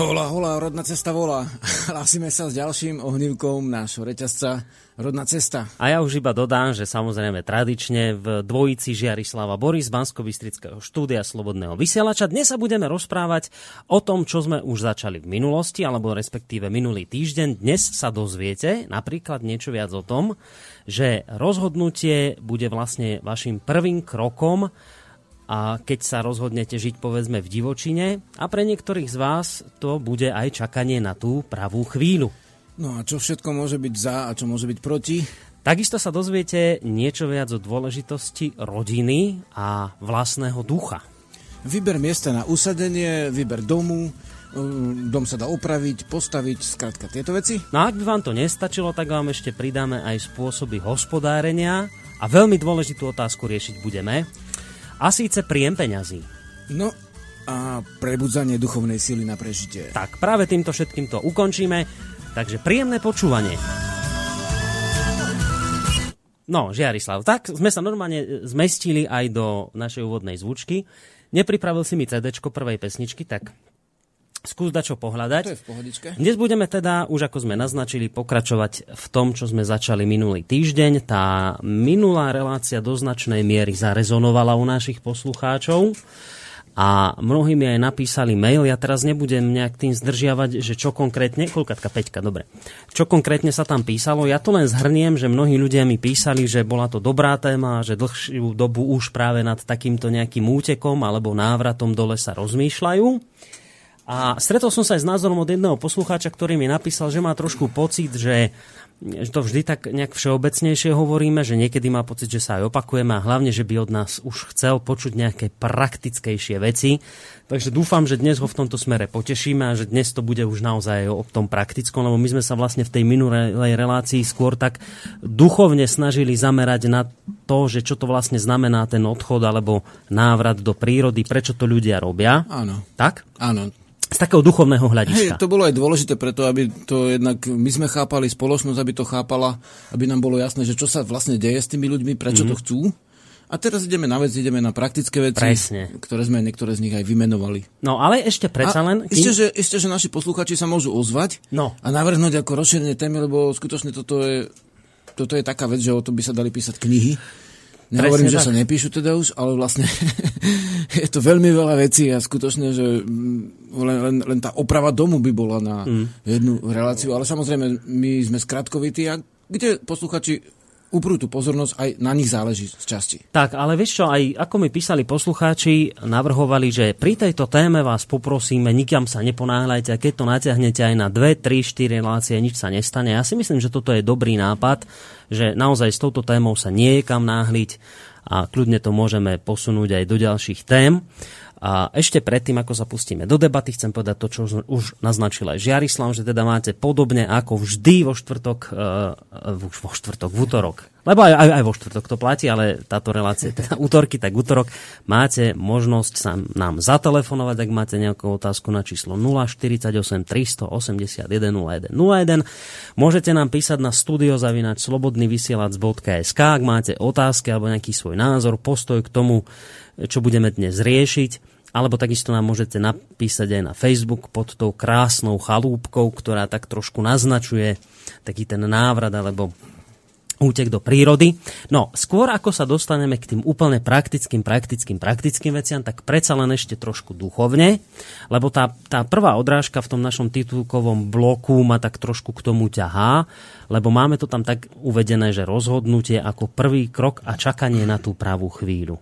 Hola, hola, rodná cesta volá. Hlásime sa s ďalším ohnívkom nášho reťazca Rodná cesta. A ja už iba dodám, že samozrejme tradične v dvojici Žiarislava Boris z bansko štúdia Slobodného vysielača. Dnes sa budeme rozprávať o tom, čo sme už začali v minulosti, alebo respektíve minulý týždeň. Dnes sa dozviete napríklad niečo viac o tom, že rozhodnutie bude vlastne vašim prvým krokom a keď sa rozhodnete žiť povedzme v divočine a pre niektorých z vás to bude aj čakanie na tú pravú chvíľu. No a čo všetko môže byť za a čo môže byť proti? Takisto sa dozviete niečo viac o dôležitosti rodiny a vlastného ducha. Vyber miesta na usadenie, vyber domu, um, dom sa dá opraviť, postaviť, skrátka tieto veci. No a ak by vám to nestačilo, tak vám ešte pridáme aj spôsoby hospodárenia a veľmi dôležitú otázku riešiť budeme. A síce príjem peňazí. No a prebudzanie duchovnej síly na prežitie. Tak, práve týmto všetkým to ukončíme. Takže príjemné počúvanie. No, Žiarislav, tak sme sa normálne zmestili aj do našej úvodnej zvučky. Nepripravil si mi CD prvej pesničky, tak skús čo pohľadať. To je v pohodičke. Dnes budeme teda, už ako sme naznačili, pokračovať v tom, čo sme začali minulý týždeň. Tá minulá relácia do značnej miery zarezonovala u našich poslucháčov a mnohí mi aj napísali mail, ja teraz nebudem nejak tým zdržiavať, že čo konkrétne, koľkatka, peťka, dobre, čo konkrétne sa tam písalo, ja to len zhrniem, že mnohí ľudia mi písali, že bola to dobrá téma, že dlhšiu dobu už práve nad takýmto nejakým útekom alebo návratom do lesa rozmýšľajú. A stretol som sa aj s názorom od jedného poslucháča, ktorý mi napísal, že má trošku pocit, že že to vždy tak nejak všeobecnejšie hovoríme, že niekedy má pocit, že sa aj opakujeme a hlavne, že by od nás už chcel počuť nejaké praktickejšie veci. Takže dúfam, že dnes ho v tomto smere potešíme a že dnes to bude už naozaj o tom praktickom, lebo my sme sa vlastne v tej minulej relácii skôr tak duchovne snažili zamerať na to, že čo to vlastne znamená ten odchod alebo návrat do prírody, prečo to ľudia robia. Áno. Tak? Áno z takého duchovného hľadiska. Hej, to bolo aj dôležité preto, aby to jednak my sme chápali, spoločnosť, aby to chápala, aby nám bolo jasné, že čo sa vlastne deje s tými ľuďmi, prečo mm-hmm. to chcú. A teraz ideme na vec, ideme na praktické veci, Presne. ktoré sme niektoré z nich aj vymenovali. No ale ešte predsa len... Kým... Ešte, že, ešte, že naši posluchači sa môžu ozvať no. a navrhnúť ako rozšírenie témy, lebo skutočne toto je, toto je taká vec, že o to by sa dali písať knihy. Nehovorím, že tak. sa nepíšu teda už, ale vlastne je to veľmi veľa vecí a skutočne, že mm, len, len, len tá oprava domu by bola na mm. jednu reláciu, ale samozrejme my sme skratkovití a kde posluchači uprú tú pozornosť, aj na nich záleží z časti. Tak, ale vieš čo, aj ako mi písali poslucháči, navrhovali, že pri tejto téme vás poprosíme, nikam sa neponáhľajte, keď to natiahnete aj na 2, 3, 4 relácie, nič sa nestane. Ja si myslím, že toto je dobrý nápad, že naozaj s touto témou sa nie je kam náhliť a kľudne to môžeme posunúť aj do ďalších tém. A ešte predtým, ako sa pustíme do debaty, chcem povedať to, čo už naznačil aj Žiarislav, že teda máte podobne ako vždy vo štvrtok, uh, vo štvrtok, v útorok, lebo aj, aj, aj vo štvrtok to platí, ale táto relácia, teda útorky, tak útorok, máte možnosť sa nám zatelefonovať, ak máte nejakú otázku na číslo 048 381 0101. Môžete nám písať na studiozavinač slobodnyvysielac.sk, ak máte otázky alebo nejaký svoj názor, postoj k tomu, čo budeme dnes riešiť alebo takisto nám môžete napísať aj na Facebook pod tou krásnou chalúbkou, ktorá tak trošku naznačuje taký ten návrat alebo útek do prírody. No, skôr ako sa dostaneme k tým úplne praktickým, praktickým, praktickým veciam, tak predsa len ešte trošku duchovne, lebo tá, tá prvá odrážka v tom našom titulkovom bloku ma tak trošku k tomu ťahá, lebo máme to tam tak uvedené, že rozhodnutie ako prvý krok a čakanie na tú pravú chvíľu.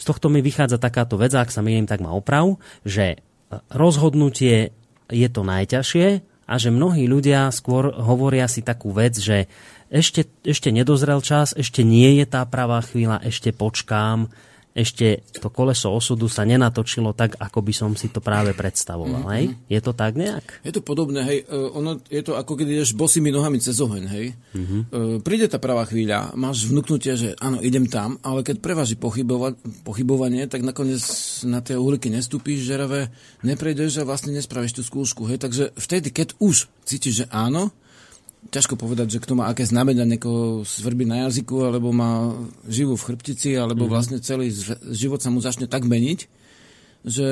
Z tohto mi vychádza takáto vec, ak sa milím, tak ma oprav, že rozhodnutie je to najťažšie a že mnohí ľudia skôr hovoria si takú vec, že ešte, ešte nedozrel čas, ešte nie je tá pravá chvíľa, ešte počkám, ešte to koleso osudu sa nenatočilo tak, ako by som si to práve predstavoval. Mm-hmm. Hej? Je to tak nejak? Je to podobné, hej. Uh, ono, je to ako keď ideš bosými nohami cez oheň, hej. Mm-hmm. Príde tá pravá chvíľa, máš vnúknutie, že áno, idem tam, ale keď preváži pochybova- pochybovanie, tak nakoniec na tie uhlíky nestúpíš, žeravé, neprejdeš a vlastne nespravíš tú skúšku, hej. Takže vtedy, keď už cítiš, že áno, ťažko povedať, že kto má aké znamenia, niekoho svrbí na jazyku, alebo má živú v chrbtici, alebo mm-hmm. vlastne celý život sa mu začne tak meniť, že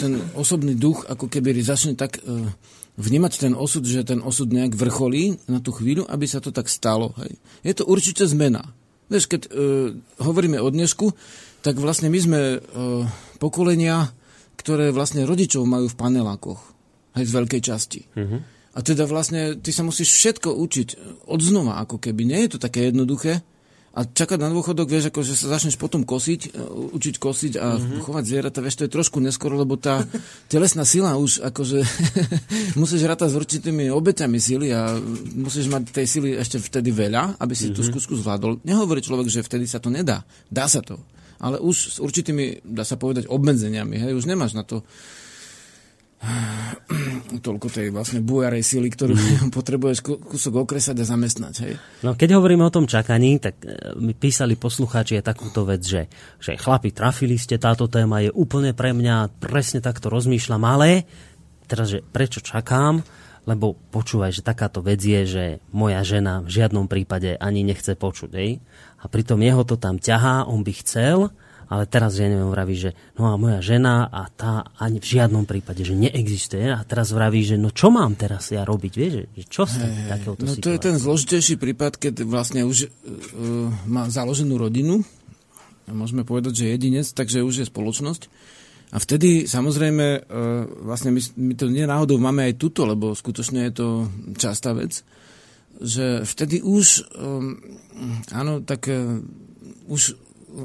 ten osobný duch ako keby začne tak uh, vnímať ten osud, že ten osud nejak vrcholí na tú chvíľu, aby sa to tak stalo. Hej. Je to určite zmena. Vieš, keď uh, hovoríme o dnešku, tak vlastne my sme uh, pokolenia, ktoré vlastne rodičov majú v panelákoch. Hej, z veľkej časti. Uh-huh. A teda vlastne ty sa musíš všetko učiť od znova, ako keby. Nie je to také jednoduché. A čakať na dôchodok, vieš, ako, že sa začneš potom kosiť, e, učiť kosiť a mm-hmm. chovať zvieratá, vieš, to je trošku neskoro, lebo tá telesná sila už, akože, musíš rátať s určitými obeťami sily a musíš mať tej sily ešte vtedy veľa, aby si mm-hmm. tú mhm. skúšku zvládol. Nehovorí človek, že vtedy sa to nedá. Dá sa to. Ale už s určitými, dá sa povedať, obmedzeniami. Hej, už nemáš na to toľko tej vlastne bujarej sily, ktorú mm. potrebuješ kúsok okresať a zamestnať. Hej? No keď hovoríme o tom čakaní, tak e, mi písali poslucháči aj takúto vec, že, že chlapi, trafili ste, táto téma je úplne pre mňa, presne takto rozmýšľam, ale teraz, že prečo čakám, lebo počúvaj, že takáto vec je, že moja žena v žiadnom prípade ani nechce počuť. Hej? A pritom jeho to tam ťahá, on by chcel, ale teraz, ja neviem, vraví, že no a moja žena a tá ani v žiadnom prípade, že neexistuje. A teraz vraví, že no čo mám teraz ja robiť, vieš, že čo ste hey, takéhoto No to je ten zložitejší prípad, keď vlastne už uh, má založenú rodinu, môžeme povedať, že jedinec, takže už je spoločnosť. A vtedy samozrejme, uh, vlastne my, my to nie náhodou máme aj tuto, lebo skutočne je to častá vec, že vtedy už, áno, tak už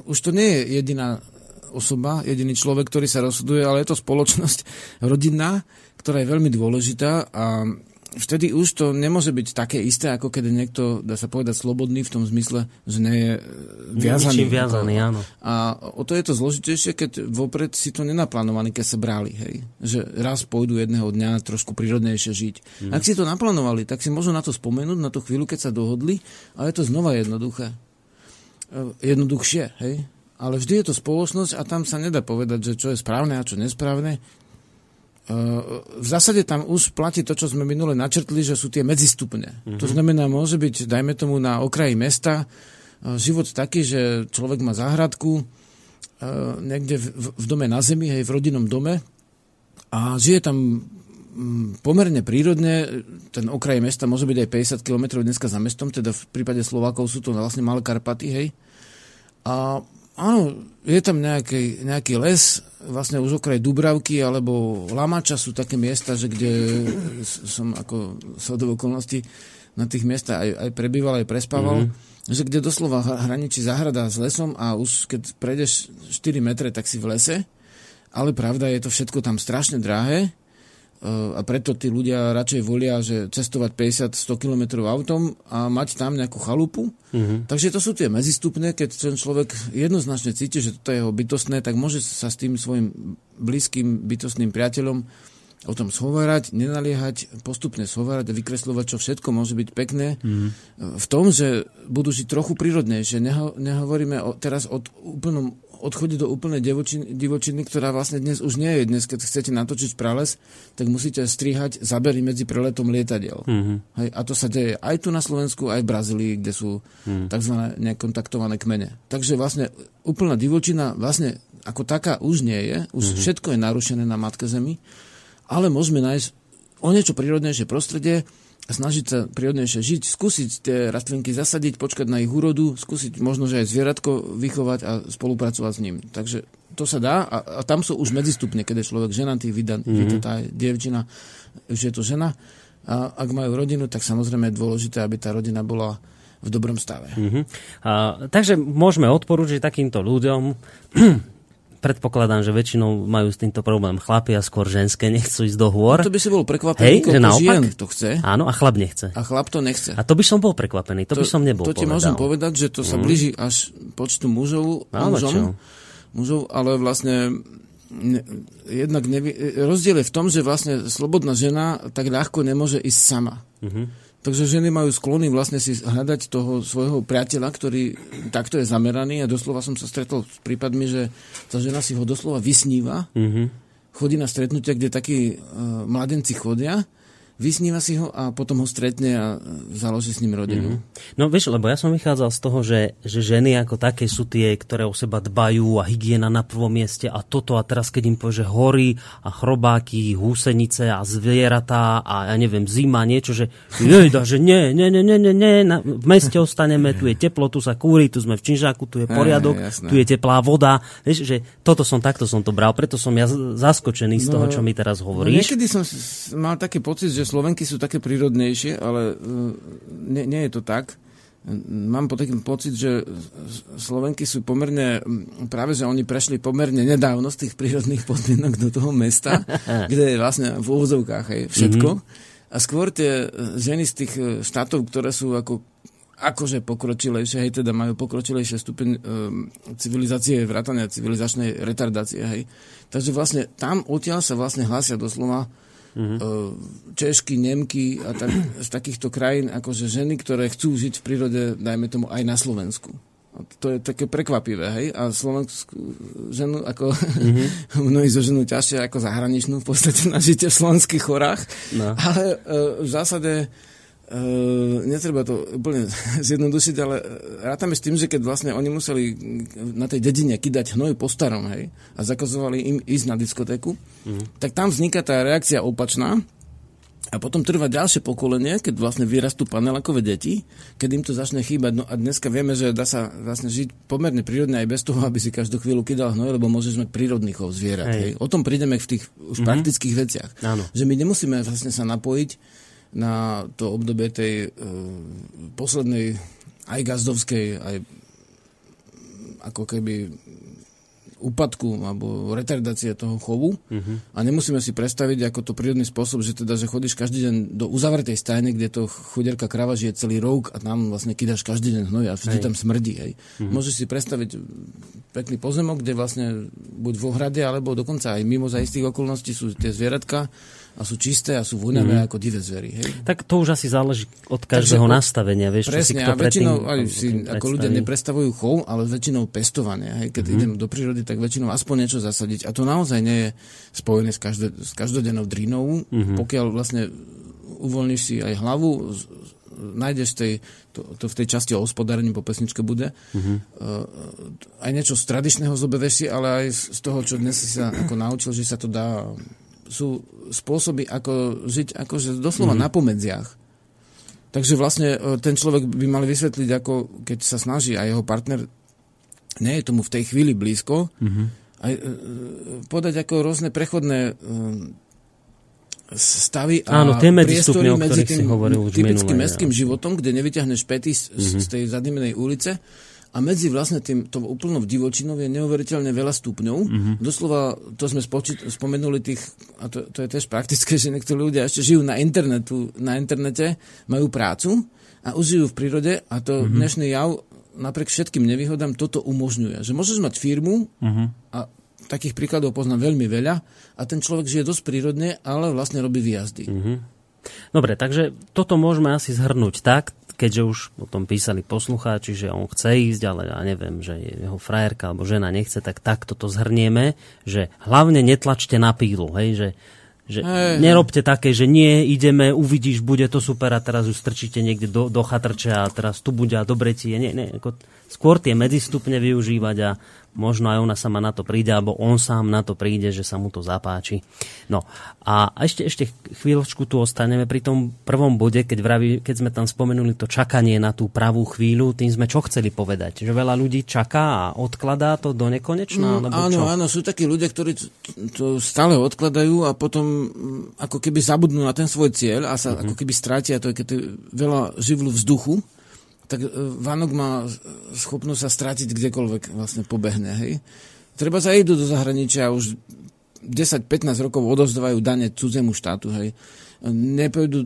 už to nie je jediná osoba, jediný človek, ktorý sa rozhoduje, ale je to spoločnosť rodinná, ktorá je veľmi dôležitá a vtedy už to nemôže byť také isté, ako keď niekto, dá sa povedať, slobodný v tom zmysle, že nie je e, viazaný. viazaný, áno. A o to je to zložitejšie, keď vopred si to nenaplánovaní, keď sa brali, hej. Že raz pôjdu jedného dňa trošku prírodnejšie žiť. Mm. Ak si to naplánovali, tak si môžu na to spomenúť, na tú chvíľu, keď sa dohodli, a je to znova jednoduché. E, jednoduchšie, hej? Ale vždy je to spoločnosť a tam sa nedá povedať, že čo je správne a čo nesprávne. E, v zásade tam už platí to, čo sme minule načrtli, že sú tie medzistupne. Mm-hmm. To znamená, môže byť, dajme tomu, na okraji mesta e, život taký, že človek má záhradku niekde v, v dome na zemi, hej, v rodinnom dome a žije tam pomerne prírodne, ten okraj mesta môže byť aj 50 km dneska za mestom, teda v prípade Slovákov sú to vlastne malé Karpaty, hej. A áno, je tam nejaký, nejaký les, vlastne už okraj Dubravky alebo Lamača sú také miesta, že kde som ako sledov okolností na tých miestach aj, aj prebýval, aj prespával, mm-hmm. že kde doslova hraničí zahrada s lesom a už keď prejdeš 4 metre, tak si v lese. Ale pravda, je to všetko tam strašne drahé a preto tí ľudia radšej volia, že cestovať 50-100 km autom a mať tam nejakú chalupu. Mm-hmm. Takže to sú tie medzistupné, keď ten človek jednoznačne cíti, že toto je jeho bytostné, tak môže sa s tým svojim blízkym bytostným priateľom o tom schovárať, nenaliehať, postupne schovárať a vykresľovať, čo všetko môže byť pekné. Mm-hmm. V tom, že budú žiť trochu prírodnejšie. Neho, nehovoríme o, teraz o úplnom odchode do úplnej divočiny, divočiny, ktorá vlastne dnes už nie je. Dnes, keď chcete natočiť prales, tak musíte strihať zabery medzi preletom lietadiel. Mm-hmm. Hej, a to sa deje aj tu na Slovensku, aj v Brazílii, kde sú mm. tzv. nekontaktované kmene. Takže vlastne úplná divočina vlastne ako taká už nie je. Už mm-hmm. všetko je narušené na Matke Zemi. Ale môžeme nájsť o niečo prírodnejšie prostredie, snažiť sa prírodnejšie žiť, skúsiť tie rastlinky zasadiť, počkať na ich úrodu, skúsiť možno, že aj zvieratko vychovať a spolupracovať s ním. Takže to sa dá a, a tam sú už medzistupne, keď je človek ženatý, vydan, mm-hmm. tá dievčina, už je to žena. A ak majú rodinu, tak samozrejme je dôležité, aby tá rodina bola v dobrom stave. Mm-hmm. A, takže môžeme odporúčiť takýmto ľuďom predpokladám, že väčšinou majú s týmto problém chlapi a skôr ženské nechcú ísť do hôr. No to by si bol prekvapený, Hej, že naopak, to chce. Áno, a chlap nechce. A chlap to nechce. A to by som bol prekvapený, to, to by som nebol To ti povedal. môžem povedať, že to sa mm. blíži až počtu mužov, no, mužom, mužov, ale vlastne ne, jednak nevie, rozdiel je v tom, že vlastne slobodná žena tak ľahko nemôže ísť sama. Mm-hmm. Takže ženy majú sklony vlastne si hľadať toho svojho priateľa, ktorý takto je zameraný. A doslova som sa stretol s prípadmi, že tá žena si ho doslova vysníva, mm-hmm. chodí na stretnutia, kde takí uh, mladenci chodia, vysníva si ho a potom ho stretne a založí s ním rodinu. Mm-hmm. No vieš, lebo ja som vychádzal z toho, že, že ženy ako také sú tie, ktoré o seba dbajú a hygiena na prvom mieste a toto a teraz keď im povie, že hory a chrobáky, húsenice a zvieratá a ja neviem, zima, niečo, že jejda, že nie, nie, nie, nie, nie, nie, na, v meste ostaneme, tu je teplo, tu sa kúri, tu sme v Činžáku, tu je poriadok, tu je teplá voda. Vieš, že toto som, takto som to bral, preto som ja zaskočený z toho, no, čo mi teraz no hovoríš. No, niekedy som mal taký pocit, že Slovenky sú také prírodnejšie, ale uh, nie, nie je to tak. Mám taký pocit, že Slovenky sú pomerne, práve že oni prešli pomerne nedávno z tých prírodných podmienok do toho mesta, kde je vlastne v úvozovkách hej, všetko. Mm-hmm. A skôr tie ženy z tých e, štátov, ktoré sú ako akože pokročilejšie, hej, teda majú pokročilejšie stupeň um, civilizácie, vrátania civilizačnej retardácie, hej. Takže vlastne tam odtiaľ sa vlastne hlásia doslova mm-hmm. Češky, Nemky a tak, z takýchto krajín, akože ženy, ktoré chcú žiť v prírode, dajme tomu, aj na Slovensku. A to je také prekvapivé, hej? A slovenskú ženu, ako mm-hmm. mnohí zo ženu ťažšie ako zahraničnú, v podstate na žite v slovenských chorách. No. Ale uh, v zásade Uh, netreba to úplne zjednodušiť, ale e, rátame s tým, že keď vlastne oni museli na tej dedine kydať hnoj po starom, hej, a zakazovali im ísť na diskotéku, mm. tak tam vzniká tá reakcia opačná a potom trvá ďalšie pokolenie, keď vlastne vyrastú panelakové deti, keď im to začne chýbať. No a dneska vieme, že dá sa vlastne žiť pomerne prírodne aj bez toho, aby si každú chvíľu kydal hnoj, lebo môžeš mať prírodný chov zvierat. Hej. Hej. O tom prídeme v tých už mm-hmm. praktických veciach. Áno. Že my nemusíme vlastne sa napojiť na to obdobie tej uh, poslednej aj gazdovskej, aj ako keby úpadku alebo retardácie toho chovu uh-huh. a nemusíme si predstaviť ako to prírodný spôsob, že teda, že chodíš každý deň do uzavretej stajne, kde to chuderka krava žije celý rok a tam vlastne kydáš každý deň hnoj a vždy hej. tam smrdí. Hej. Uh-huh. Môžeš si predstaviť pekný pozemok, kde vlastne buď v ohrade, alebo dokonca aj mimo za istých okolností sú tie zvieratka a sú čisté a sú voňavé mm. ako divé zvery. Hej? Tak to už asi záleží od každého Takže, nastavenia. Vieš, presne, čo si kto a väčšinou aj si, ako ľudia neprestavujú chov, ale väčšinou pestovanie. Hej? Keď mm. idem do prírody, tak väčšinou aspoň niečo zasadiť. A to naozaj nie je spojené s, každe, s každodennou drínou. Mm. Pokiaľ vlastne uvoľníš si aj hlavu, nájdeš tej, to, to v tej časti o hospodárení po pesničke bude. Uh-huh. Uh, aj niečo z tradičného zobeveš si, ale aj z toho, čo dnes si sa ako naučil, že sa to dá sú spôsoby, ako žiť akože doslova mm. na pomedziach. Takže vlastne e, ten človek by mal vysvetliť, ako keď sa snaží a jeho partner nie je tomu v tej chvíli blízko, mm-hmm. aj, e, podať ako rôzne prechodné e, stavy a Áno, tie priestory medzi tým hovoril typickým mestským životom, kde nevyťahneš pety z, mm-hmm. z tej zadimnej ulice a medzi vlastne tým to úplnou divočinou je neuveriteľne veľa stupňov. Mm-hmm. Doslova, to sme spočít, spomenuli tých, a to, to je tiež praktické, že niektorí ľudia ešte žijú na internetu, na internete, majú prácu a už žijú v prírode a to mm-hmm. dnešný jav napriek všetkým nevýhodám toto umožňuje. Že môžeš mať firmu mm-hmm. a takých príkladov poznám veľmi veľa a ten človek žije dosť prírodne, ale vlastne robí výjazdy. Mm-hmm. Dobre, takže toto môžeme asi zhrnúť tak, keďže už o tom písali poslucháči, že on chce ísť, ale ja neviem, že jeho frajerka alebo žena nechce, tak takto to zhrnieme, že hlavne netlačte na pílu, hej, že že hey. nerobte také, že nie, ideme, uvidíš, bude to super a teraz už strčíte niekde do, do chatrča a teraz tu bude a dobre ti je. Nie, nie, ako, skôr tie medzistupne využívať a možno aj ona sama na to príde, alebo on sám na to príde, že sa mu to zapáči. No a ešte, ešte chvíľočku tu ostaneme pri tom prvom bode, keď, vraví, keď sme tam spomenuli to čakanie na tú pravú chvíľu, tým sme čo chceli povedať? Že veľa ľudí čaká a odkladá to do nekonečna? Mm, áno, čo? áno, sú takí ľudia, ktorí to stále odkladajú a potom mm, ako keby zabudnú na ten svoj cieľ a sa mm-hmm. ako keby strátia to, keď je veľa živlu vzduchu tak e, Vánok má schopnosť sa strátiť kdekoľvek vlastne pobehne. Hej. Treba sa idú do zahraničia a už 10-15 rokov odozdávajú dane cudzemu štátu. Hej. Nepojdu,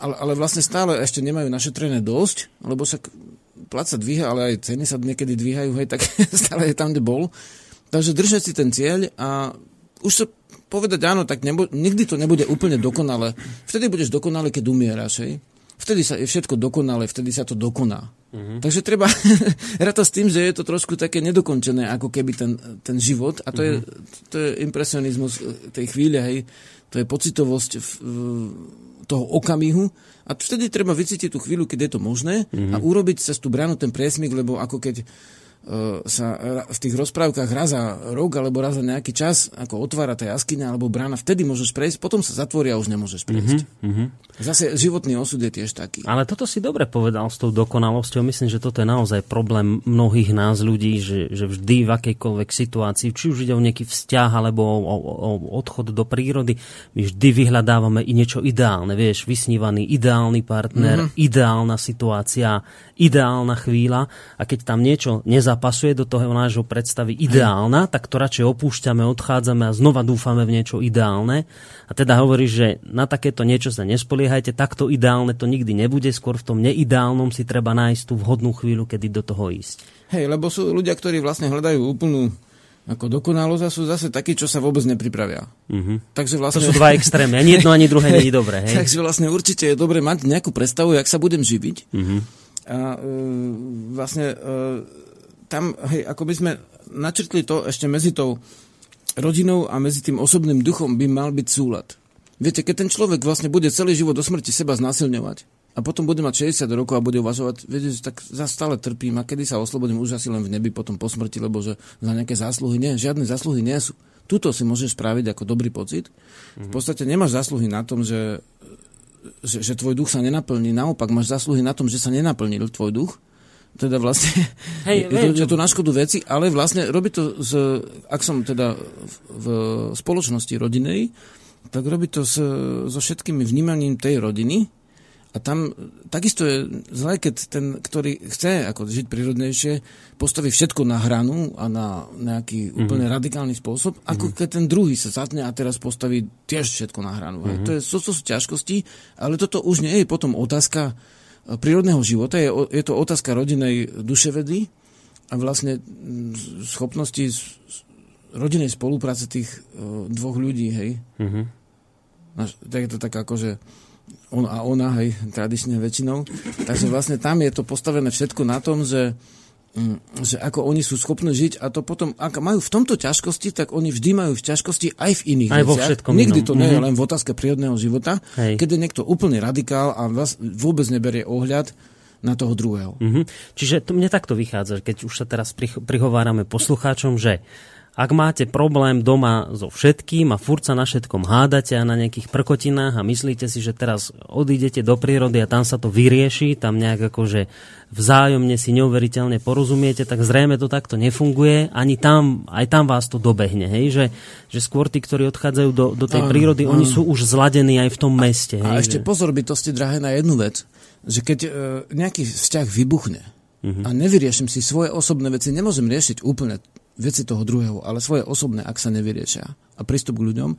ale, ale vlastne stále ešte nemajú našetrené dosť, lebo sa plat sa dvíha, ale aj ceny sa niekedy dvíhajú, hej, tak stále je tam, kde bol. Takže držať si ten cieľ a už sa povedať áno, tak nebo, nikdy to nebude úplne dokonale. Vtedy budeš dokonale, keď umieraš, hej. Vtedy sa je všetko dokonalé, vtedy sa to dokoná. Uh-huh. Takže treba rátať s tým, že je to trošku také nedokončené, ako keby ten, ten život. A to, uh-huh. je, to je impresionizmus tej chvíle, hej. To je pocitovosť v, v, toho okamihu. A vtedy treba vycítiť tú chvíľu, keď je to možné uh-huh. a urobiť cez tú bránu ten priesmik, lebo ako keď sa v tých rozprávkach raz za rok alebo raz za nejaký čas ako otvára tá jaskyňa alebo brána, vtedy môžeš prejsť, potom sa zatvoria a už nemôžeš prejsť. Mm-hmm. Zase životný osud je tiež taký. Ale toto si dobre povedal s tou dokonalosťou. Myslím, že toto je naozaj problém mnohých nás ľudí, že, že vždy v akejkoľvek situácii, či už ide o nejaký vzťah alebo o, o, o odchod do prírody, my vždy vyhľadávame i niečo ideálne. Vieš, vysnívaný ideálny partner, mm-hmm. ideálna situácia, ideálna chvíľa a keď tam niečo nezapasuje do toho nášho predstavy ideálna, tak to radšej opúšťame, odchádzame a znova dúfame v niečo ideálne. A teda hovorí, že na takéto niečo sa nespoliehajte, takto ideálne to nikdy nebude, skôr v tom neideálnom si treba nájsť tú vhodnú chvíľu, kedy do toho ísť. Hej, lebo sú ľudia, ktorí vlastne hľadajú úplnú ako dokonalosť a sú zase takí, čo sa vôbec nepripravia. Uh-huh. Takže vlastne... To sú dva extrémy. Ani jedno, ani druhé nie je dobré. Hej? Takže vlastne určite je dobre mať nejakú predstavu, jak sa budem živiť. Uh-huh. A e, vlastne e, tam, hej, ako by sme načrtli to ešte medzi tou rodinou a medzi tým osobným duchom by mal byť súlad. Viete, keď ten človek vlastne bude celý život do smrti seba znasilňovať a potom bude mať 60 rokov a bude uvažovať, viete, že tak za stále trpím a kedy sa oslobodím už asi len v nebi potom po smrti, lebo že za nejaké zásluhy nie, žiadne zásluhy nie sú. Tuto si môžeš spraviť ako dobrý pocit. V podstate nemáš zásluhy na tom, že že, že tvoj duch sa nenaplní. Naopak, máš zásluhy na tom, že sa nenaplnil tvoj duch. Teda vlastne Hej, je, to, je to na škodu veci, ale vlastne robí to, z, ak som teda v, v spoločnosti rodinej, tak robí to s, so všetkými vnímaním tej rodiny, a tam takisto je zle, keď ten, ktorý chce ako žiť prírodnejšie, postaví všetko na hranu a na nejaký mm-hmm. úplne radikálny spôsob, ako mm-hmm. keď ten druhý sa zatne a teraz postaví tiež všetko na hranu. Mm-hmm. To, je, to, to sú ťažkosti, ale toto už nie je potom otázka e, prírodného života, je, je to otázka rodinej duševedy a vlastne schopnosti rodinej spolupráce tých uh, dvoch ľudí, hej. Mm-hmm. Tak je to tak ako, že on a ona, hej, tradične väčšinou. Takže vlastne tam je to postavené všetko na tom, že, mm, že ako oni sú schopní žiť a to potom, ak majú v tomto ťažkosti, tak oni vždy majú v ťažkosti aj v iných aj veciach. Nikdy to nie je mhm. len v otázke prírodného života, hej. keď je niekto úplne radikál a vás vôbec neberie ohľad na toho druhého. Mm-hmm. Čiže to mne takto vychádza, keď už sa teraz prihovárame poslucháčom, že ak máte problém doma so všetkým a furt sa na všetkom hádate a na nejakých prkotinách a myslíte si, že teraz odídete do prírody a tam sa to vyrieši, tam nejak akože vzájomne si neuveriteľne porozumiete, tak zrejme to takto nefunguje. Ani tam, aj tam vás to dobehne. Hej? Že, že skôr tí, ktorí odchádzajú do, do tej prírody, oni sú už zladení aj v tom meste. Hej? A ešte pozor, bytosti drahé na jednu vec, že keď e, nejaký vzťah vybuchne, uh-huh. a nevyriešim si svoje osobné veci, nemôžem riešiť úplne veci toho druhého, ale svoje osobné, ak sa nevyriešia a prístup k ľuďom,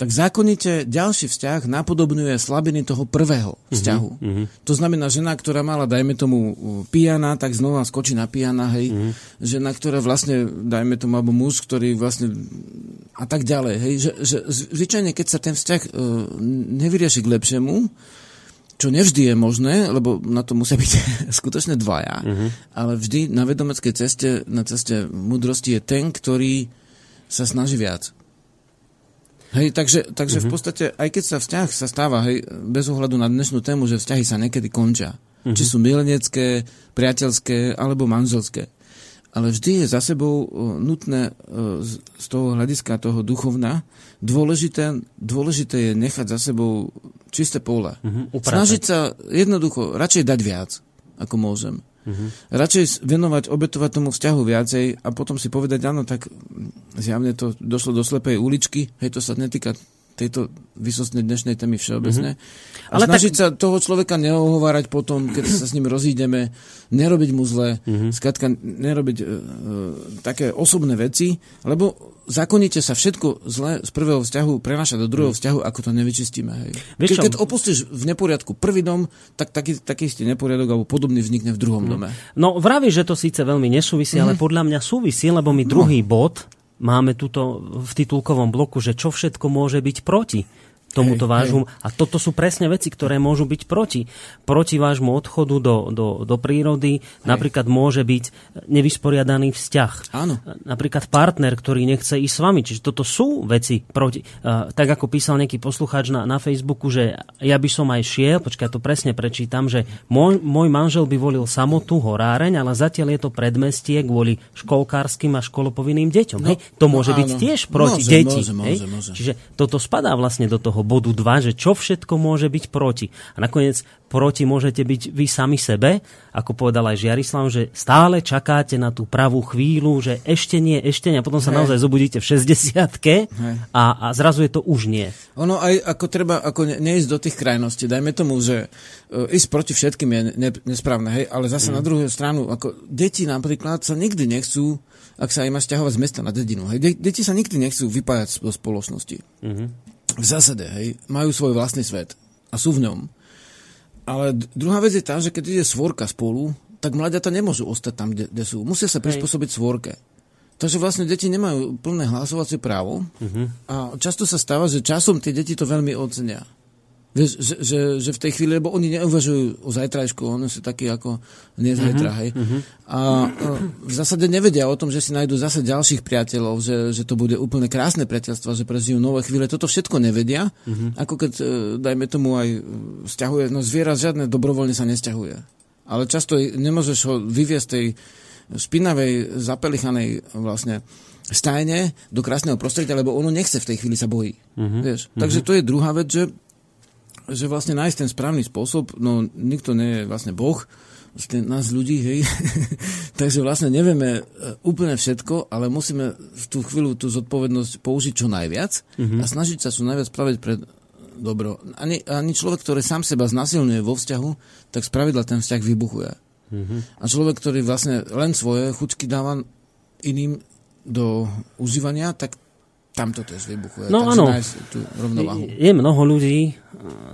tak zákonite ďalší vzťah napodobňuje slabiny toho prvého mhm, vzťahu. Uh-huh, uh-huh. To znamená, žena, ktorá mala, dajme tomu, pijana, tak znova skočí na pijana, hej. Uh-huh. Žena, ktorá vlastne, dajme tomu, alebo muž, ktorý vlastne a tak ďalej, hej. Že, že zvyčajne, keď sa ten vzťah uh, nevyrieši k lepšiemu, čo nevždy je možné, lebo na to musia byť skutočne dvaja, uh-huh. ale vždy na vedomeckej ceste, na ceste múdrosti je ten, ktorý sa snaží viac. Hej, takže, takže uh-huh. v mhm. podstate, aj keď sa vzťah sa stáva, hej, bez ohľadu na dnešnú tému, že vzťahy sa niekedy končia. Uh-huh. Či sú milenecké, priateľské alebo manželské ale vždy je za sebou nutné z toho hľadiska toho duchovna dôležité, dôležité je nechať za sebou čisté pole. Uh-huh, Snažiť sa jednoducho radšej dať viac, ako môžem. Uh-huh. Radšej venovať, obetovať tomu vzťahu viacej a potom si povedať, áno, tak zjavne to došlo do slepej uličky, hej, to sa netýka tejto vysostnej dnešnej témy všeobecne. Mm-hmm. A Ale snažiť tak... sa toho človeka neohovárať potom, keď sa s ním rozídeme, nerobiť mu zle, mm-hmm. skratka nerobiť uh, také osobné veci, lebo zákonite sa všetko zle z prvého vzťahu prenáša do druhého mm. vzťahu, ako to nevyčistíme. Hej. Ke, keď opustíš v neporiadku prvý dom, tak taký, taký istý neporiadok alebo podobný vznikne v druhom mm. dome. No vraví, že to síce veľmi nesúvisí, mm. ale podľa mňa súvisí, lebo mi druhý no. bod máme tuto v titulkovom bloku, že čo všetko môže byť proti tomuto vášmu. A toto sú presne veci, ktoré môžu byť proti. Proti vášmu odchodu do, do, do prírody. Hej. Napríklad môže byť nevysporiadaný vzťah. Áno. Napríklad partner, ktorý nechce ísť s vami. Čiže toto sú veci proti. Uh, tak ako písal nejaký poslucháč na, na Facebooku, že ja by som aj šiel, počkaj, to presne prečítam, že môj, môj manžel by volil samotu, horáreň, ale zatiaľ je to predmestie kvôli školkárskym a školopovinným deťom. No, hej? To môže no, byť tiež proti môže, deti. Môže, hej? môže, môže. Čiže toto spadá vlastne do toho bodu 2, že čo všetko môže byť proti. A nakoniec proti môžete byť vy sami sebe, ako povedal aj Žiarislav, že stále čakáte na tú pravú chvíľu, že ešte nie, ešte nie, a potom sa Hej. naozaj zobudíte v 60 a, a zrazu je to už nie. Ono aj ako treba ako ne, neísť do tých krajností. Dajme tomu, že uh, ísť proti všetkým je ne, nesprávne, hej, ale zase mm. na druhú stranu, ako deti napríklad sa nikdy nechcú, ak sa im má stiahovať z mesta na dedinu, hej, de, deti sa nikdy nechcú vypájať do spoločnosti. Mm-hmm. V zásade, hej, majú svoj vlastný svet a sú v ňom ale druhá vec je tá, že keď ide svorka spolu, tak mladiata nemôžu ostať tam, kde, kde sú. Musia sa prispôsobiť svorke. Takže vlastne deti nemajú plné hlasovacie právo uh-huh. a často sa stáva, že časom tie deti to veľmi ocenia. Vieš, že, že, že v tej chvíli, lebo oni neuvažujú o zajtrajšku, oni sú takí ako nezajtra, uh-huh, hej. Uh-huh. A, v zásade nevedia o tom, že si nájdú zase ďalších priateľov, že, že to bude úplne krásne priateľstvo, že prežijú nové chvíle. Toto všetko nevedia, uh-huh. ako keď, e, dajme tomu, aj stiahuje, no zviera žiadne dobrovoľne sa nesťahuje. Ale často nemôžeš ho vyviesť tej špinavej, zapelichanej vlastne stajne do krásneho prostredia, lebo ono nechce v tej chvíli sa bojí. Uh-huh. Vieš? Takže to je druhá vec, že že vlastne nájsť ten správny spôsob, no nikto nie je vlastne Boh, vlastne nás ľudí, hej. Takže vlastne nevieme e, úplne všetko, ale musíme v tú chvíľu tú zodpovednosť použiť čo najviac mm-hmm. a snažiť sa čo najviac spraviť pre dobro. Ani, ani človek, ktorý sám seba znasilňuje vo vzťahu, tak spravidla ten vzťah vybuchuje. Mm-hmm. A človek, ktorý vlastne len svoje chuťky dáva iným do užívania, tak tam to tiež vybuchuje. No áno, tú rovnováhu. Je, je mnoho ľudí eh,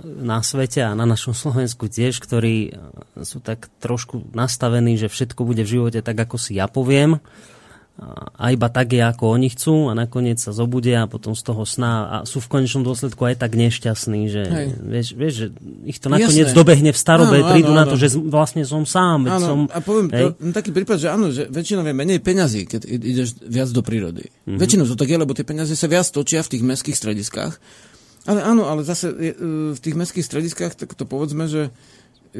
na svete a na našom Slovensku tiež, ktorí eh, sú tak trošku nastavení, že všetko bude v živote tak, ako si ja poviem a iba tak je, ako oni chcú a nakoniec sa zobudia a potom z toho sna a sú v konečnom dôsledku aj tak nešťastní, že vieš, vieš, že ich to nakoniec Jasné. dobehne v starobe, áno, prídu áno, na to, áno. že vlastne som sám. Áno, som, a poviem, hej. to, taký prípad, že áno, že väčšinou je menej peňazí, keď ideš viac do prírody. Mm-hmm. Väčšinou to tak je, lebo tie peniaze sa viac točia v tých mestských strediskách. Ale áno, ale zase je, v tých mestských strediskách, tak to povedzme, že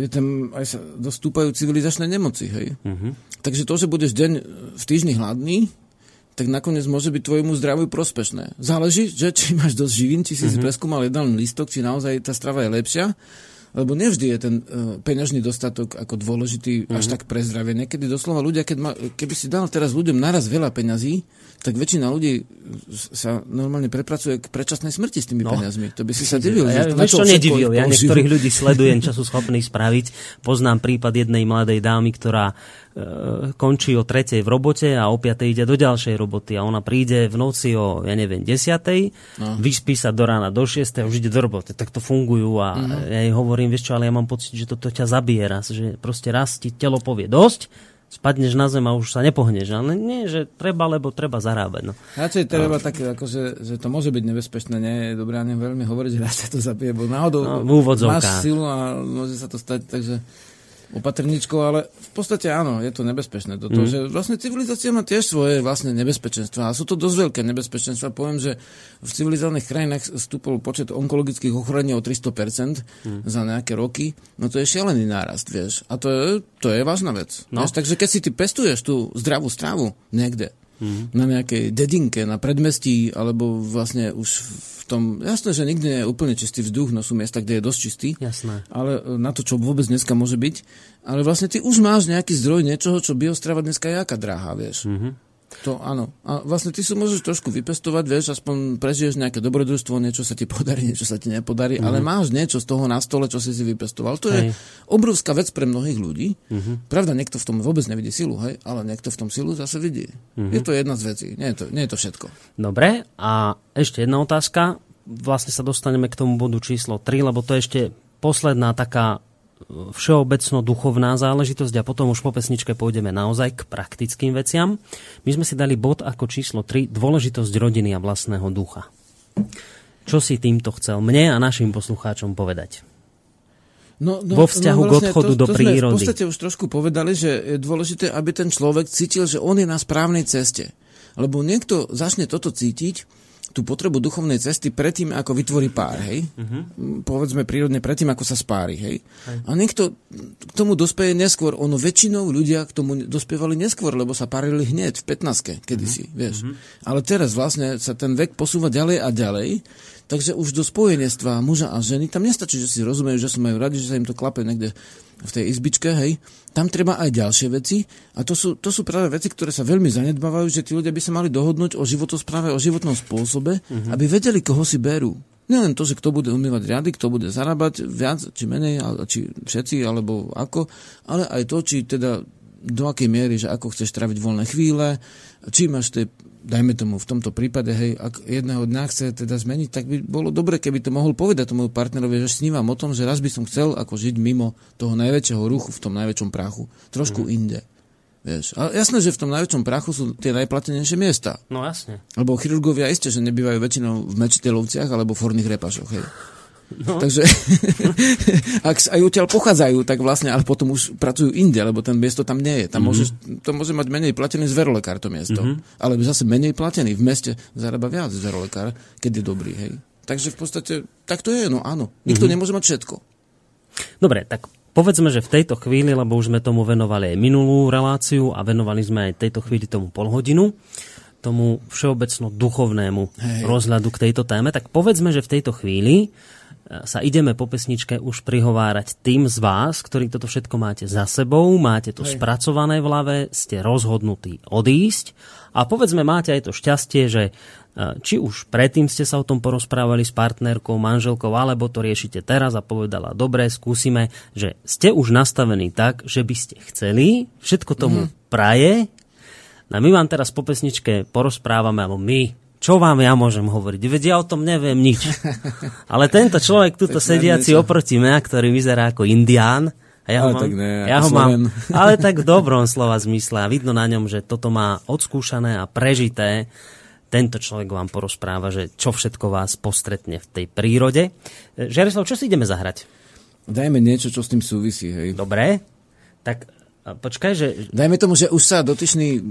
tam aj sa dostúpajú civilizačné nemoci, hej. Uh-huh. Takže to, že budeš deň v týždni hladný, tak nakoniec môže byť tvojmu zdraviu prospešné. Záleží, že či máš dosť živín, či si uh-huh. si preskúmal jedálny lístok, či naozaj tá strava je lepšia, lebo nevždy je ten uh, peňažný dostatok ako dôležitý uh-huh. až tak pre zdravie. Niekedy doslova ľudia, keď ma, keby si dal teraz ľuďom naraz veľa peňazí, tak väčšina ľudí sa normálne prepracuje k predčasnej smrti s tými no. peniazmi. To by si sa divil. Ja, ja, čo nedivil. Ja niektorých ľudí sledujem, čo sú schopní spraviť. Poznám prípad jednej mladej dámy, ktorá e, končí o tretej v robote a o piatej ide do ďalšej roboty a ona príde v noci o, ja neviem, desiatej, no. vyspí sa do rána do šiestej a už ide do roboty. Tak to fungujú a mm-hmm. ja jej hovorím, vieš čo, ale ja mám pocit, že toto ťa zabije raz, že proste raz ti telo povie dosť spadneš na zem a už sa nepohneš. Ale nie, že treba, lebo treba zarábať. No. Radšej treba no. také, akože, že to môže byť nebezpečné, nie je dobré, neviem veľmi hovoriť, že radšej to zabije, bo náhodou no, máš silu a môže sa to stať, takže opatrničkou, ale v podstate áno, je to nebezpečné. Toto, mm. že vlastne civilizácia má tiež svoje vlastne nebezpečenstva a sú to dosť veľké nebezpečenstva. Poviem, že v civilizovaných krajinách stúpol počet onkologických ochorení o 300% mm. za nejaké roky. No to je šialený nárast, vieš. A to je, to je vážna vec. No. Vieš? Takže keď si ty pestuješ tú zdravú stravu niekde, mm. na nejakej dedinke, na predmestí, alebo vlastne už v tom, jasné, že nikdy nie je úplne čistý vzduch, no sú miesta, kde je dosť čistý, jasné. ale e, na to, čo vôbec dneska môže byť, ale vlastne ty už máš nejaký zdroj niečoho, čo biostrava dneska je aká drahá, vieš. Mm-hmm. To áno. A vlastne ty si môžeš trošku vypestovať, vieš, aspoň prežiješ nejaké dobrodružstvo, niečo sa ti podarí, niečo sa ti nepodarí, mm-hmm. ale máš niečo z toho na stole, čo si si vypestoval. To hej. je obrovská vec pre mnohých ľudí. Mm-hmm. Pravda, niekto v tom vôbec nevidí silu, hej, ale niekto v tom silu zase vidí. Mm-hmm. Je to jedna z vecí, nie je to, nie je to všetko. Dobre, a ešte jedna otázka. Vlastne sa dostaneme k tomu bodu číslo 3, lebo to je ešte posledná taká všeobecno duchovná záležitosť a potom už po pesničke pôjdeme naozaj k praktickým veciam. My sme si dali bod ako číslo 3, dôležitosť rodiny a vlastného ducha. Čo si týmto chcel mne a našim poslucháčom povedať? No, no, vo vzťahu no, vlastne k odchodu to, do to prírody. Sme v podstate už trošku povedali, že je dôležité, aby ten človek cítil, že on je na správnej ceste. Lebo niekto začne toto cítiť, tú potrebu duchovnej cesty predtým, ako vytvorí pár, hej? Uh-huh. Povedzme prírodne predtým, ako sa spári, hej? hej? A niekto k tomu dospeje neskôr. Ono väčšinou ľudia k tomu dospievali neskôr, lebo sa párili hneď v 15 kedysi, uh-huh. vieš. Uh-huh. Ale teraz vlastne sa ten vek posúva ďalej a ďalej Takže už do spojenectva muža a ženy, tam nestačí, že si rozumejú, že sa majú radi, že sa im to klape niekde v tej izbičke, hej. Tam treba aj ďalšie veci a to sú, to sú práve veci, ktoré sa veľmi zanedbávajú, že tí ľudia by sa mali dohodnúť o životospráve, o životnom spôsobe, uh-huh. aby vedeli, koho si berú. Nielen to, že kto bude umývať riady, kto bude zarábať viac, či menej, či všetci, alebo ako, ale aj to, či teda do akej miery, že ako chceš traviť voľné chvíle, či máš tie dajme tomu v tomto prípade, hej, ak jedného dňa chce teda zmeniť, tak by bolo dobre, keby to mohol povedať tomu partnerovi, že snívam o tom, že raz by som chcel ako žiť mimo toho najväčšieho ruchu v tom najväčšom prachu. Trošku mm. inde. Vieš. Ale jasné, že v tom najväčšom prachu sú tie najplatenejšie miesta. No jasne. Lebo chirurgovia isté, že nebývajú väčšinou v mečiteľovciach alebo v horných repašoch. Hej. No. Takže ak aj odtiaľ pochádzajú, tak vlastne, ale potom už pracujú inde, lebo ten miesto tam nie je. Tam mm-hmm. môžeš, to môže mať menej platený zverolekár to miesto. Mm-hmm. Ale zase menej platený. V meste zarába viac zverolekár, keď je dobrý. Hej. Takže v podstate, tak to je, no áno. Nikto mm-hmm. nemôže mať všetko. Dobre, tak povedzme, že v tejto chvíli, lebo už sme tomu venovali aj minulú reláciu a venovali sme aj tejto chvíli tomu polhodinu, tomu všeobecno duchovnému Hej. rozhľadu k tejto téme, tak povedzme, že v tejto chvíli sa ideme po pesničke už prihovárať tým z vás, ktorí toto všetko máte za sebou, máte to Hej. spracované v hlave, ste rozhodnutí odísť a povedzme máte aj to šťastie, že e, či už predtým ste sa o tom porozprávali s partnerkou, manželkou, alebo to riešite teraz a povedala, dobre, skúsime, že ste už nastavení tak, že by ste chceli, všetko tomu mm. praje, no my vám teraz po pesničke porozprávame, alebo my, čo vám ja môžem hovoriť? Veď ja o tom neviem nič. Ale tento človek tuto sediaci oproti mňa, ktorý vyzerá ako indián, a ja ho, mám, ne, ja ho mám, ale tak v dobrom slova zmysle. A vidno na ňom, že toto má odskúšané a prežité. Tento človek vám porozpráva, že čo všetko vás postretne v tej prírode. Žerislav, čo si ideme zahrať? Dajme niečo, čo s tým súvisí. Hej. Dobre. Tak počkaj, že... Dajme tomu, že už sa dotyčný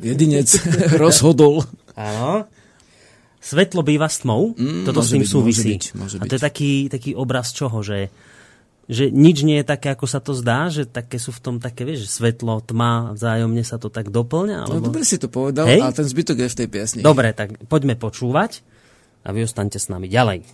jedinec rozhodol. Áno. Svetlo býva s tmou, mm, toto s tým byť, súvisí. Môže byť, môže byť. A to je taký, taký obraz čoho, že, že nič nie je také, ako sa to zdá, že také sú v tom také, vieš, svetlo, tma, vzájomne sa to tak doplňa? No, alebo... No dobre si to povedal, Hej? a ten zbytok je v tej piesni. Dobre, tak poďme počúvať a vy ostaňte s nami ďalej.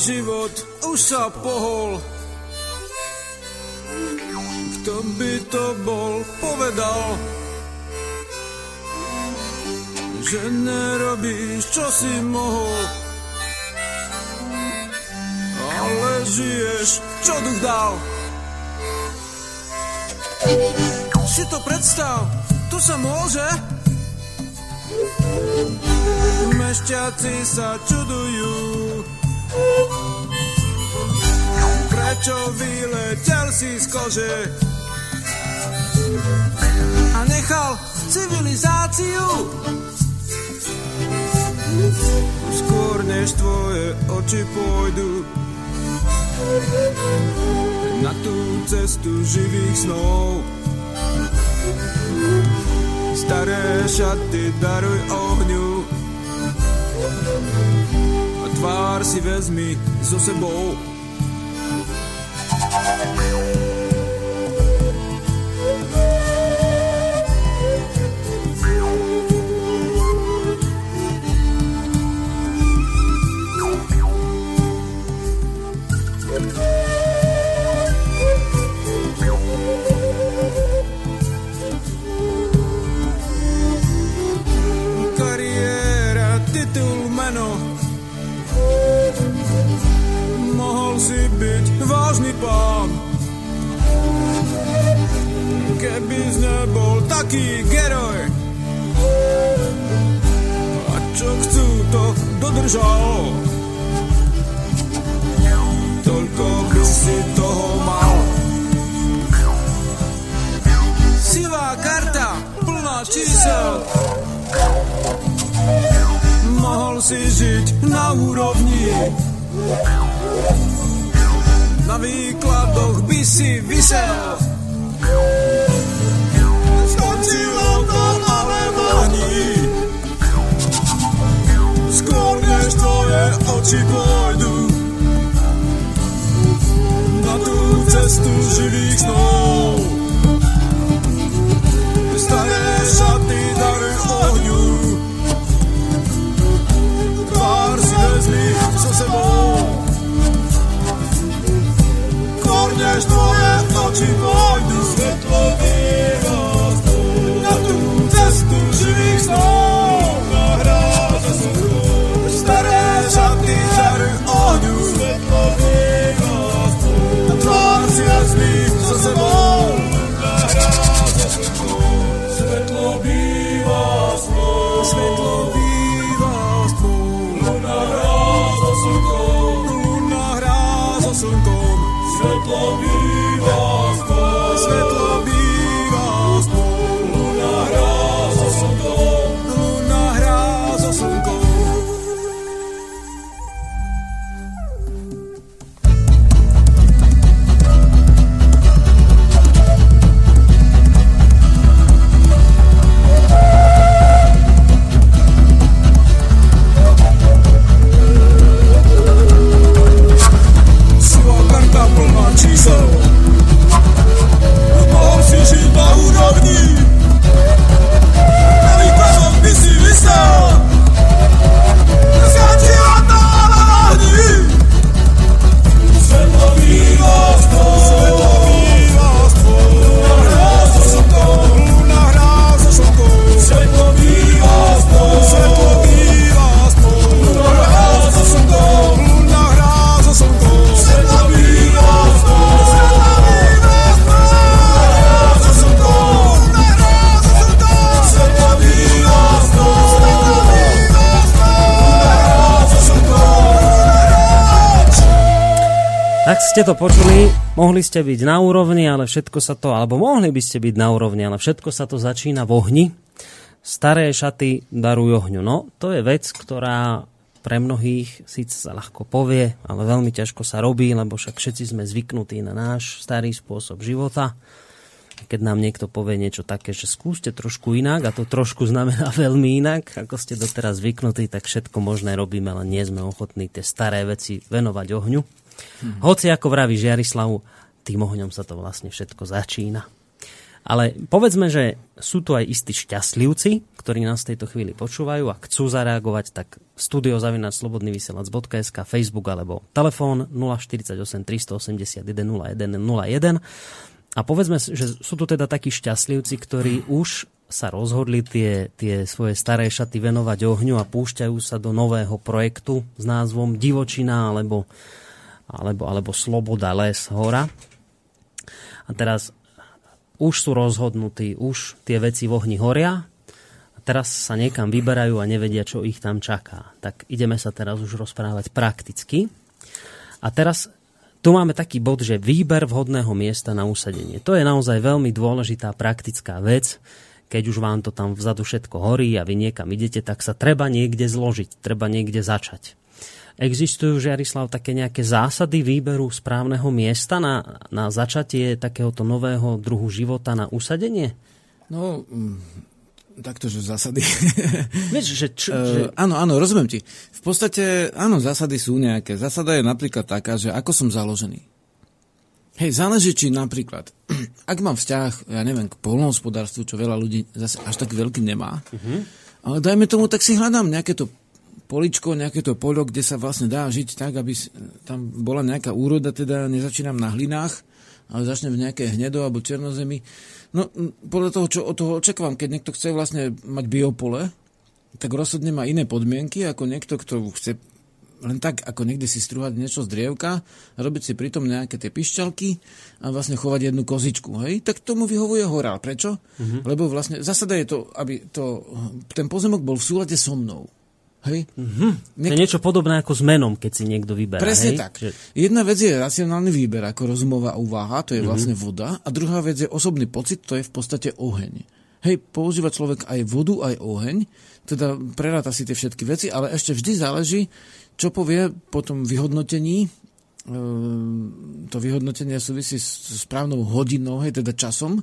Život už sa pohol. Kto by to bol povedal, že nerobíš, čo si mohol. Ale žiješ, čo duch dal. Si to predstav, tu sa môže. Mešťaci sa čudujú, Prečo vyletel si z kože a nechal civilizáciu? Skôr než tvoje oči pôjdu na tú cestu živých snov. Staré šaty daruj ohňu tvár si vezmi so sebou. Mohli ste byť na úrovni, ale všetko sa to, alebo mohli by ste byť na úrovni, ale všetko sa to začína v ohni. Staré šaty darujú ohňu. No, to je vec, ktorá pre mnohých síce sa ľahko povie, ale veľmi ťažko sa robí, lebo však všetci sme zvyknutí na náš starý spôsob života. Keď nám niekto povie niečo také, že skúste trošku inak, a to trošku znamená veľmi inak, ako ste doteraz zvyknutí, tak všetko možné robíme, ale nie sme ochotní tie staré veci venovať ohňu. Hmm. Hoci ako vraví Žiarislav, tým ohňom sa to vlastne všetko začína. Ale povedzme, že sú tu aj istí šťastlivci, ktorí nás v tejto chvíli počúvajú a chcú zareagovať, tak studiozavinačslobodnyvysielac.sk, Facebook alebo telefón 048 381 01 01. A povedzme, že sú tu teda takí šťastlivci, ktorí už sa rozhodli tie, tie svoje staré šaty venovať ohňu a púšťajú sa do nového projektu s názvom Divočina alebo, alebo, alebo Sloboda, les, hora. A teraz už sú rozhodnutí, už tie veci v ohni horia a teraz sa niekam vyberajú a nevedia, čo ich tam čaká. Tak ideme sa teraz už rozprávať prakticky. A teraz tu máme taký bod, že výber vhodného miesta na usadenie. To je naozaj veľmi dôležitá praktická vec. Keď už vám to tam vzadu všetko horí a vy niekam idete, tak sa treba niekde zložiť, treba niekde začať. Existujú, Žiarislav, také nejaké zásady výberu správneho miesta na, na začatie takéhoto nového druhu života na usadenie? No, mm, takto, že zásady. Vieš, že, čo, Eh, že... áno, áno, rozumiem ti. V podstate, áno, zásady sú nejaké. Zásada je napríklad taká, že ako som založený. Hej, záleží, či napríklad, ak mám vzťah, ja neviem, k polnohospodárstvu, čo veľa ľudí zase až tak veľký nemá, uh-huh. ale dajme tomu, tak si hľadám nejaké to poličko, nejaké to poľo, kde sa vlastne dá žiť tak, aby tam bola nejaká úroda, teda nezačínam na hlinách, ale začnem v nejakej hnedo alebo černozemi. No, podľa toho, čo od toho očakávam, keď niekto chce vlastne mať biopole, tak rozhodne má iné podmienky ako niekto, kto chce len tak, ako niekde si strúhať niečo z drievka, robiť si pritom nejaké tie pišťalky a vlastne chovať jednu kozičku, hej, tak tomu vyhovuje horál. Prečo? Uh-huh. Lebo vlastne zásada je to, aby to, ten pozemok bol v súlade so mnou. Hej? Uh-huh. Niek- to je niečo podobné ako s menom, keď si niekto vyberá. Presne hej? tak. Že... Jedna vec je racionálny výber, ako rozumová úvaha, to je uh-huh. vlastne voda, a druhá vec je osobný pocit, to je v podstate oheň. Hej, používa človek aj vodu, aj oheň, teda preráta si tie všetky veci, ale ešte vždy záleží, čo povie po tom vyhodnotení, ehm, to vyhodnotenie súvisí s správnou hodinou, hej, teda časom.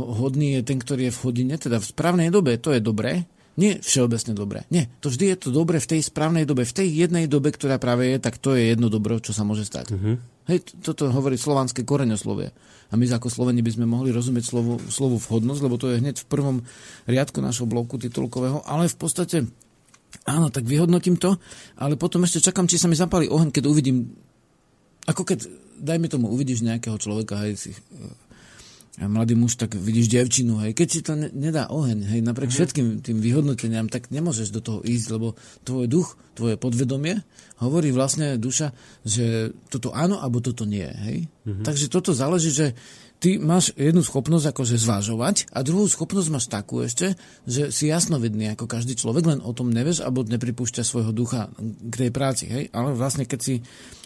Hodný je ten, ktorý je v hodine, teda v správnej dobe, to je dobré, nie všeobecne dobré. Nie, to vždy je to dobré v tej správnej dobe, v tej jednej dobe, ktorá práve je, tak to je jedno dobro, čo sa môže stať. Uh-huh. Hej, toto hovorí slovanské koreňoslovie. A my ako Sloveni by sme mohli rozumieť slovu, slovu vhodnosť, lebo to je hneď v prvom riadku našho bloku titulkového, ale v podstate Áno, tak vyhodnotím to, ale potom ešte čakám, či sa mi zapáli oheň, keď uvidím, ako keď, dajme tomu, uvidíš nejakého človeka, hej, si, a mladý muž, tak vidíš devčinu, hej, keď si to ne, nedá oheň, hej, napriek uh-huh. všetkým tým vyhodnoteniam, tak nemôžeš do toho ísť, lebo tvoj duch, tvoje podvedomie hovorí vlastne duša, že toto áno, alebo toto nie, hej. Uh-huh. Takže toto záleží, že ty máš jednu schopnosť akože zvážovať a druhú schopnosť máš takú ešte, že si jasnovidný ako každý človek, len o tom nevieš alebo nepripúšťa svojho ducha k tej práci. Hej? Ale vlastne keď, si,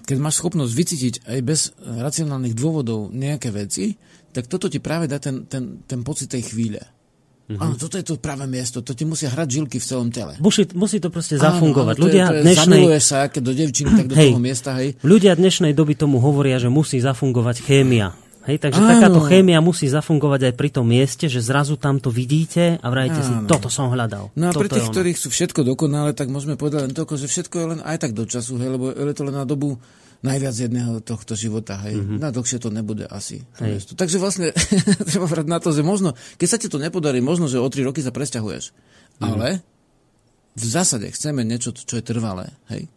keď máš schopnosť vycítiť aj bez racionálnych dôvodov nejaké veci, tak toto ti práve dá ten, ten, ten pocit tej chvíle. Mm-hmm. Áno, toto je to práve miesto, to ti musia hrať žilky v celom tele. Musí, musí to proste zafungovať. Áno, áno, ľudia to je, to je, dnešnej... sa, keď do devčiny, tak do hej, toho miesta, hej. Ľudia dnešnej doby tomu hovoria, že musí zafungovať chémia. Hej, takže Áno. takáto chémia musí zafungovať aj pri tom mieste, že zrazu tam to vidíte a vrajte si, toto som hľadal. No a pre tých, ktorí sú všetko dokonale, tak môžeme povedať len toľko, že všetko je len aj tak do času, hej, lebo je to len na dobu najviac jedného tohto života, hej. Mm-hmm. Na dlhšie to nebude asi. Hej. Takže vlastne treba vrať na to, že možno, keď sa ti to nepodarí, možno, že o tri roky sa presťahuješ. Mm-hmm. Ale v zásade chceme niečo, čo je trvalé, hej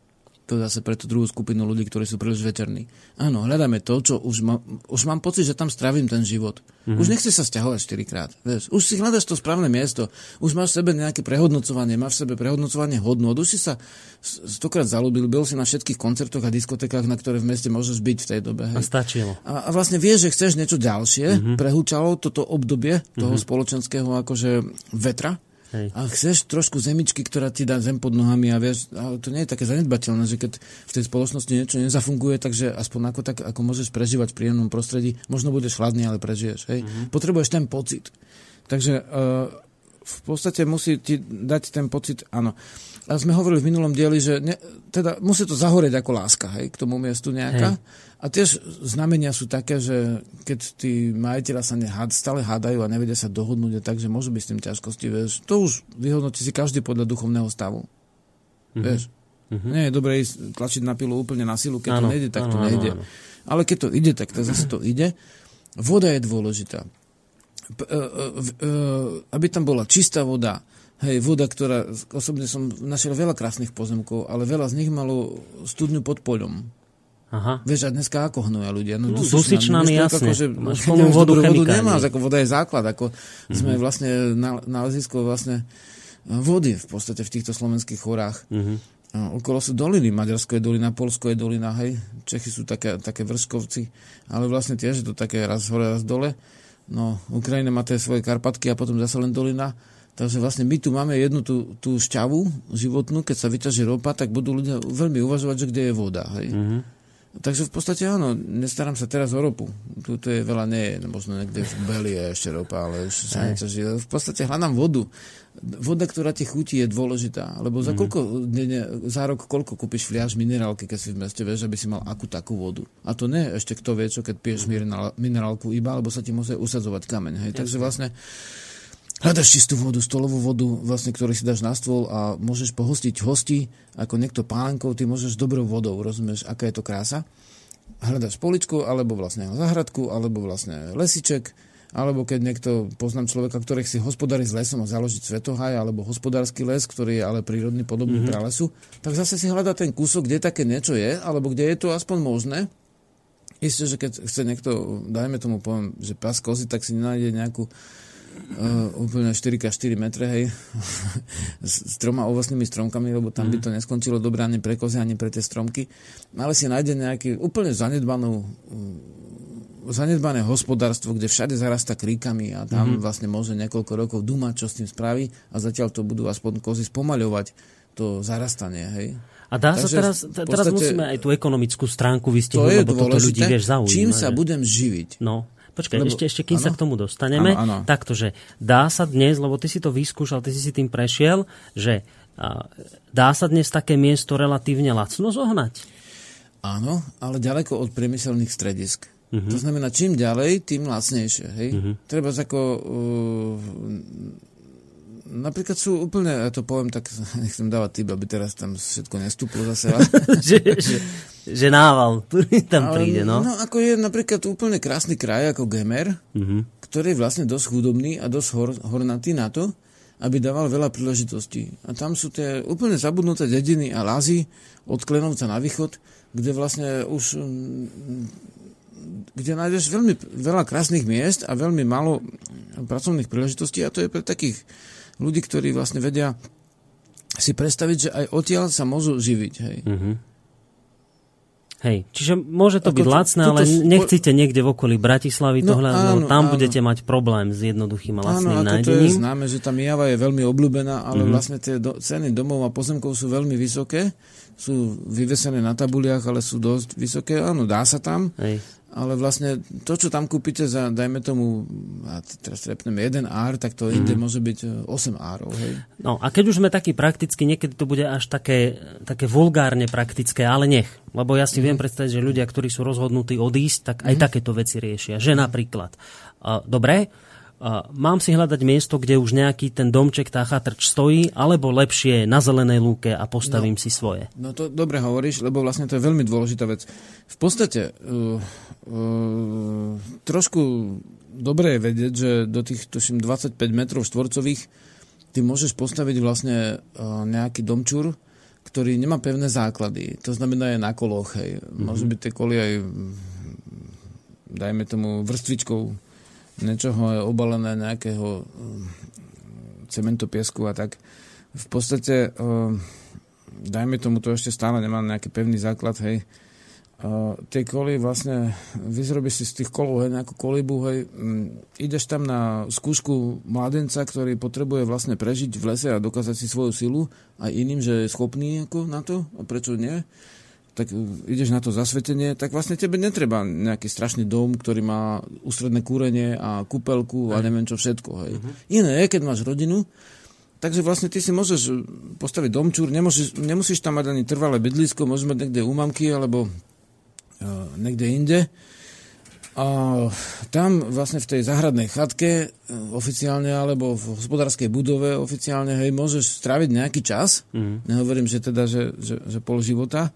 to zase pre tú druhú skupinu ľudí, ktorí sú príliš veterní. Áno, hľadáme to, čo už, ma, už mám pocit, že tam strávim ten život. Mm-hmm. Už nechce sa stiahovať 4 krát. Vieš, už si hľadaš to správne miesto. Už máš v sebe nejaké prehodnocovanie, máš v sebe prehodnocovanie hodnú. Už si sa stokrát zalúbil, byl si na všetkých koncertoch a diskotekách, na ktoré v meste môžeš byť v tej dobe. Hej. A stačilo. A, a vlastne vieš, že chceš niečo ďalšie, mm-hmm. prehúčalo toto obdobie toho mm-hmm. spoločenského akože vetra Hej. A chceš trošku zemičky, ktorá ti dá zem pod nohami a vieš, ale to nie je také zanedbateľné, že keď v tej spoločnosti niečo nezafunguje, takže aspoň ako tak, ako môžeš prežívať v príjemnom prostredí, možno budeš chladný, ale prežiješ. Hej? Uh-huh. Potrebuješ ten pocit. Takže uh, v podstate musí ti dať ten pocit, áno. A sme hovorili v minulom dieli, že ne, teda musí to zahoreť ako láska, hej, k tomu miestu nejaká. Hej. A tiež znamenia sú také, že keď tí majiteľa sa nehád, stále hádajú a nevedia sa dohodnúť, tak, že môžu byť s tým ťažkosti, vieš, to už vyhodnotí si každý podľa duchovného stavu. Mm-hmm. Vieš? Mm-hmm. Nie je dobré ísť tlačiť na pilu úplne na silu, keď ano, to nejde, tak ano, to nejde. Ano, ano. Ale keď to ide, tak to zase to ide. Voda je dôležitá. P- e, e, e, aby tam bola čistá voda, Hej, voda, ktorá, osobne som našiel veľa krásnych pozemkov, ale veľa z nich malo studňu pod poľom. Aha. Vieš, a dneska ako hnoja ľudia? No, no dusičnami, jasne. Ako, že, Máš plnú vodu, vodu nemáš, ako voda je základ. Ako mm-hmm. sme vlastne na, vlastne vody v podstate v týchto slovenských horách. Mm-hmm. A okolo sú doliny. Maďarsko je dolina, Polsko je dolina, hej. Čechy sú také, také vrškovci. Ale vlastne tiež je to také raz hore, raz dole. No, Ukrajina má tie svoje Karpatky a potom zase len dolina. Takže vlastne my tu máme jednu tú, tú šťavu životnú, keď sa vyťaží ropa, tak budú ľudia veľmi uvažovať, že kde je voda. Hej. Mm-hmm. Takže v podstate áno, nestarám sa teraz o ropu. Tu je veľa, nie, možno niekde v Beli je ešte ropa, ale už sa neťaží. V podstate hľadám vodu. Voda, ktorá ti chutí, je dôležitá. Lebo za, mhm. koľko, ne, ne, za rok koľko kúpiš fliaž minerálky, keď si v meste, vieš, aby si mal akú takú vodu. A to nie ešte kto vie, čo keď piješ mhm. minerálku iba, alebo sa ti musí usadzovať kameň. Hej. Takže vlastne hľadaš čistú vodu, stolovú vodu, vlastne, ktorú si dáš na stôl a môžeš pohostiť hosti, ako niekto pánkov, ty môžeš dobrou vodou, rozumieš, aká je to krása. Hľadaš poličku, alebo vlastne zahradku, alebo vlastne lesiček, alebo keď niekto, poznám človeka, ktorý si hospodári s lesom a založiť svetohaj, alebo hospodársky les, ktorý je ale prírodný podobný mm-hmm. pralesu, tak zase si hľadá ten kúsok, kde také niečo je, alebo kde je to aspoň možné. Isté, že keď chce niekto, dajme tomu poviem, že pas kozy, tak si nenájde nejakú Uh, úplne 4x4 metre, hej, s, s troma ovocnými stromkami, lebo tam by to neskončilo dobre ani pre kozy, ani pre tie stromky. Ale si nájde nejaký úplne zanedbanú zanedbané hospodárstvo, kde všade zarasta kríkami a tam mm-hmm. vlastne môže niekoľko rokov dumať, čo s tým spraví a zatiaľ to budú aspoň kozy spomaľovať to zarastanie, hej. A dá Takže sa teraz, podstate, teraz musíme aj tú ekonomickú stránku vystihnúť, lebo toto ľudí vieš zaujíma. Čím sa budem živiť? No, Počkaj, lebo, ešte, ešte kým ano? sa k tomu dostaneme, ano, ano. takto, že dá sa dnes, lebo ty si to vyskúšal, ty si si tým prešiel, že dá sa dnes také miesto relatívne lacno zohnať? Áno, ale ďaleko od priemyselných stredisk. Uh-huh. To znamená, čím ďalej, tým lacnejšie. Hej? Uh-huh. Treba ako... Uh, napríklad sú úplne, ja to poviem tak, nechcem dávať typ, aby teraz tam všetko nestúplo zase. že, že, že nával, ktorý tam príde, no. No, ako je napríklad úplne krásny kraj ako Gemer, uh-huh. ktorý je vlastne dosť chudobný a dosť hor, hornatý na to, aby dával veľa príležitostí. A tam sú tie úplne zabudnuté dediny a lázy od Klenovca na východ, kde vlastne už kde nájdeš veľmi veľa krásnych miest a veľmi málo pracovných príležitostí a to je pre takých ľudí, ktorí vlastne vedia si predstaviť, že aj odtiaľ sa môžu živiť. Hej. Mm-hmm. Hej, čiže môže to Ako byť to, lacné, ale nechcete niekde v okolí Bratislavy no, tohle, áno, tam áno. budete mať problém s jednoduchým a lacným áno, nájdením. to je známe, že tá Mijava je veľmi obľúbená, ale mm-hmm. vlastne tie do, ceny domov a pozemkov sú veľmi vysoké, sú vyvesené na tabuliach, ale sú dosť vysoké. Áno, dá sa tam, Hej ale vlastne to, čo tam kúpite za, dajme tomu, a teraz trepneme jeden ár, tak to inde mm. môže byť 8 e, árov. Hej. No a keď už sme takí prakticky, niekedy to bude až také, také vulgárne praktické, ale nech. Lebo ja si mm. viem predstaviť, že ľudia, ktorí sú rozhodnutí odísť, tak aj mm. takéto veci riešia. Že napríklad, uh, dobre, uh, mám si hľadať miesto, kde už nejaký ten domček, tá chatrč stojí, alebo lepšie na zelenej lúke a postavím no, si svoje. No to dobre hovoríš, lebo vlastne to je veľmi dôležitá vec. V podstate uh, Uh, trošku dobre je vedieť, že do tých, tuším, 25 metrov štvorcových ty môžeš postaviť vlastne uh, nejaký domčur, ktorý nemá pevné základy. To znamená je na koloch. Hej. Mm-hmm. Môže byť tie koly aj dajme tomu vrstvičkou niečoho je obalené nejakého cementopiesku a tak. V podstate uh, dajme tomu, to ešte stále nemá nejaký pevný základ, hej. Tie koly vlastne, vyzrobíš si z tých kolov hej, nejakú kolibu, hej, um, ideš tam na skúšku mladenca, ktorý potrebuje vlastne prežiť v lese a dokázať si svoju silu aj iným, že je schopný ako na to a prečo nie, tak uh, ideš na to zasvetenie, tak vlastne tebe netreba nejaký strašný dom, ktorý má ústredné kúrenie a kúpelku a neviem čo všetko. Hej. Uh-huh. Iné je, keď máš rodinu, Takže vlastne ty si môžeš postaviť domčúr, nemusíš, nemusíš tam mať ani trvalé bydlisko, môžeš mať niekde u mamky alebo niekde inde. A tam vlastne v tej záhradnej chatke e, oficiálne alebo v hospodárskej budove oficiálne hej, môžeš stráviť nejaký čas. Mm. Nehovorím, že teda, že, že, že pol života.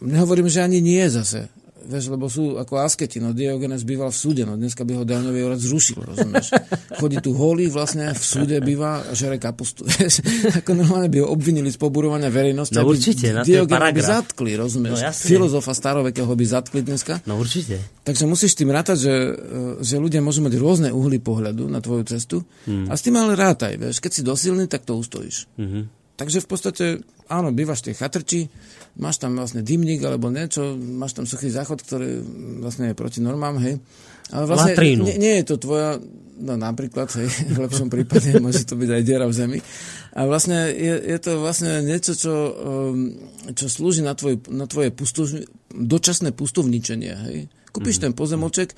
Nehovorím, že ani nie zase. Vieš, lebo sú ako asketi, no Diogenes býval v súde, no dneska by ho Daňový úrad zrušil, rozumieš? Chodí tu holý, vlastne v súde býva a žere kapustu, vieš? Ako normálne by ho obvinili z poburovania verejnosti. No určite, na Diogena by zatkli, rozumieš? No, Filozofa starovekého by zatkli dneska. No určite. Takže musíš tým rátať, že, že ľudia môžu mať rôzne uhly pohľadu na tvoju cestu hmm. a s tým ale rátaj, vieš? Keď si dosilný, tak to ustojíš. Hmm. Takže v podstate, áno, bývaš tej chatrči, máš tam vlastne dymník alebo niečo, máš tam suchý záchod, ktorý vlastne je proti normám, hej. Ale vlastne nie, nie je to tvoja, no napríklad, hej, v lepšom prípade môže to byť aj diera v zemi. A vlastne je, je to vlastne niečo, čo, um, čo slúži na, tvoj, na tvoje pusto, dočasné pustovničenie, hej. Kúpiš mm-hmm. ten pozemoček,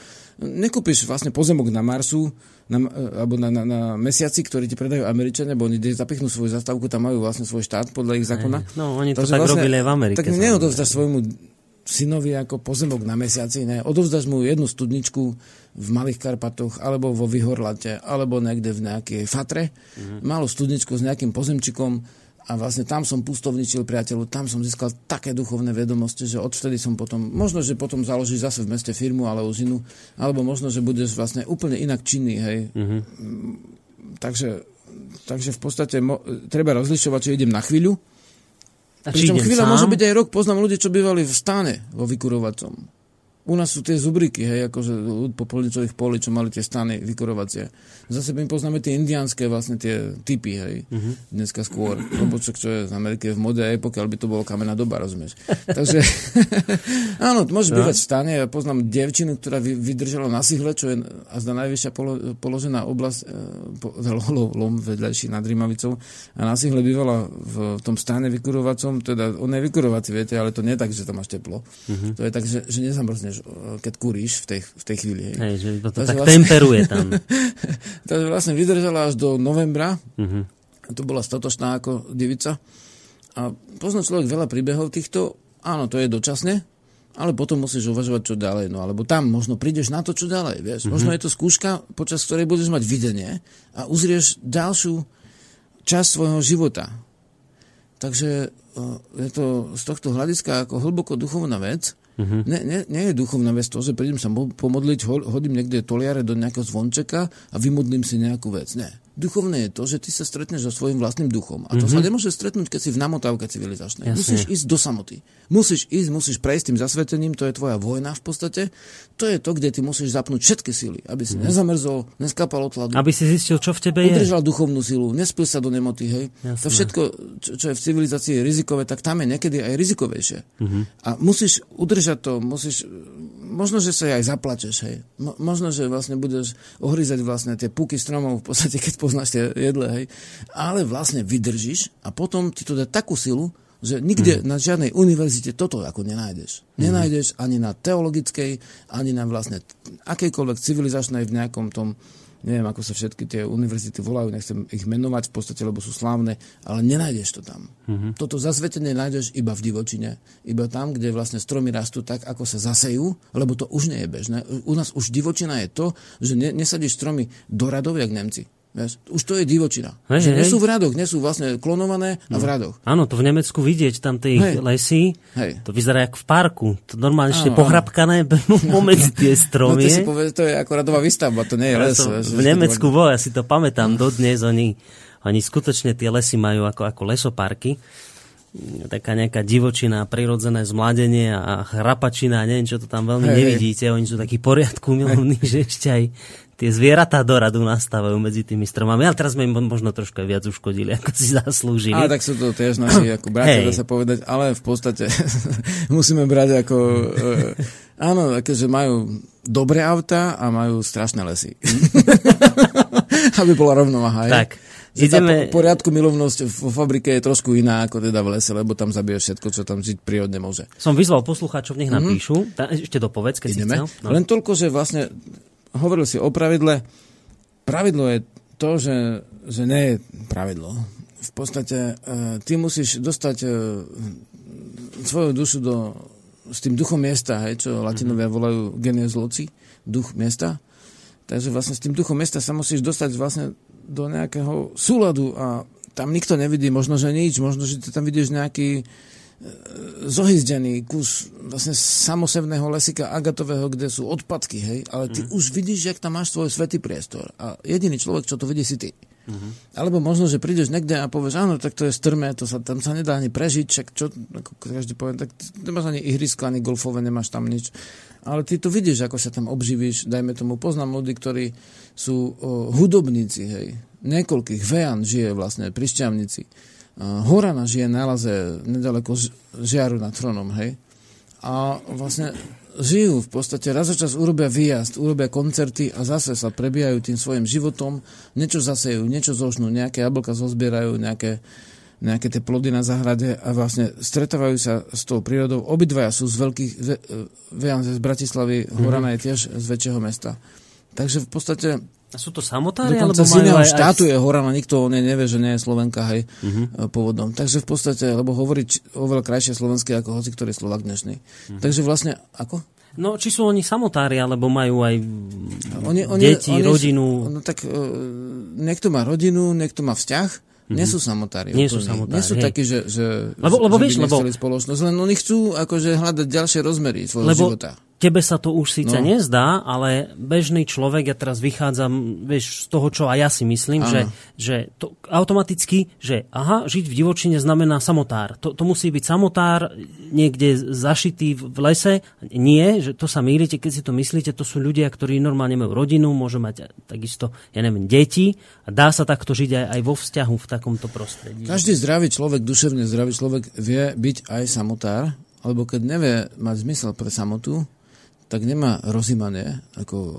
nekúpiš vlastne pozemok na Marsu, na, alebo na, na, na mesiaci, ktorí ti predajú Američania, bo oni zapichnú svoju zastávku, tam majú vlastne svoj štát podľa ich zákona. No, oni to Takže tak vlastne, robili aj v Amerike. Tak neodovzdáš svojmu synovi ako pozemok na mesiaci, ne. Odovzdáš mu jednu studničku v Malých Karpatoch, alebo vo Vyhorlate, alebo niekde v nejakej Fatre, mm-hmm. malú studničku s nejakým pozemčikom, a vlastne tam som pustovničil priateľu, tam som získal také duchovné vedomosti, že odvtedy som potom, možno, že potom založíš zase v meste firmu, ale už inú, alebo možno, že budeš vlastne úplne inak činný, hej. Mm-hmm. Takže, takže v podstate mo, treba rozlišovať, či idem na chvíľu, a Pričom chvíľa sám? môže byť aj rok, poznám ľudí, čo bývali v stáne vo vykurovacom. U nás sú tie zubriky, hej, akože po polnicových poli, čo mali tie stany vykurovacie. Zase my poznáme tie indiánske vlastne tie typy, hej, uh-huh. dneska skôr. Lebo čo, čo je z Ameriky v mode, aj pokiaľ by to bolo kamená doba, rozumieš. Takže, áno, môžeš no. bývať v stane. Ja poznám devčinu, ktorá vy, vydržala na sihle, čo je azda najvyššia polo, položená oblasť, e, po, lom vedľajší nad Rímavicou. A na sihle bývala v tom stane vykurovacom, teda on je vykurovací, viete, ale to nie je tak, že tam máš teplo. Uh-huh. To je tak, že, že nezamrzneš dostaneš, keď kúriš v tej, v tej chvíli. Hej, hej že to, to tak vlastne, temperuje tam. takže vlastne vydržala až do novembra. Uh-huh. To bola statočná ako divica. A pozná človek veľa príbehov týchto. Áno, to je dočasne, ale potom musíš uvažovať, čo ďalej. No alebo tam možno prídeš na to, čo ďalej. Vieš. Mm-hmm. Možno je to skúška, počas ktorej budeš mať videnie a uzrieš ďalšiu časť svojho života. Takže je to z tohto hľadiska ako hlboko duchovná vec Uh-huh. Ne, ne, nie je duchovná vec to, že prídem sa pomodliť, hodím niekde toliare do nejakého zvončeka a vymodlím si nejakú vec. Ne. Duchovné je to, že ty sa stretneš so svojím vlastným duchom. A to mm-hmm. sa nemôže stretnúť, keď si v namotávke civilizačnej. Jasne. Musíš ísť do samoty. Musíš ísť, musíš prejsť tým zasvetením, to je tvoja vojna v podstate. To je to, kde ty musíš zapnúť všetky síly, aby si mm-hmm. nezamrzol, neskapal od hladu. Aby si zistil, čo v tebe je. Udržal duchovnú silu, nespil sa do nemoty, hej. Jasne. To všetko, čo, čo je v civilizácii rizikové, tak tam je niekedy aj rizikovejšie. Mm-hmm. A musíš udržať to, musíš možno, že sa aj zaplačeš, hej. Mo, možno, že vlastne budeš ohryzať vlastne tie puky stromov v podstate, keď poznáš tie jedle, hej. Ale vlastne vydržíš a potom ti to dá takú silu, že nikde mm. na žiadnej univerzite toto ako nenájdeš. Mm. Nenájdeš ani na teologickej, ani na vlastne akejkoľvek civilizačnej v nejakom tom neviem, ako sa všetky tie univerzity volajú, nechcem ich menovať v podstate, lebo sú slávne, ale nenájdeš to tam. Mm-hmm. Toto zasvetenie nájdeš iba v divočine, iba tam, kde vlastne stromy rastú tak, ako sa zasejú, lebo to už nie je bežné. U nás už divočina je to, že ne, nesadíš stromy do radov, jak Nemci. Už to je divočina. Hej, že hej. nie sú v radoch, nie sú vlastne klonované a v no. radoch. Áno, to v Nemecku vidieť, tam tie hej. lesy, hej. to vyzerá ako v parku. To normálne ešte pohrabkané pomedzi tie stromy. No to si povie, to je ako radová výstavba, to nie je les. To, v Nemecku bol, ja si to pamätám dodnes, oni, oni skutočne tie lesy majú ako, ako lesoparky taká nejaká divočina, prirodzené zmladenie a chrapačina, neviem, čo to tam veľmi hey, nevidíte. Oni sú takí poriadku milovní, že ešte aj tie zvieratá do radu nastávajú medzi tými stromami. Ale teraz sme im možno trošku viac uškodili, ako si zaslúžili. Ale tak sú to tiež naši ako bratia, dá sa povedať, ale v podstate musíme brať ako... Uh, áno, akože majú dobré auta a majú strašné lesy. Aby bola rovnováha. Tak. Že Ideme... tá poriadku milovnosť vo fabrike je trošku iná ako teda v lese, lebo tam zabije všetko, čo tam žiť prírodne môže. Som vyzval poslucháčov, nech napíšu. Mm-hmm. Ta, ešte dopovedz, keď Ideme. si chcel. No. Len toľko, že vlastne hovoril si o pravidle. Pravidlo je to, že, že nie je pravidlo. V podstate uh, ty musíš dostať uh, svoju dušu do, s tým duchom miesta, hej, čo latinovia mm-hmm. volajú genius loci, duch miesta. Takže vlastne s tým duchom miesta sa musíš dostať vlastne do nejakého súladu a tam nikto nevidí možno, že nič, možno, že ty tam vidíš nejaký e, zohyzdený kus vlastne samosevného lesika agatového, kde sú odpadky, hej, ale ty mm. už vidíš, jak tam máš svoj svetý priestor a jediný človek, čo to vidí, si ty. Mm-hmm. Alebo možno, že prídeš niekde a povieš, áno, tak to je strmé, to sa, tam sa nedá ani prežiť, čak čo, ako každý povie, tak nemáš ani ihrisko, ani golfové, nemáš tam nič. Ale ty tu vidíš, ako sa tam obživíš, dajme tomu, poznám ľudí, ktorí sú o, hudobníci, hej, niekoľkých, Vejan žije vlastne pri Šťavnici, Horana žije na Laze, nedaleko Žiaru nad Tronom, hej, a vlastne žijú v podstate, raz za čas urobia výjazd, urobia koncerty a zase sa prebijajú tým svojim životom, niečo zasejú, niečo zožnú, nejaké jablka zozbierajú, nejaké, nejaké tie plody na zahrade a vlastne stretávajú sa s tou prírodou. Obidvaja sú z veľkých, Vejan z Bratislavy, mm-hmm. Horana je tiež z väčšieho mesta. Takže v podstate a sú to samotári? Dokonca z iného štátu aj... je Horana, nikto on nevie, že nie je Slovenka, hej, uh-huh. pôvodom. Takže v podstate, lebo hovoriť oveľa krajšie slovenské ako hoci, ktorý je Slovak dnešný. Uh-huh. Takže vlastne, ako? No, či sú oni samotári, alebo majú aj oni, oni, deti, oni rodinu? No tak, uh, niekto má rodinu, niekto má vzťah, Mm-hmm. Nie sú samotári. Nie sú samotári. Nie sú hej. takí, že, že, lebo, lebo, že vieš, lebo... spoločnosť, len oni chcú akože hľadať ďalšie rozmery svojho lebo života tebe sa to už síce no. nezdá, ale bežný človek, ja teraz vychádzam vieš, z toho, čo aj ja si myslím, že, že to automaticky, že aha, žiť v divočine znamená samotár. To, to musí byť samotár niekde zašitý v lese. Nie, že to sa mýlite, keď si to myslíte, to sú ľudia, ktorí normálne majú rodinu, môžu mať takisto, ja neviem, deti a dá sa takto žiť aj, aj vo vzťahu v takomto prostredí. Každý zdravý človek, duševne zdravý človek vie byť aj samotár, alebo keď nevie mať zmysel pre samotu, tak nemá rozímanie, ako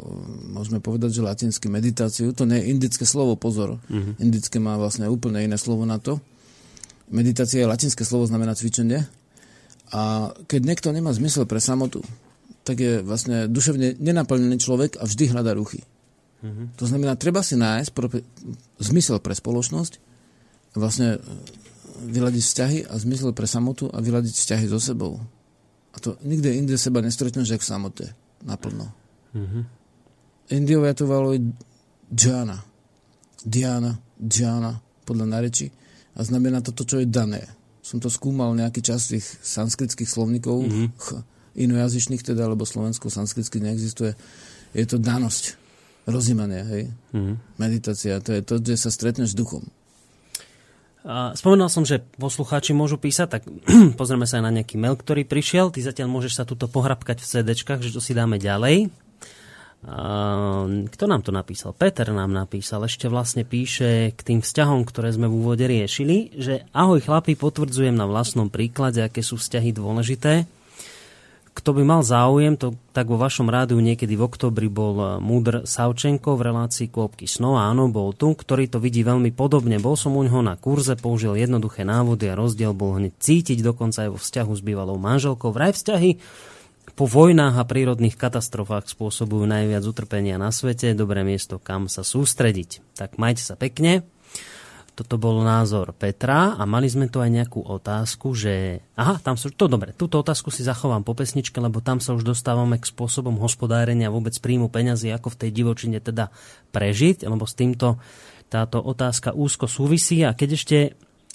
môžeme povedať, že latinsky meditáciu, to nie je indické slovo, pozor. Uh-huh. Indické má vlastne úplne iné slovo na to. Meditácia je latinské slovo, znamená cvičenie. A keď niekto nemá zmysel pre samotu, tak je vlastne duševne nenaplnený človek a vždy hľadá ruchy. Uh-huh. To znamená, treba si nájsť pro, zmysel pre spoločnosť, vlastne vyladiť vzťahy a zmysel pre samotu a vyladiť vzťahy so sebou. A to nikde inde seba nestretneš, jak v samote. Naplno. Mm-hmm. Indiovia to volali džána. Diana, džána, podľa nareči. A znamená to to, čo je dané. Som to skúmal nejaký čas tých sanskritských slovníkov, mm-hmm. ch, inojazyčných teda, lebo slovensko sanskricky neexistuje. Je to danosť, rozímanie, hej. Mm-hmm. Meditácia, to je to, kde sa stretneš s duchom. Spomenul som, že poslucháči môžu písať, tak pozrieme sa aj na nejaký mail, ktorý prišiel. Ty zatiaľ môžeš sa tuto pohrabkať v CD, že to si dáme ďalej. Kto nám to napísal? Peter nám napísal, ešte vlastne píše k tým vzťahom, ktoré sme v úvode riešili, že ahoj chlapi, potvrdzujem na vlastnom príklade, aké sú vzťahy dôležité kto by mal záujem, to, tak vo vašom rádiu niekedy v oktobri bol eh, Múdr Savčenko v relácii Kôpky snov. Áno, bol tu, ktorý to vidí veľmi podobne. Bol som u ňoho na kurze, použil jednoduché návody a rozdiel bol hneď cítiť, dokonca aj vo vzťahu s bývalou manželkou. Vraj vzťahy po vojnách a prírodných katastrofách spôsobujú najviac utrpenia na svete, dobré miesto, kam sa sústrediť. Tak majte sa pekne. Toto bol názor Petra a mali sme tu aj nejakú otázku, že... Aha, tam sú... To dobre, túto otázku si zachovám po pesničke, lebo tam sa už dostávame k spôsobom hospodárenia vôbec príjmu peňazí, ako v tej divočine teda prežiť, lebo s týmto táto otázka úzko súvisí. A keď ešte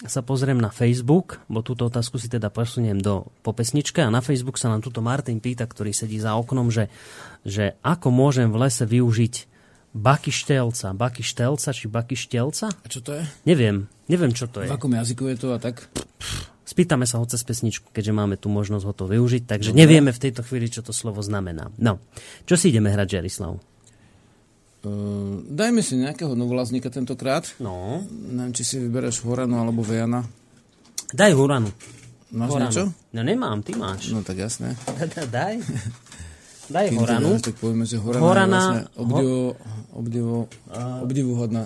sa pozriem na Facebook, bo túto otázku si teda posuniem do po pesničke a na Facebook sa nám tuto Martin pýta, ktorý sedí za oknom, že, že ako môžem v lese využiť Bakyštelca. Bakyštelca či Bakyštelca? A čo to je? Neviem. Neviem, čo to je. V akom jazyku je to a tak? Spýtame sa ho cez pesničku, keďže máme tu možnosť ho to využiť, takže Dobre. nevieme v tejto chvíli, čo to slovo znamená. No, čo si ideme hrať, Žerislav? Uh, dajme si nejakého novolazníka tentokrát. No. Neviem, či si vybereš Horanu alebo Vejana. Daj Horanu. Máš Horanu. niečo? No nemám, ty máš. No tak jasné. Daj. Daj Kým Horanu. Teda, tak povieme, že Horana, Horana je vlastne obdivo, obdivo, obdivuhodná.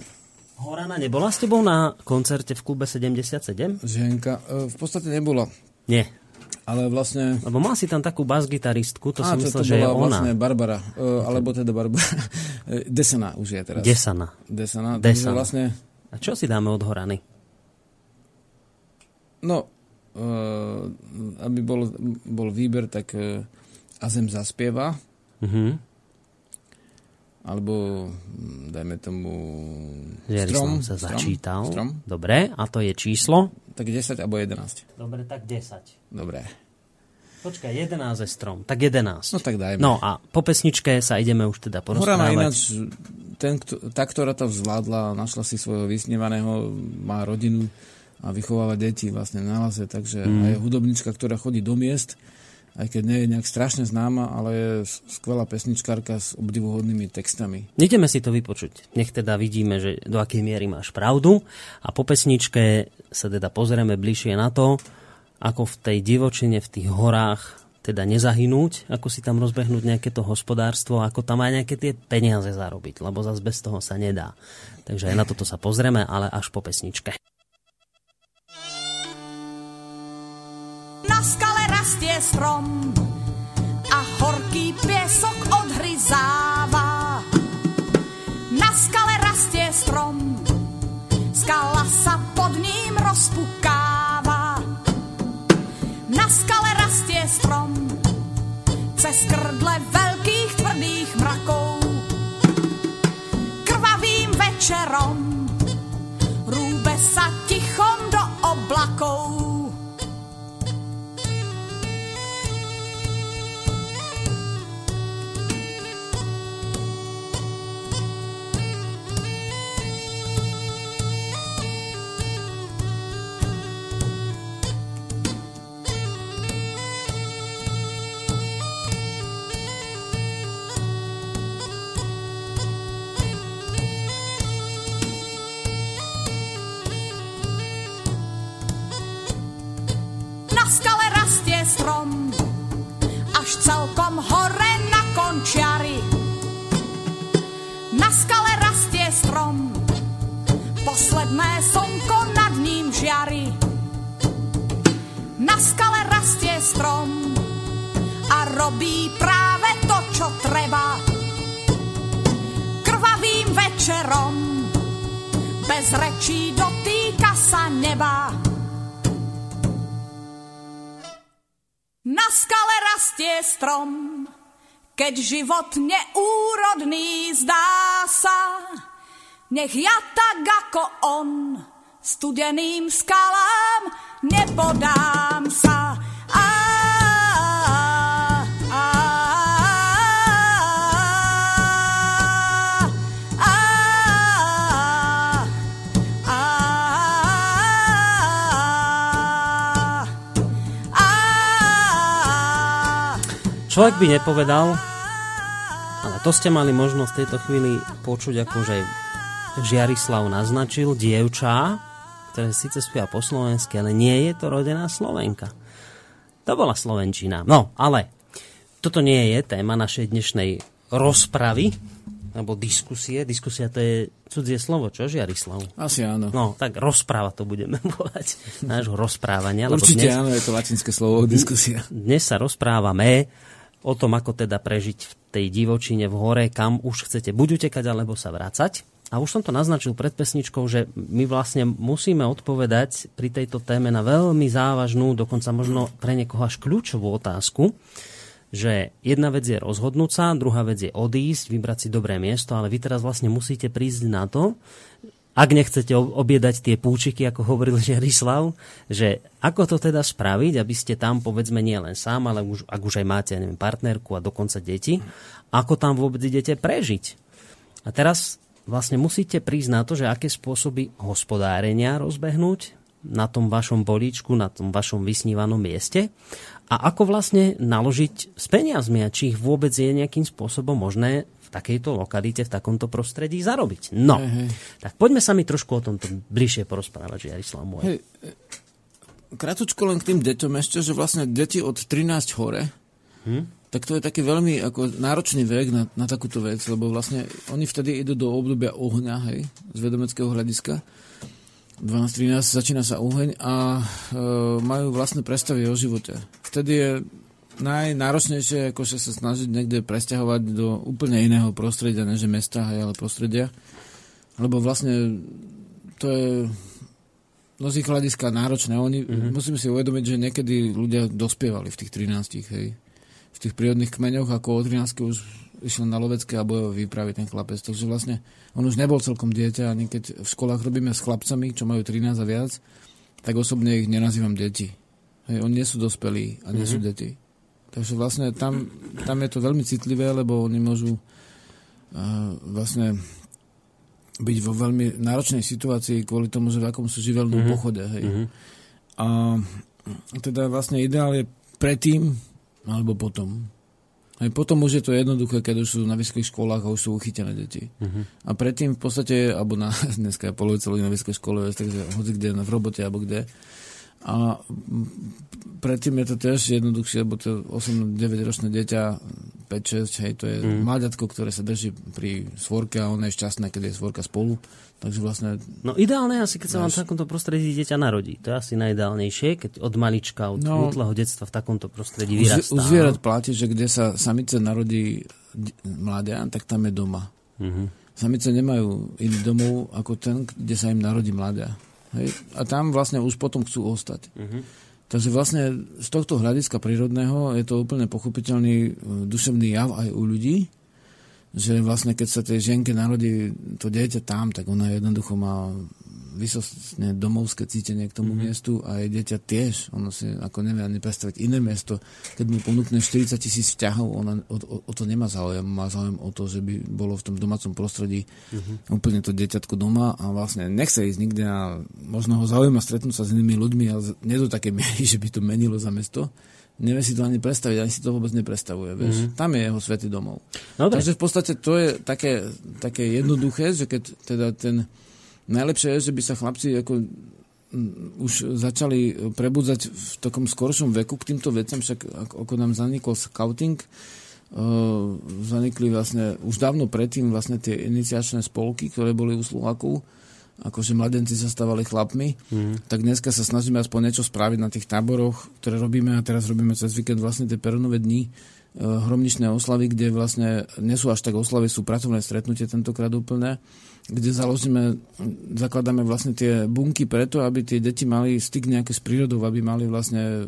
Horana nebola s tebou na koncerte v klube 77? Ženka, e, v podstate nebola. Nie. Ale vlastne... Lebo mal si tam takú basgitaristku, to Á, som myslel, to že je ona. vlastne Barbara, uh, alebo teda Barbara. Desana už je teraz. Desana. Desana. Desana. Vlastne... A čo si dáme od Horany? No, uh, aby bol, bol výber, tak uh, a zem zaspieva. Uh-huh. Alebo, hm, dajme tomu, strom. sa strom, začítal. Strom. Dobre, a to je číslo? Tak 10 alebo 11. Dobre, tak 10. Dobre. Počkaj, 11 je strom, tak 11. No tak dajme. No a po pesničke sa ideme už teda porozprávať. Horana ináč, ten, tá, ktorá to zvládla, našla si svojho vysnívaného, má rodinu a vychováva deti vlastne na lase, takže mm. aj hudobnička, ktorá chodí do miest, aj keď nie je nejak strašne známa, ale je skvelá pesničkárka s obdivuhodnými textami. Ideme si to vypočuť. Nech teda vidíme, že do akej miery máš pravdu a po pesničke sa teda pozrieme bližšie na to, ako v tej divočine, v tých horách teda nezahynúť, ako si tam rozbehnúť nejaké to hospodárstvo, ako tam aj nejaké tie peniaze zarobiť, lebo zase bez toho sa nedá. Takže aj na toto sa pozrieme, ale až po pesničke. Na skale rastie strom a horký piesok odhryzáva. Na skale rastie strom, skala sa pod ním rozpukáva. Na skale rastie strom, cez krdle veľkých tvrdých mrakov. Krvavým večerom rúbe sa tichom do oblakov. Strom, až celkom hore na končiari. Na skale rastie strom, posledné slnko nad ním žiari. Na skale rastie strom a robí práve to, čo treba. Krvavým večerom, bez rečí dotýka sa neba. Na skale rastie strom, keď život neúrodný zdá sa. Nech ja tak ako on, studeným skalám nepodám sa. Človek by nepovedal, ale to ste mali možnosť v tejto chvíli počuť, akože Žiarislav naznačil, dievča, ktoré síce spieva po slovensky, ale nie je to rodená Slovenka. To bola Slovenčina. No, ale toto nie je téma našej dnešnej rozpravy, alebo diskusie. Diskusia to je cudzie slovo, čo Žiarislav? Asi áno. No, tak rozpráva to budeme volať. Nášho rozprávania. Určite dnes- áno, je to latinské slovo, diskusia. dnes sa rozprávame o tom, ako teda prežiť v tej divočine v hore, kam už chcete buď utekať, alebo sa vrácať. A už som to naznačil pred pesničkou, že my vlastne musíme odpovedať pri tejto téme na veľmi závažnú, dokonca možno pre niekoho až kľúčovú otázku, že jedna vec je rozhodnúť sa, druhá vec je odísť, vybrať si dobré miesto, ale vy teraz vlastne musíte prísť na to, ak nechcete ob- obiedať tie púčiky, ako hovoril Žiarislav, že ako to teda spraviť, aby ste tam povedzme nie len sám, ale už, ak už aj máte neviem, partnerku a dokonca deti, ako tam vôbec idete prežiť. A teraz vlastne musíte prísť na to, že aké spôsoby hospodárenia rozbehnúť na tom vašom bolíčku, na tom vašom vysnívanom mieste a ako vlastne naložiť s peniazmi a či ich vôbec je nejakým spôsobom možné takejto lokalite, v takomto prostredí zarobiť. No, hej. tak poďme sa mi trošku o tomto bližšie porozprávať, Žiarislav môj. Hej, e, kratučko len k tým deťom ešte, že vlastne deti od 13 hore, hm? tak to je taký veľmi ako náročný vek na, na takúto vec, lebo vlastne oni vtedy idú do obdobia ohňa, hej, z vedomeckého hľadiska. 12-13 začína sa oheň a e, majú vlastné predstavy o živote. Vtedy je najnáročnejšie akože sa snažiť niekde presťahovať do úplne iného prostredia, než mesta, hej, ale prostredia. Lebo vlastne to je no z ich hľadiska náročné. Oni, mm-hmm. musíme si uvedomiť, že niekedy ľudia dospievali v tých 13, hej. V tých prírodných kmeňoch, ako o 13 už išiel na lovecké a bojové výpravy ten chlapec. Takže vlastne on už nebol celkom dieťa, ani keď v školách robíme s chlapcami, čo majú 13 a viac, tak osobne ich nenazývam deti. Hej, oni nie sú dospelí a nie mm-hmm. sú deti. Takže vlastne tam, tam je to veľmi citlivé, lebo oni môžu uh, vlastne byť vo veľmi náročnej situácii kvôli tomu, že v akom sú živelnom mm-hmm. pochode. Hej. Mm-hmm. A teda vlastne ideál je predtým alebo potom. Aj potom už je to jednoduché, keď už sú na vysokých školách a už sú uchytené deti. Uh-huh. A predtým v podstate, alebo na, dneska je polovica ľudí na vysokej škole, takže hoci kde, v robote alebo kde. A predtým je to tiež jednoduchšie, lebo to 8-9 ročné dieťa, 5-6, hej, to je mm. mláďatko, ktoré sa drží pri svorke a ona je šťastná, keď je svorka spolu. Takže vlastne... No ideálne asi, keď sa vám v takomto prostredí dieťa narodí. To je asi najideálnejšie, keď od malička, od no, útleho detstva v takomto prostredí vyrastá. U zvierat platí, že kde sa samice narodí mladia, tak tam je doma. Mm-hmm. Samice nemajú iný domov ako ten, kde sa im narodí mladia. Hej? A tam vlastne už potom chcú ostať. Mm-hmm. Takže vlastne z tohto hľadiska prírodného je to úplne pochopiteľný duševný jav aj u ľudí, že vlastne keď sa tej ženke narodí to dieťa tam, tak ona jednoducho má vysostne domovské cítenie k tomu mm-hmm. miestu a jej dieťa tiež. Ono si ako nevie ani predstaviť iné miesto. Keď mu ponúkne 40 tisíc vzťahov, ona o, o, o to nemá záujem. Má záujem o to, že by bolo v tom domácom prostredí mm-hmm. úplne to dieťatko doma a vlastne nechce ísť nikde a možno ho zaujíma stretnúť sa s inými ľuďmi, ale nie do také miery, že by to menilo za mesto nevie si to ani predstaviť, ani si to vôbec nepredstavuje. Vieš. Mm-hmm. Tam je jeho svetý domov. Dobre. Takže v podstate to je také, také jednoduché, že keď teda ten... Najlepšie je, že by sa chlapci ako už začali prebudzať v takom skoršom veku k týmto veciam, však ako, nám zanikol scouting, uh, zanikli vlastne už dávno predtým vlastne tie iniciačné spolky, ktoré boli u Slovákov, akože mladenci sa stávali chlapmi, mm. tak dneska sa snažíme aspoň niečo spraviť na tých táboroch, ktoré robíme a teraz robíme cez víkend vlastne tie perunové dni, hromničné oslavy, kde vlastne nie sú až tak oslavy, sú pracovné stretnutie tentokrát úplne kde založíme, zakladáme vlastne tie bunky preto, aby tie deti mali styk nejaké s prírodou, aby mali vlastne e,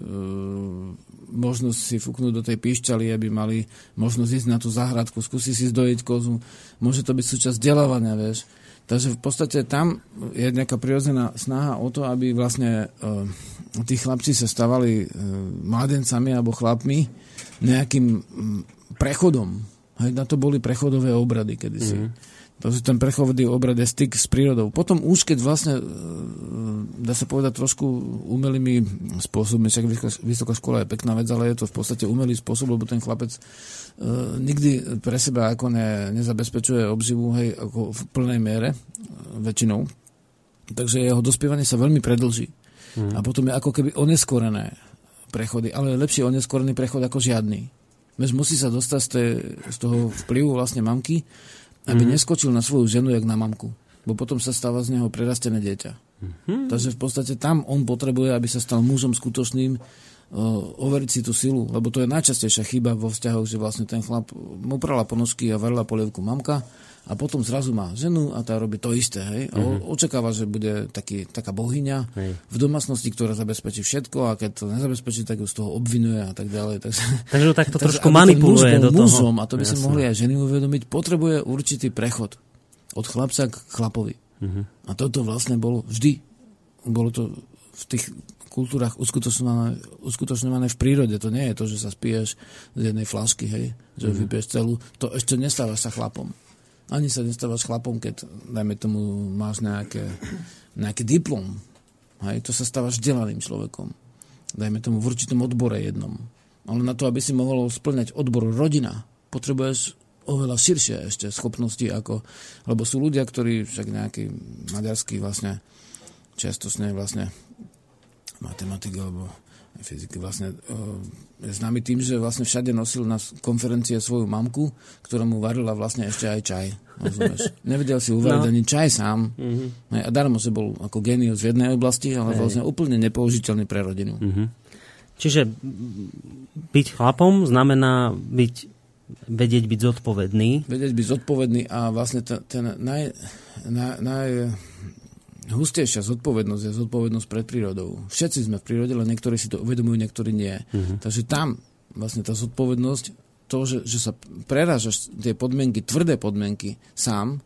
možnosť si fúknúť do tej píšťaly, aby mali možnosť ísť na tú záhradku, skúsiť si zdojiť kozu. Môže to byť súčasť vzdelávania, vieš. Takže v podstate tam je nejaká prirodzená snaha o to, aby vlastne e, tí chlapci sa stávali e, mladencami alebo chlapmi nejakým prechodom. Hej, na to boli prechodové obrady kedysi. Mm-hmm to je ten prechodný obrad je styk s prírodou. Potom už, keď vlastne, e, dá sa povedať trošku umelými spôsobmi, však vysoká škola je pekná vec, ale je to v podstate umelý spôsob, lebo ten chlapec uh, nikdy pre seba ako ne, nezabezpečuje obživu, hej, ako v plnej miere, uh, väčšinou. Takže jeho dospievanie sa veľmi predlží. Hmm. A potom je ako keby oneskorené prechody, ale lepší oneskorený prechod ako žiadny. Veď musí sa dostať z, tej, z toho vplyvu vlastne mamky aby mm-hmm. neskočil na svoju ženu, jak na mamku. Bo potom sa stáva z neho prerastené dieťa. Mm-hmm. Takže v podstate tam on potrebuje, aby sa stal mužom skutočným, uh, overiť si tú silu, lebo to je najčastejšia chyba vo vzťahoch, že vlastne ten chlap mu prala ponožky a varila polievku mamka a potom zrazu má ženu a tá robí to isté. Hej? A mm-hmm. očakáva, že bude taký, taká bohyňa hej. v domácnosti, ktorá zabezpečí všetko a keď to nezabezpečí, tak ju z toho obvinuje a tak ďalej. Takže, takže to takto trošku manipuluje do toho. Mužom, a to by si mohli aj ženy uvedomiť, potrebuje určitý prechod od chlapca k chlapovi. Mm-hmm. A toto vlastne bolo vždy. Bolo to v tých kultúrach uskutočňované, uskutočňované v prírode. To nie je to, že sa spiješ z jednej flašky, hej, že mm-hmm. vypiješ celú. To ešte nestáva sa chlapom ani sa nestávaš chlapom, keď, dajme tomu, máš nejaké, nejaký diplom. Hej, to sa stávaš vzdelaným človekom. Dajme tomu v určitom odbore jednom. Ale na to, aby si mohol splňať odbor rodina, potrebuješ oveľa širšie ešte schopnosti, ako, lebo sú ľudia, ktorí však nejaký maďarský vlastne, čiastočne vlastne matematik alebo fyziky vlastne je známy tým, že vlastne všade nosil na konferencie svoju mamku, ktorá mu varila vlastne ešte aj čaj. Nevedel si uvariť no. ani čaj sám. Mm-hmm. A darmo sa bol ako genius v jednej oblasti, ale vlastne úplne nepoužiteľný pre rodinu. Mm-hmm. Čiže byť chlapom znamená byť, vedieť byť zodpovedný. Vedieť byť zodpovedný a vlastne ten, ten naj, naj, naj hustejšia zodpovednosť je zodpovednosť pred prírodou. Všetci sme v prírode, len niektorí si to uvedomujú, niektorí nie. Uh-huh. Takže tam vlastne tá zodpovednosť, to, že, že sa prerážaš tie podmienky, tvrdé podmienky sám,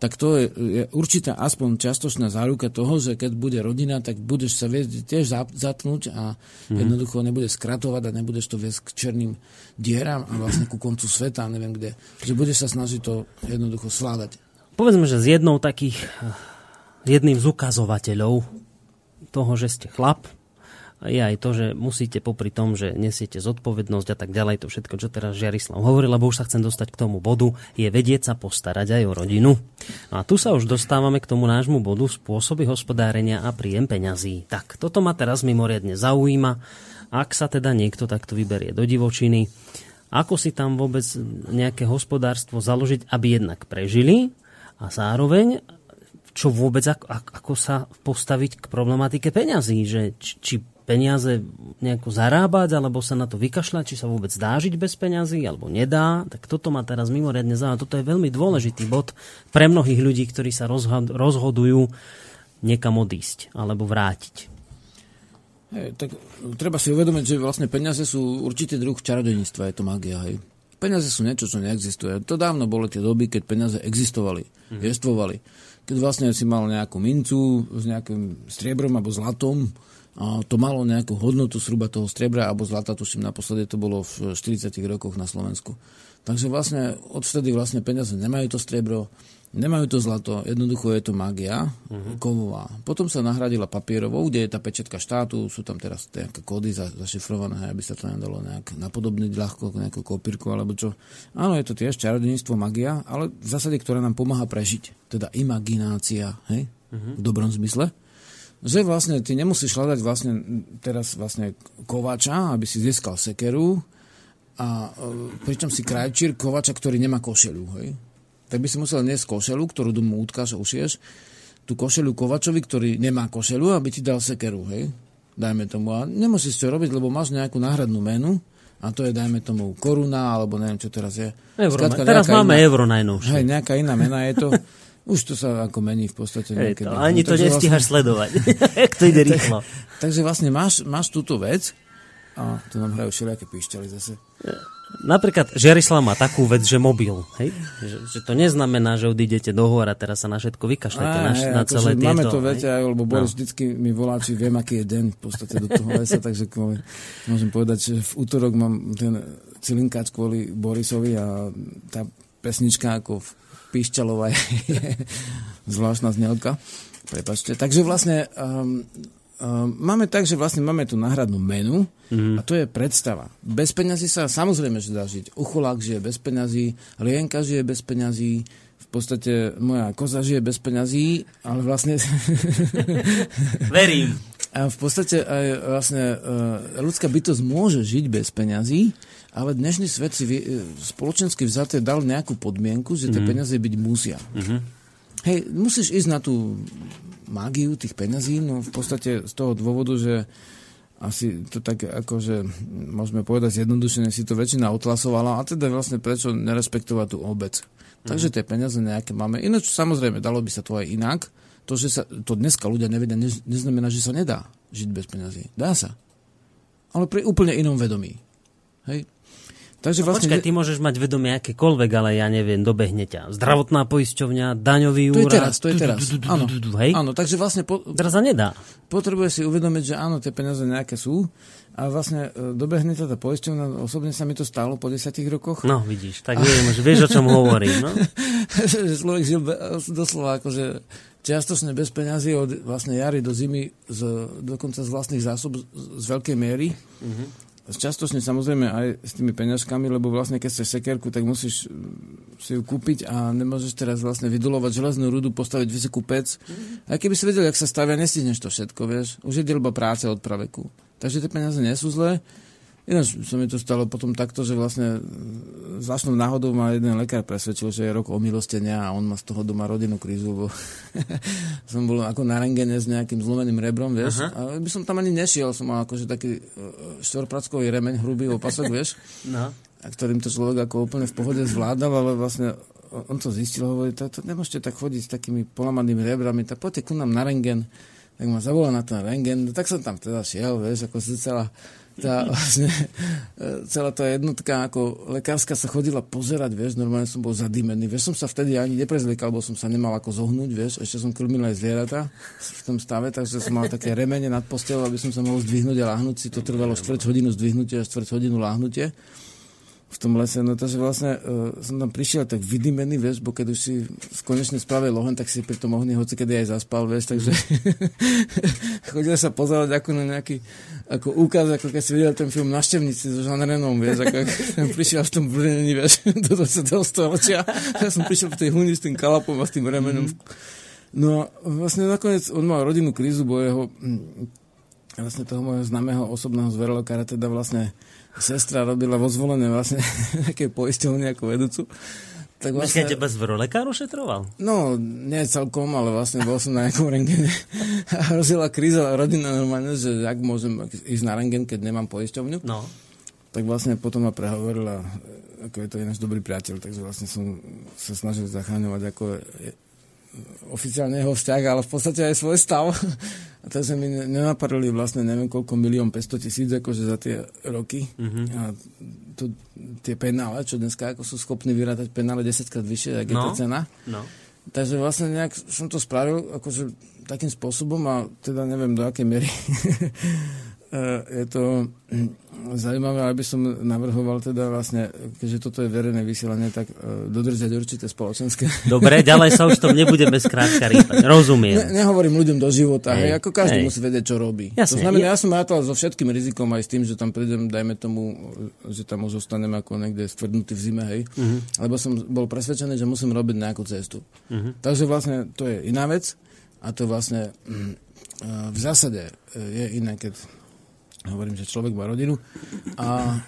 tak to je, je určitá aspoň častočná záruka toho, že keď bude rodina, tak budeš sa viesť tiež zatnúť a mm. jednoducho nebude skratovať a nebudeš to viesť k černým dieram a vlastne ku koncu sveta, neviem kde. Že budeš sa snažiť to jednoducho svládať. Povedzme, že z jednou takých jedným z ukazovateľov toho, že ste chlap, je aj to, že musíte popri tom, že nesiete zodpovednosť a tak ďalej, to všetko, čo teraz Žiarislav hovoril, lebo už sa chcem dostať k tomu bodu, je vedieť sa postarať aj o rodinu. No a tu sa už dostávame k tomu nášmu bodu spôsoby hospodárenia a príjem peňazí. Tak, toto ma teraz mimoriadne zaujíma. Ak sa teda niekto takto vyberie do divočiny, ako si tam vôbec nejaké hospodárstvo založiť, aby jednak prežili a zároveň čo vôbec, ako, ako sa postaviť k problematike peňazí, že či, peniaze nejako zarábať, alebo sa na to vykašľať, či sa vôbec dá žiť bez peňazí, alebo nedá. Tak toto ma teraz mimoriadne zaujíma. Toto je veľmi dôležitý bod pre mnohých ľudí, ktorí sa rozhodujú niekam odísť alebo vrátiť. Hej, tak treba si uvedomiť, že vlastne peniaze sú určitý druh čarodejníctva, je to magia. Hej. Peniaze sú niečo, čo neexistuje. To dávno boli tie doby, keď peniaze existovali, mm. jestvovali keď vlastne si mal nejakú mincu s nejakým striebrom alebo zlatom, a to malo nejakú hodnotu zhruba toho striebra alebo zlata, tuším naposledy to bolo v 40 rokoch na Slovensku. Takže vlastne odvtedy vlastne peniaze nemajú to striebro, nemajú to zlato, jednoducho je to magia uh-huh. kovová. Potom sa nahradila papierovou, kde je tá pečetka štátu, sú tam teraz nejaké kódy za, zašifrované, aby sa to nedalo nejak napodobniť ľahko, nejakú kopírku alebo čo. Áno, je to tiež čarodejníctvo, magia, ale v zásade, ktorá nám pomáha prežiť. Teda imaginácia, hej? Uh-huh. v dobrom zmysle. že vlastne ty nemusíš hľadať vlastne teraz vlastne kovača, aby si získal sekeru, a e, pričom si krajčír kovača, ktorý nemá košelu, hej? Tak by si musel niesť košelu, ktorú domu utkáš ušieš, tú košelu kovačovi, ktorý nemá košelu, aby ti dal sekeru, hej? Dajme tomu. A nemusíš to robiť, lebo máš nejakú náhradnú menu, a to je, dajme tomu, koruna, alebo neviem, čo teraz je. Euro, Skladka, teraz máme iná, euro najnovšie. Hej, nejaká iná mena je to. Už to sa ako mení v podstate. Hej, to, ani no, to nestíhaš vlastne... sledovať, to ide rýchlo. Tak, takže vlastne máš, máš túto vec a tu nám hrajú všelijaké píšťaly zase. Napríklad Žerislav má takú vec, že mobil. Hej? Že, že to neznamená, že odídete do hôr a teraz sa na všetko vykašľate. Na, hej, na celé tieto, máme to, viete, aj, lebo Boris no. vždycky mi volá, či viem, aký je deň v podstate do toho lesa, takže môžem povedať, že v útorok mám ten cilinkáč kvôli Borisovi a tá pesnička ako v Píšťalová je zvláštna znelka. Prepačte. Takže vlastne um, máme tak, že vlastne máme tu náhradnú menu mm-hmm. a to je predstava. Bez peňazí sa samozrejme, že dá žiť. Ucholák žije bez peňazí, Lienka žije bez peňazí, v podstate moja koza žije bez peňazí, ale vlastne... Verím. A v podstate aj vlastne uh, ľudská bytosť môže žiť bez peňazí, ale dnešný svet si vy, spoločensky vzaté dal nejakú podmienku, že tie mm-hmm. peniaze byť musia. Mm-hmm. Hej, musíš ísť na tú mágiu tých peňazí, no v podstate z toho dôvodu, že asi to tak akože môžeme povedať zjednodušene si to väčšina otlasovala a teda vlastne prečo nerespektovať tú obec. Mm-hmm. Takže tie peniaze nejaké máme. Ináč samozrejme, dalo by sa to aj inak. To, že sa to dneska ľudia nevedia, ne, neznamená, že sa nedá žiť bez peňazí. Dá sa. Ale pri úplne inom vedomí. Hej? Takže no vlastne... Počkaj, ty môžeš mať vedomie akékoľvek, ale ja neviem, dobehne ťa. Zdravotná poisťovňa, daňový úrad. To je teraz, to je teraz. Áno, áno takže vlastne... Po... Teraz sa nedá. Potrebuje si uvedomiť, že áno, tie peniaze nejaké sú a vlastne e, dobehne tá poisťovňa, osobne sa mi to stalo po desiatich rokoch. No, vidíš, tak viem, že vieš, o čom hovorím. No? človek žil doslova akože čiastočne bez peňazí od vlastne jary do zimy, z, dokonca z vlastných zásob z, z veľkej miery. Uh-huh častočne samozrejme aj s tými peňažkami, lebo vlastne keď chceš sekerku, tak musíš mm, si ju kúpiť a nemôžeš teraz vlastne vydulovať železnú rudu, postaviť vysokú pec. Mm-hmm. Aj keby si vedel, jak sa stavia, nestihneš to všetko, vieš. Už je delba práce od praveku. Takže tie peniaze nie sú zlé. Ináč sa mi to stalo potom takto, že vlastne zvláštnou náhodou ma jeden lekár presvedčil, že je rok omilostenia a on má z toho doma rodinnú krízu, bo som bol ako na rengene s nejakým zlomeným rebrom, vieš. Uh-huh. A by som tam ani nešiel, som mal akože taký e, štvorprackový remeň, hrubý opasok, vieš. No. A ktorým to človek ako úplne v pohode zvládal, ale vlastne on to zistil, hovorí, to, to nemôžete tak chodiť s takými polamanými rebrami, tak poďte ku nám na rengen. Tak ma zavolal na ten rengen, tak som tam teda šiel, vieš, ako si celá tá vlastne e, celá tá jednotka ako lekárska sa chodila pozerať, vieš, normálne som bol zadýmený, vieš, som sa vtedy ani neprezliekal, lebo som sa nemal ako zohnúť, vieš, ešte som krmil aj zvieratá v tom stave, takže som mal také remene nad postelou, aby som sa mohol zdvihnúť a láhnuť si, to trvalo štvrť hodinu zdvihnutie a štvrť hodinu láhnutie v tom lese, no takže vlastne uh, som tam prišiel tak vydymený, vieš, bo keď už si konečne spravil lohen, tak si pri tom ohni hoci kedy aj zaspal, vieš, takže chodil sa pozerať ako na nejaký ako úkaz, ako keď si videl ten film Naštevníci so Jean Renom, vieš, ako, ako prišiel v tom brnení, vieš, do 20. storočia. Ja som prišiel v tej huni s tým kalapom a s tým remenom. Mm-hmm. No vlastne nakoniec on mal rodinnú krízu, bo jeho hm, vlastne toho môjho známeho osobného zverlokára teda vlastne sestra robila vo zvolené vlastne nejaké poisťovne ako vedúcu. Tak vlastne... Myslíte, teba lekár ošetroval? No, nie celkom, ale vlastne bol som na nejakom rengene. A hrozila kríza rodina normálne, že ak môžem ísť na rengen, keď nemám poisťovňu. No. Tak vlastne potom ma prehovorila, ako je to ináč dobrý priateľ, takže vlastne som sa snažil zachráňovať ako oficiálne jeho vzťah, ale v podstate aj svoj stav. A to sa mi nenapadli vlastne neviem koľko milión 500 tisíc akože za tie roky. Mm-hmm. A tu, tie penále, čo dneska ako sú schopní vyrátať penále 10 krát vyššie, ak no. je to cena. No. Takže vlastne nejak som to spravil akože takým spôsobom a teda neviem do akej miery je to hm, zaujímavé, aby som navrhoval teda vlastne, keďže toto je verejné vysielanie, tak uh, dodržať určité spoločenské. Dobre, ďalej sa už tom nebudeme skrátka rýpať. Rozumiem. Ne, nehovorím ľuďom do života, hej, hej ako každý hej. musí vedieť, čo robí. Jasne, to znamená, ja, ja som rátal so všetkým rizikom aj s tým, že tam prídem, dajme tomu, že tam už ostanem ako niekde stvrdnutý v zime, hej. Uh-huh. Lebo som bol presvedčený, že musím robiť nejakú cestu. Uh-huh. Takže vlastne to je iná vec a to vlastne hm, v zásade e, je iné, keď hovorím, že človek má rodinu a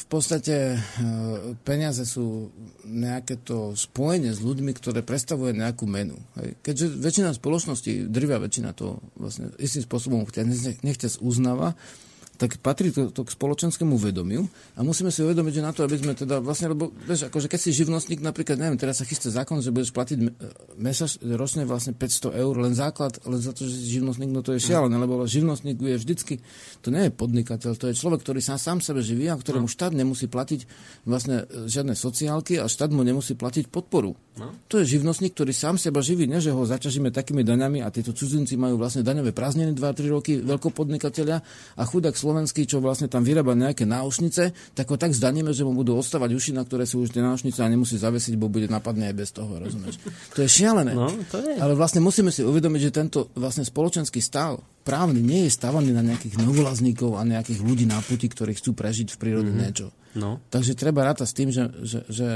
v podstate e, peniaze sú nejaké to spojenie s ľuďmi, ktoré predstavuje nejakú menu. Keďže väčšina spoločností, drvia väčšina to vlastne istým spôsobom nechťa uznáva, tak patrí to, to k spoločenskému vedomiu a musíme si uvedomiť, že na to, aby sme teda vlastne, lebo vieš, akože keď si živnostník, napríklad, neviem, teraz sa chystá zákon, že budeš platiť mesaž, ročne vlastne 500 eur, len základ, len za to, že si živnostník, no to je šialené, lebo živnostník je vždycky, to nie je podnikateľ, to je človek, ktorý sa sám sebe živí a ktorému no. štát nemusí platiť vlastne e, žiadne sociálky a štát mu nemusí platiť podporu. No. To je živnostník, ktorý sám seba živí, ne, že ho zaťažíme takými daňami a títo cudzinci majú vlastne daňové prázdniny 2-3 roky, veľkopodnikateľia a chudák slovenský, čo vlastne tam vyrába nejaké náušnice, tak ho tak zdaníme, že mu budú ostávať uši, na ktoré sú už tie náušnice a nemusí zavesiť, bo bude napadne aj bez toho, rozumieš? To je šialené. No, to je. Ale vlastne musíme si uvedomiť, že tento vlastne spoločenský stav právny nie je stavaný na nejakých novolazníkov a nejakých ľudí na puti, ktorí chcú prežiť v prírode mm-hmm. niečo. No. Takže treba rátať s tým, že, že, že,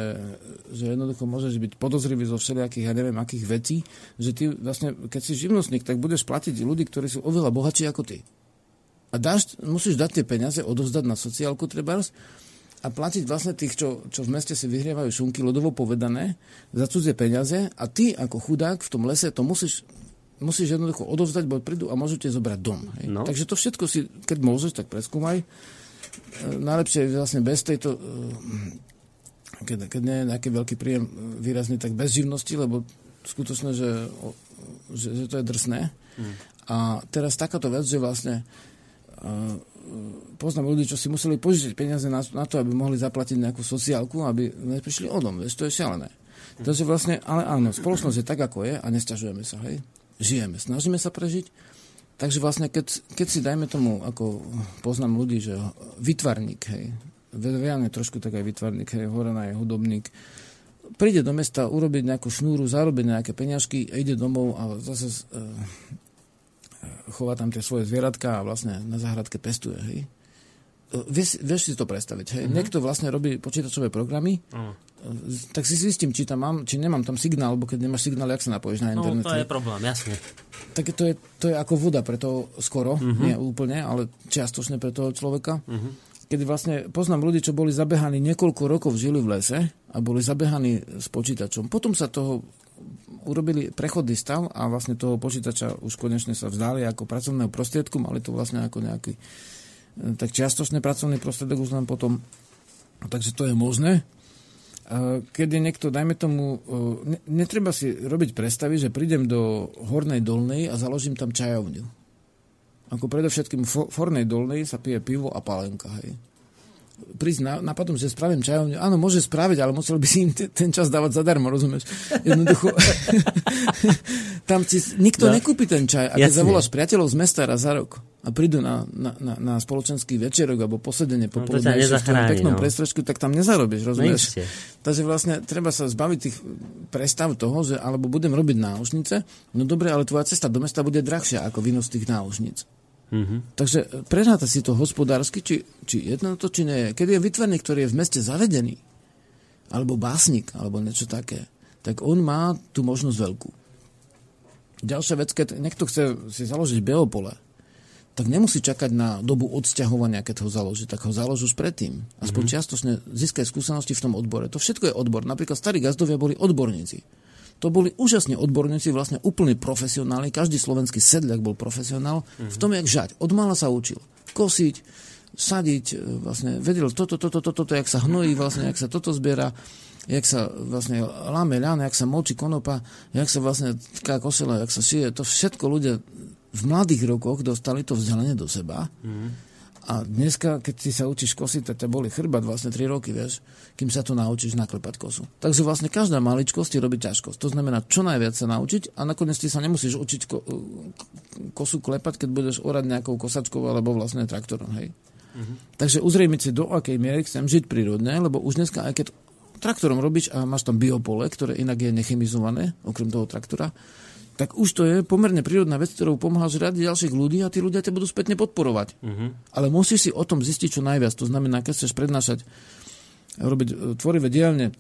že jednoducho môžeš byť podozrivý zo všelijakých, ja neviem, akých vecí, že ty vlastne, keď si živnostník, tak budeš platiť ľudí, ktorí sú oveľa bohatší ako ty a dáš, musíš dať tie peniaze, odovzdať na sociálku trebárs a platiť vlastne tých, čo, čo v meste si vyhrievajú šunky, ľudovo povedané, za cudzie peniaze a ty ako chudák v tom lese to musíš musíš jednoducho odovzdať, bo prídu a môžu zobrať dom. Hej. No. Takže to všetko si, keď môžeš, tak preskúmaj. E, najlepšie je vlastne bez tejto, e, keď, keď nie je nejaký veľký príjem výrazný, tak bez živnosti, lebo skutočne, že, že, že to je drsné. Mm. A teraz takáto vec, že vlastne poznám ľudí, čo si museli požičať peniaze na, na to, aby mohli zaplatiť nejakú sociálku, aby neprišli o dom. Vieš, to je šialené. Takže vlastne, ale áno, spoločnosť je tak, ako je a nesťažujeme sa, hej. Žijeme, snažíme sa prežiť. Takže vlastne, keď, keď si dajme tomu, ako poznám ľudí, že vytvarník, hej, je trošku tak aj vytvarník, hej, Horana je hudobník, príde do mesta urobiť nejakú šnúru, zarobiť nejaké peňažky ide domov a zase uh, chová tam tie svoje zvieratka a vlastne na záhradke pestuje, hej. E, vieš, vieš si to predstaviť, hej. Mm-hmm. Niekto vlastne robí počítačové programy, mm. tak si zistím, či tam mám, či nemám tam signál, lebo keď nemáš signál, jak sa napojíš na internet. No, to je problém, jasne. Tak to je, to je ako voda pre toho skoro, mm-hmm. nie úplne, ale čiastočne pre toho človeka. Mm-hmm. Kedy vlastne poznám ľudí, čo boli zabehaní niekoľko rokov, žili v lese a boli zabehaní s počítačom. Potom sa toho urobili prechodný stav a vlastne toho počítača už konečne sa vzdali ako pracovného prostriedku, mali to vlastne ako nejaký e, tak čiastočný pracovný prostriedok už len potom. Takže to je možné. Keď je niekto, dajme tomu, e, netreba si robiť predstavy, že prídem do Hornej Dolnej a založím tam čajovňu. Ako predovšetkým v Hornej Dolnej sa pije pivo a palenka, hej prísť na, napadom, že spravím čajovňu. Áno, môže spraviť, ale musel by si im t- ten čas dávať zadarmo, rozumieš? Jednoducho, tam ti nikto no. nekúpi ten čaj. A keď Jasne. zavoláš priateľov z mesta raz za rok a prídu na, na, na, na spoločenský večerok alebo posedenie po no, peknom no. prestrežku, tak tam nezarobíš, no rozumieš? No, Takže vlastne treba sa zbaviť tých predstav toho, že alebo budem robiť náušnice, no dobre, ale tvoja cesta do mesta bude drahšia ako výnos tých náušnic. Mm-hmm. Takže prehráta si to hospodársky, či, či jedno to, či nie. Keď je vytvorný, ktorý je v meste zavedený, alebo básnik, alebo niečo také, tak on má tú možnosť veľkú. Ďalšia vec, keď niekto chce si založiť biopole, tak nemusí čakať na dobu odsťahovania, keď ho založí, tak ho založí už predtým. Aspoň mm-hmm. čiastočne získaj skúsenosti v tom odbore. To všetko je odbor. Napríklad starí gazdovia boli odborníci. To boli úžasne odborníci, vlastne úplne profesionáli. Každý slovenský sedliak bol profesionál mm-hmm. v tom, jak žať. Od mala sa učil. Kosiť, sadiť, e, vlastne vedel toto, toto, toto, toto, jak sa hnojí, vlastne, jak sa toto zbiera, jak sa vlastne láme ľan, jak sa močí konopa, jak sa vlastne tká kosela, jak sa šije. To všetko ľudia v mladých rokoch dostali to vzdelanie do seba. Mm-hmm a dneska, keď si sa učíš kosiť, tak ťa boli chrbať vlastne 3 roky, vieš, kým sa to naučíš naklepať kosu. Takže vlastne každá maličkosť ti robí ťažkosť. To znamená, čo najviac sa naučiť a nakoniec ti sa nemusíš učiť ko- kosu klepať, keď budeš orať nejakou kosačkou alebo vlastne traktorom, hej. Uh-huh. Takže uzrejme si, do akej miery chcem žiť prírodne, lebo už dneska, aj keď traktorom robíš a máš tam biopole, ktoré inak je nechemizované, okrem toho traktora, tak už to je pomerne prírodná vec, ktorou pomáhaš radi ďalších ľudí a tí ľudia ťa budú spätne podporovať. Uh-huh. Ale musíš si o tom zistiť čo najviac. To znamená, keď chceš prednášať, robiť e, tvorivé dielne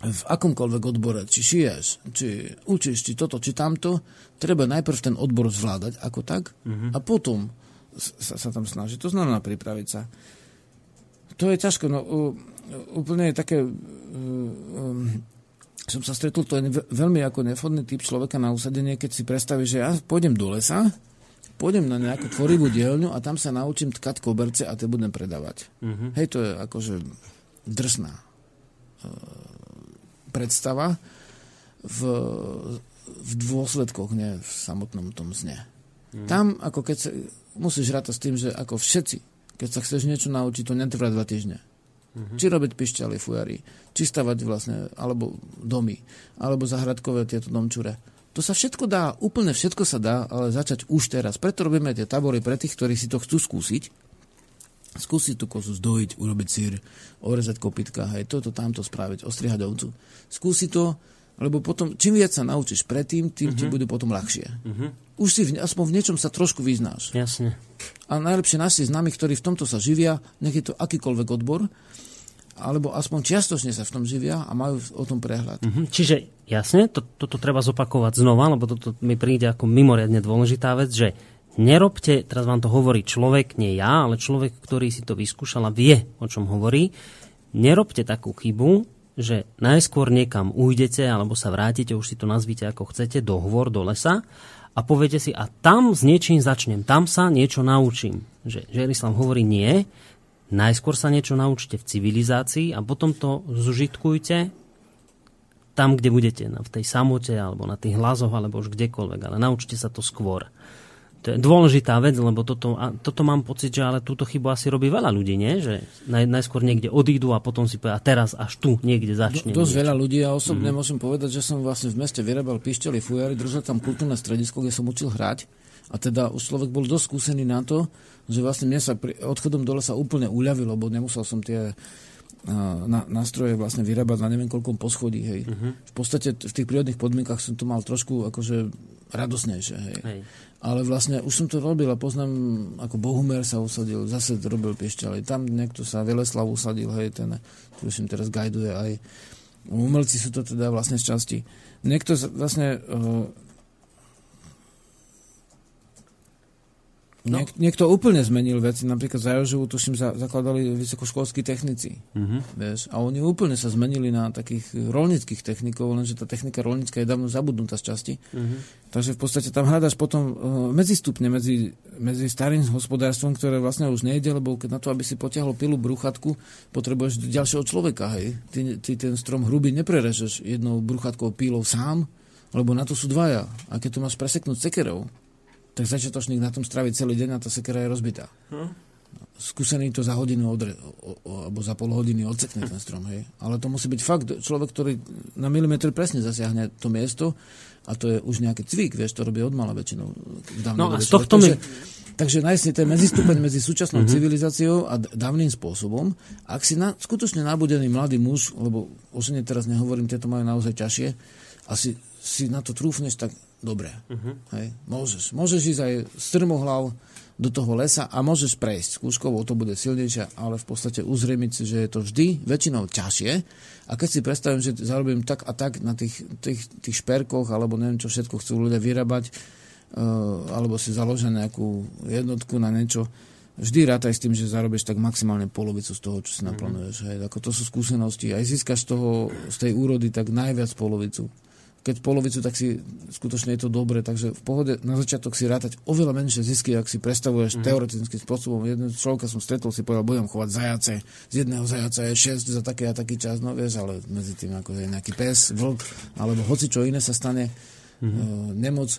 v akomkoľvek odbore, či šiješ, či učíš, či toto, či tamto, treba najprv ten odbor zvládať ako tak uh-huh. a potom sa, sa tam snažiť. To znamená pripraviť sa. To je ťažko, no úplne je také... Um, som sa stretol, to je veľmi ako nefodný typ človeka na usadenie, keď si predstaví, že ja pôjdem do lesa, pôjdem na nejakú tvorivú dielňu a tam sa naučím tkať koberce a tie budem predávať. Uh-huh. Hej, to je akože drsná uh, predstava v, v dôsledkoch, nie v samotnom tom zne. Uh-huh. Tam, ako keď sa, musíš rátať s tým, že ako všetci, keď sa chceš niečo naučiť, to netrvá dva týždne. Uh-huh. Či robiť pišťaly, fujary, či stavať vlastne, alebo domy, alebo zahradkové tieto domčure. To sa všetko dá, úplne všetko sa dá, ale začať už teraz. Preto robíme tie tabory pre tých, ktorí si to chcú skúsiť. Skúsiť tú kozu zdojiť, urobiť sír, orezať kopitka, hej, toto, tamto spraviť, ostrihať ovcu. Skúsi to, lebo potom, čím viac sa naučíš predtým, tým uh-huh. ti mhm. bude potom ľahšie. Uh-huh. Už si v, aspoň v niečom sa trošku vyznáš. Jasne. A najlepšie naši známi, ktorí v tomto sa živia, nech je to akýkoľvek odbor, alebo aspoň čiastočne sa v tom živia a majú o tom prehľad. Uh-huh. Čiže jasne, to, toto treba zopakovať znova, lebo toto mi príde ako mimoriadne dôležitá vec, že nerobte, teraz vám to hovorí človek, nie ja, ale človek, ktorý si to vyskúšal a vie, o čom hovorí, nerobte takú chybu, že najskôr niekam ujdete alebo sa vrátite, už si to nazvite ako chcete, do hovor, do lesa a poviete si, a tam s niečím začnem, tam sa niečo naučím. Že, že Islam hovorí nie, najskôr sa niečo naučte v civilizácii a potom to zužitkujte tam, kde budete, v tej samote alebo na tých hlazoch alebo už kdekoľvek, ale naučte sa to skôr. To je dôležitá vec, lebo toto, a toto mám pocit, že ale túto chybu asi robí veľa ľudí, nie? Že naj, najskôr niekde odídu a potom si povedia, a teraz až tu niekde začne. Do, dosť niečo. veľa ľudí, ja osobne mm-hmm. môžem povedať, že som vlastne v meste vyrábal pišťali, fujary, držal tam kultúrne stredisko, kde som učil hrať. A teda už človek bol dosť skúsený na to, že vlastne mne sa pri odchodom dole sa úplne uľavilo, lebo nemusel som tie na, nástroje vlastne vyrábať na neviem koľkom poschodí. Hej. Uh-huh. V podstate v tých prírodných podmienkach som to mal trošku akože radosnejšie. Hej. Hej. Ale vlastne už som to robil a poznám, ako Bohumer sa usadil, zase robil piešťali. Tam niekto sa, Veleslav usadil, hej, ten, tuším, teraz gajduje aj. Umelci sú to teda vlastne z časti. Niekto vlastne uh, No. Niek- niekto úplne zmenil veci, napríklad za Jožovu, tuším, za, zakladali vysokoškolskí technici. Uh-huh. Vieš, a oni úplne sa zmenili na takých rolnických technikov, lenže tá technika rolnická je dávno zabudnutá z časti. Uh-huh. Takže v podstate tam hľadaš potom uh, medzistupne medzi, medzi starým hospodárstvom, ktoré vlastne už nejde, lebo keď na to, aby si potiahol pilu bruchatku, potrebuješ ďalšieho človeka. Hej. Ty, ty ten strom hrubý neprerežeš jednou bruchatkou pílou sám, lebo na to sú dvaja. A keď to máš preseknúť sekerou, tak začiatočník na tom strávi celý deň a tá sekera je rozbitá. Hm? Skúsený to za hodinu odre, o, o, alebo za pol hodiny odsekne ten strom. Hej. Ale to musí byť fakt človek, ktorý na milimetr presne zasiahne to miesto a to je už nejaký cvik, vieš, to robí odmala väčšinou. No a z tohto mi... Takže nájsť ten medzistupeň medzi súčasnou mm-hmm. civilizáciou a dávnym spôsobom. Ak si na, skutočne nabudený mladý muž, lebo o žene teraz nehovorím, tieto majú naozaj ťažšie, asi si na to trúfneš, tak dobre. Uh-huh. Hej, môžeš. Môžeš ísť aj strmohlav do toho lesa a môžeš prejsť. Skúškovo to bude silnejšie, ale v podstate uzremiť si, že je to vždy väčšinou ťažšie. A keď si predstavím, že zarobím tak a tak na tých, tých, tých šperkoch, alebo neviem, čo všetko chcú ľudia vyrábať, uh, alebo si založia nejakú jednotku na niečo, vždy rátaj s tým, že zarobíš tak maximálne polovicu z toho, čo si mhm. naplánuješ. Mm-hmm. Hej. Ako to sú skúsenosti. Aj získaš z toho, z tej úrody tak najviac polovicu keď polovicu, tak si skutočne je to dobre, takže v pohode na začiatok si rátať oveľa menšie zisky, ak si predstavuješ mm-hmm. teoretickým spôsobom. Jedného človeka som stretol, si povedal, budem chovať zajace, z jedného zajaca je 6 za taký a taký čas, no vieš, ale medzi tým ako je nejaký pes, vlk, alebo hoci čo iné sa stane, mm-hmm. uh, nemoc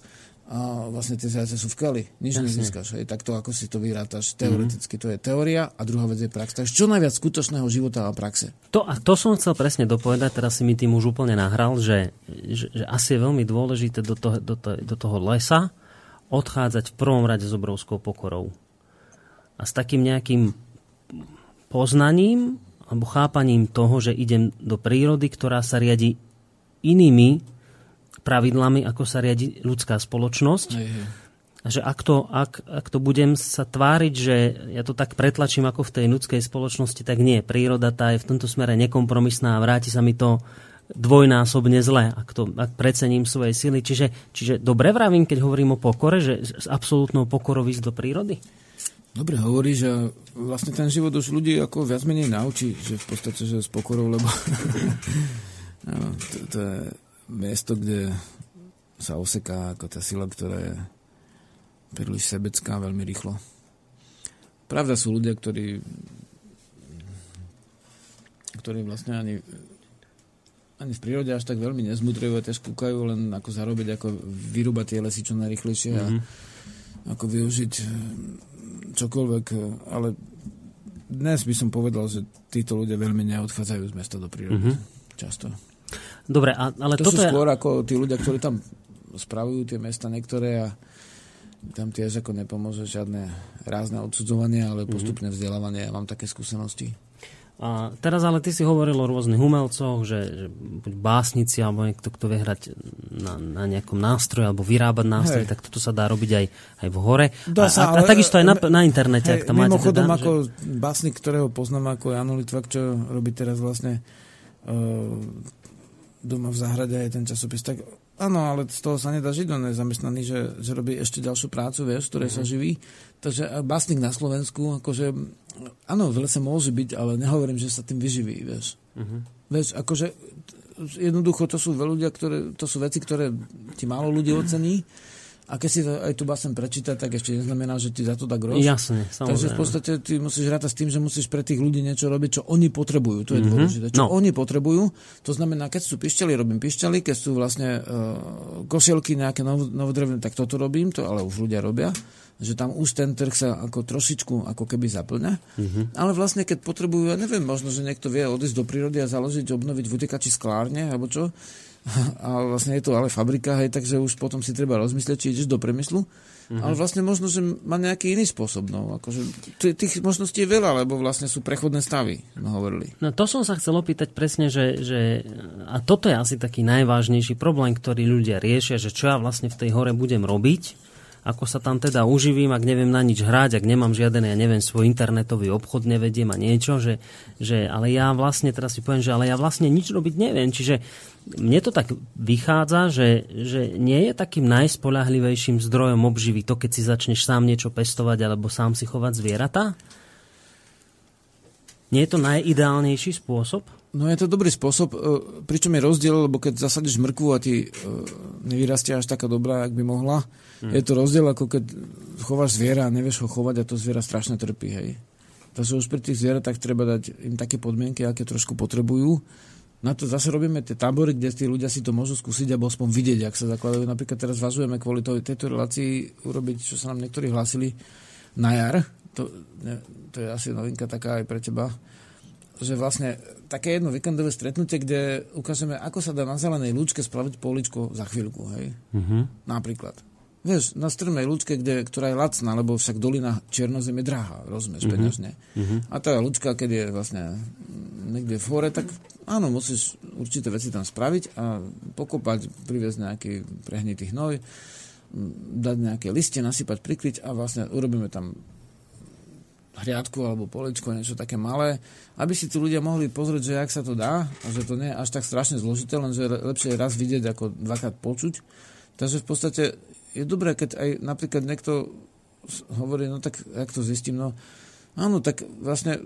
a vlastne tie zajace sú v keli. Nič Jasne. nezískaš. Hej. Takto ako si to vyrátaš teoreticky. Mm-hmm. To je teória a druhá vec je prax. Takže čo najviac skutočného života a praxe. To, a to som chcel presne dopovedať, teraz si mi tým už úplne nahral, že, že, že asi je veľmi dôležité do, toho, do, to, do toho lesa odchádzať v prvom rade s obrovskou pokorou. A s takým nejakým poznaním alebo chápaním toho, že idem do prírody, ktorá sa riadi inými pravidlami, ako sa riadi ľudská spoločnosť. Hej, hej. A že ak to, ak, ak to budem sa tváriť, že ja to tak pretlačím ako v tej ľudskej spoločnosti, tak nie. Príroda tá je v tomto smere nekompromisná a vráti sa mi to dvojnásobne zle, ak, to, ak precením svoje sily. Čiže, čiže dobre vravím, keď hovorím o pokore, že s absolútnou pokorou ísť do prírody? Dobre hovorí, že vlastne ten život už ľudí ako viac menej naučí, že v podstate, že s pokorou, lebo no, to, to je miesto, kde sa oseká ako tá sila, ktorá je príliš sebecká veľmi rýchlo. Pravda sú ľudia, ktorí ktorí vlastne ani ani v prírode až tak veľmi nezmudrujú a tiež kúkajú len ako zarobiť, ako vyrúbať tie lesy čo najrychlejšie a mm-hmm. ako využiť eh, čokoľvek, ale dnes by som povedal, že títo ľudia veľmi neodchádzajú z mesta do prírody. Mm-hmm. Často. Dobre, a, ale to toto sú skôr ako tí ľudia, ktorí tam spravujú tie mesta niektoré a tam tiež ako nepomôže žiadne rázne odsudzovanie, ale mhm. postupné vzdelávanie. Ja mám také skúsenosti. A teraz ale ty si hovoril o rôznych umelcoch, že, že buď básnici alebo niekto, kto vie hrať na, na nejakom nástroji alebo vyrábať nástroje, tak toto sa dá robiť aj, aj v hore. Dá a, sa, a, a takisto aj na, na internete, hej, ak tam máte. Mimochodom, teda, ako že... básnik, ktorého poznám ako Jano Litvak, čo robí teraz vlastne uh, doma v záhrade aj ten časopis, tak Áno, ale z toho sa nedá žiť, on je zamestnaný, že, že robí ešte ďalšiu prácu, vieš, ktorej mm-hmm. sa mhm. živí. Takže básnik na Slovensku, akože, áno, v lese môže byť, ale nehovorím, že sa tým vyživí, vieš. Mm-hmm. Vieš, akože, jednoducho to sú ľudia, ktoré, to sú veci, ktoré ti málo ľudí ocení a keď si aj tu basen prečíta, tak ešte neznamená, že ti za to dá groš. Jasne, samozrejme. Takže v podstate ty musíš rátať s tým, že musíš pre tých ľudí niečo robiť, čo oni potrebujú. To je mm-hmm. dôležité. Čo no. oni potrebujú, to znamená, keď sú pišťali, robím pišťali, keď sú vlastne uh, kosielky nejaké nov, novodrevné, tak toto robím, to ale už ľudia robia že tam už ten trh sa ako trošičku ako keby zaplňa. Mm-hmm. Ale vlastne keď potrebujú, ja neviem, možno, že niekto vie odísť do prírody a založiť, obnoviť v utekači sklárne, alebo čo, a vlastne je to ale fabrika, hej, takže už potom si treba rozmyslieť, či ideš do premyslu, mm-hmm. ale vlastne možno, že má nejaký iný spôsob. No, akože, tých možností je veľa, lebo vlastne sú prechodné stavy, no hovorili. No to som sa chcel opýtať presne, že, že a toto je asi taký najvážnejší problém, ktorý ľudia riešia, že čo ja vlastne v tej hore budem robiť, ako sa tam teda uživím, ak neviem na nič hrať, ak nemám žiaden, ja neviem, svoj internetový obchod, nevediem a niečo, že, že ale ja vlastne, teraz si poviem, že ale ja vlastne nič robiť neviem, čiže mne to tak vychádza, že, že nie je takým najspolahlivejším zdrojom obživy to, keď si začneš sám niečo pestovať alebo sám si chovať zvieratá? Nie je to najideálnejší spôsob? No je to dobrý spôsob, e, pričom je rozdiel, lebo keď zasadíš mrkvu a ti e, nevyrastia až taká dobrá, ak by mohla, hmm. je to rozdiel, ako keď chováš zviera a nevieš ho chovať a to zviera strašne trpí, hej. Takže už pri tých zvieratách treba dať im také podmienky, aké trošku potrebujú na to zase robíme tie tábory, kde tí ľudia si to môžu skúsiť alebo aspoň vidieť, ak sa zakladajú. Napríklad teraz zvažujeme kvôli to, tejto relácii urobiť, čo sa nám niektorí hlásili na jar. To, ne, to je asi novinka taká aj pre teba. Že vlastne také jedno víkendové stretnutie, kde ukážeme, ako sa dá na zelenej lúčke spraviť poličko za chvíľku. Hej? Mm-hmm. Napríklad. Vieš, na strmej lúčke, kde, ktorá je lacná, lebo však dolina Černozem je drahá, rozumieš, mm-hmm. peňažne. Mm-hmm. A tá lúčka, keď je vlastne niekde v hore, tak áno, musíš určité veci tam spraviť a pokopať, priviesť nejaký prehnitý hnoj, dať nejaké listie, nasypať, prikryť a vlastne urobíme tam hriadku alebo poličko, niečo také malé, aby si tí ľudia mohli pozrieť, že jak sa to dá a že to nie je až tak strašne zložité, len že je lepšie raz vidieť ako dvakrát počuť. Takže v podstate je dobré, keď aj napríklad niekto hovorí, no tak jak to zistím, no áno, tak vlastne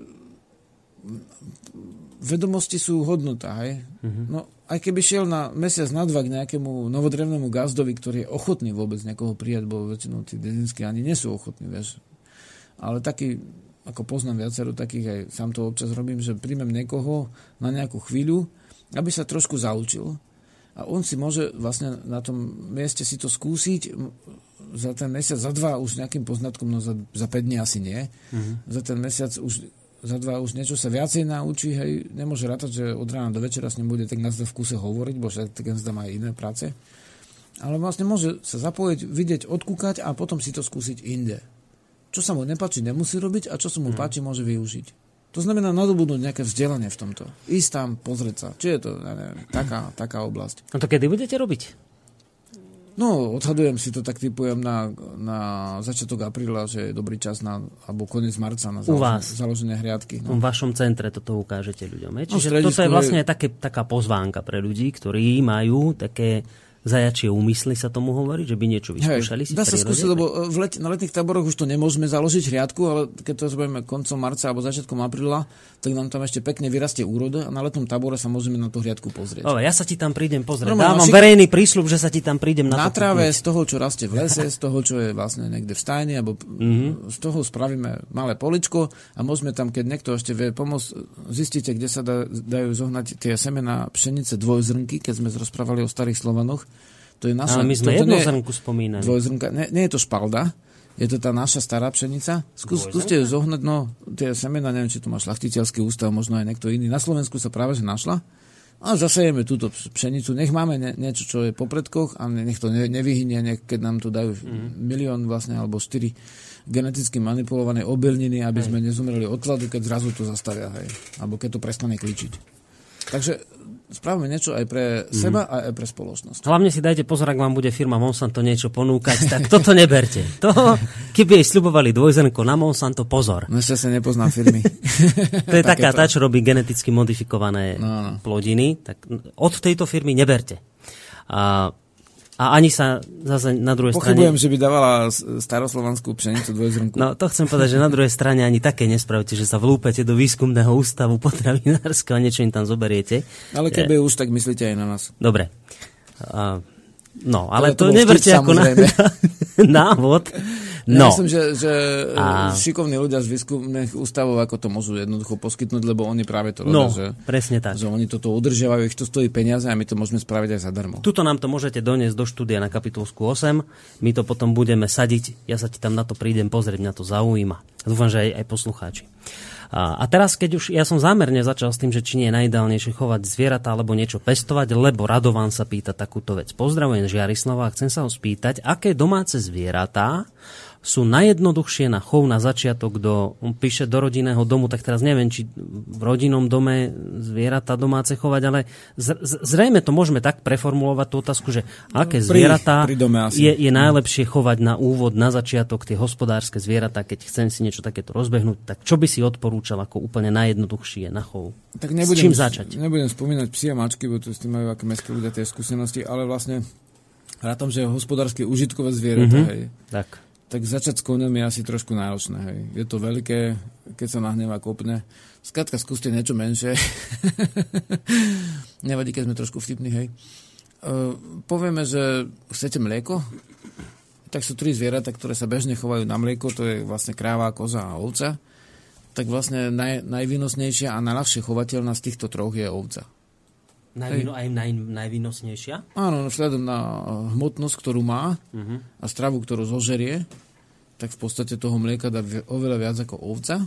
vedomosti sú hodnota, hej? Mm-hmm. No, aj keby šiel na mesiac na dva k nejakému novodrevnému gazdovi, ktorý je ochotný vôbec niekoho prijať, bo väčšinou tí dedinskí ani nie sú ochotní, vieš. Ale taký, ako poznám viacero takých, aj sám to občas robím, že príjmem niekoho na nejakú chvíľu, aby sa trošku zaučil. A on si môže vlastne na tom mieste si to skúsiť za ten mesiac, za dva už nejakým poznatkom, no za, za 5 dní asi nie. Mm-hmm. Za ten mesiac už za dva už niečo sa viacej naučí, hej, nemôže rátať, že od rána do večera s ním bude tak nás v kuse hovoriť, bo však tak má aj iné práce. Ale vlastne môže sa zapojiť, vidieť, odkúkať a potom si to skúsiť inde. Čo sa mu nepáči, nemusí robiť a čo sa mu hmm. páči, môže využiť. To znamená nadobudnúť nejaké vzdelanie v tomto. Ísť tam, pozrieť sa. Či je to, ja neviem, taká, taká oblasť. No to kedy budete robiť? No, odhadujem si to, tak typujem na, na začiatok apríla, že je dobrý čas na, alebo koniec marca na U založenie, vás. založenie hriadky. V No. vašom centre toto ukážete ľuďom. hej? No, Čiže stredisku toto je je- vlastne také, taká pozvánka pre ľudí, ktorí majú také zajačie úmysly, sa tomu hovorí, že by niečo vyskúšali si dá v sa skúsiť, lebo e, v let, na letných táboroch už to nemôžeme založiť hriadku, ale keď to zoberieme koncom marca alebo začiatkom apríla, tak nám tam ešte pekne vyrastie úroda a na letnom tábore sa môžeme na tú hriadku pozrieť. O, ja sa ti tam prídem pozrieť. Dávam si- verejný prísľub, že sa ti tam prídem na, na to tráve kúknuť. z toho, čo rastie v lese, z toho, čo je vlastne niekde v stajni, alebo Mhm. mm-hmm. z toho spravíme malé poličko a môžeme tam, keď niekto ešte vie pomôcť, zistíte, kde sa dá, dajú zohnať tie semená pšenice dvojzrnky, keď sme rozprávali o starých Slovanoch. To je naša, Ale my sme to, to jedno nie je zrnku spomínali. Dvojzrnka, nie, nie je to špalda, je to tá naša stará pšenica. Skús, skúste ju zohnať, no tie semena, neviem, či tu má šlachtiteľský ústav, možno aj niekto iný. Na Slovensku sa práve že našla. A zasejeme túto pšenicu. Nech máme ne, niečo, čo je po predkoch a nech to ne, nevyhynie, nech, keď nám tu dajú mm. milión vlastne, alebo štyri geneticky manipulované obilniny, aby sme nezumreli od hladu, keď zrazu to zastavia, hej. Alebo keď to prestane klíčiť. Takže spravíme niečo aj pre seba a aj pre spoločnosť. Hlavne si dajte pozor, ak vám bude firma Monsanto niečo ponúkať, tak toto neberte. To, keby jej sľubovali dvojzrnko na Monsanto, pozor. No ešte sa nepoznám firmy. To je taká Takéto. tá, čo robí geneticky modifikované No, no. plodiny. Tak od tejto firmy neberte. A, a ani sa zase na druhej Pochybujem, strane... že by dávala staroslovanskú pšenicu dvojzrnku. No to chcem povedať, že na druhej strane ani také nespravte, že sa vlúpete do výskumného ústavu potravinárskeho a niečo im tam zoberiete. Ale keby už, tak myslíte aj na nás. Dobre. A, no, ale to to, bol neberte vtip, ako na, samozrejme. návod. Ja No, myslím, že, že A- a... šikovní ľudia z výskumných ústavov ako to môžu jednoducho poskytnúť, lebo oni práve to no, robia, že, presne tak. že oni toto udržiavajú, ich to stojí peniaze a my to môžeme spraviť aj zadarmo. Tuto nám to môžete doniesť do štúdia na kapitulsku 8. My to potom budeme sadiť. Ja sa ti tam na to prídem pozrieť, mňa to zaujíma. Dúfam, že aj, aj poslucháči. A, a teraz, keď už ja som zámerne začal s tým, že či nie je najideálnejšie chovať zvieratá alebo niečo pestovať, lebo Radovan sa pýta takúto vec. Pozdravujem Žiarislava a chcem sa ho spýtať, aké domáce zvieratá sú najjednoduchšie na chov na začiatok on píše do rodinného domu, tak teraz neviem, či v rodinnom dome zvieratá domáce chovať, ale zrejme to môžeme tak preformulovať tú otázku, že aké Pri- zvieratá pri je, je najlepšie chovať na úvod, na začiatok tie hospodárske zvieratá, keď chcem si niečo takéto rozbehnúť, tak čo by si odporúčal ako úplne najjednoduchšie na chov? Tak s čím začať? Nebudem spomínať psi a mačky, bo to s tým majú aké mestské ľudia tie skúsenosti, ale vlastne rátam, že hospodárske užitkové zvieratá, mm-hmm. hej, Tak. Tak začať s koňom je asi trošku náročné. Hej. Je to veľké, keď sa nahneva kopne. Skrátka, skúste niečo menšie. Nevadí, keď sme trošku vtipní, hej. Uh, povieme, že chcete mlieko, tak sú tri zvieratá, ktoré sa bežne chovajú na mlieko, to je vlastne kráva, koza a ovca. Tak vlastne naj, najvýnosnejšia a najľahšie chovateľná z týchto troch je ovca. Najvino, aj naj, najvýnosnejšia? Áno, no vzhľadom na uh, hmotnosť, ktorú má Uh-huh. a stravu, ktorú zožerie, tak v podstate toho mlieka dá oveľa viac ako ovca.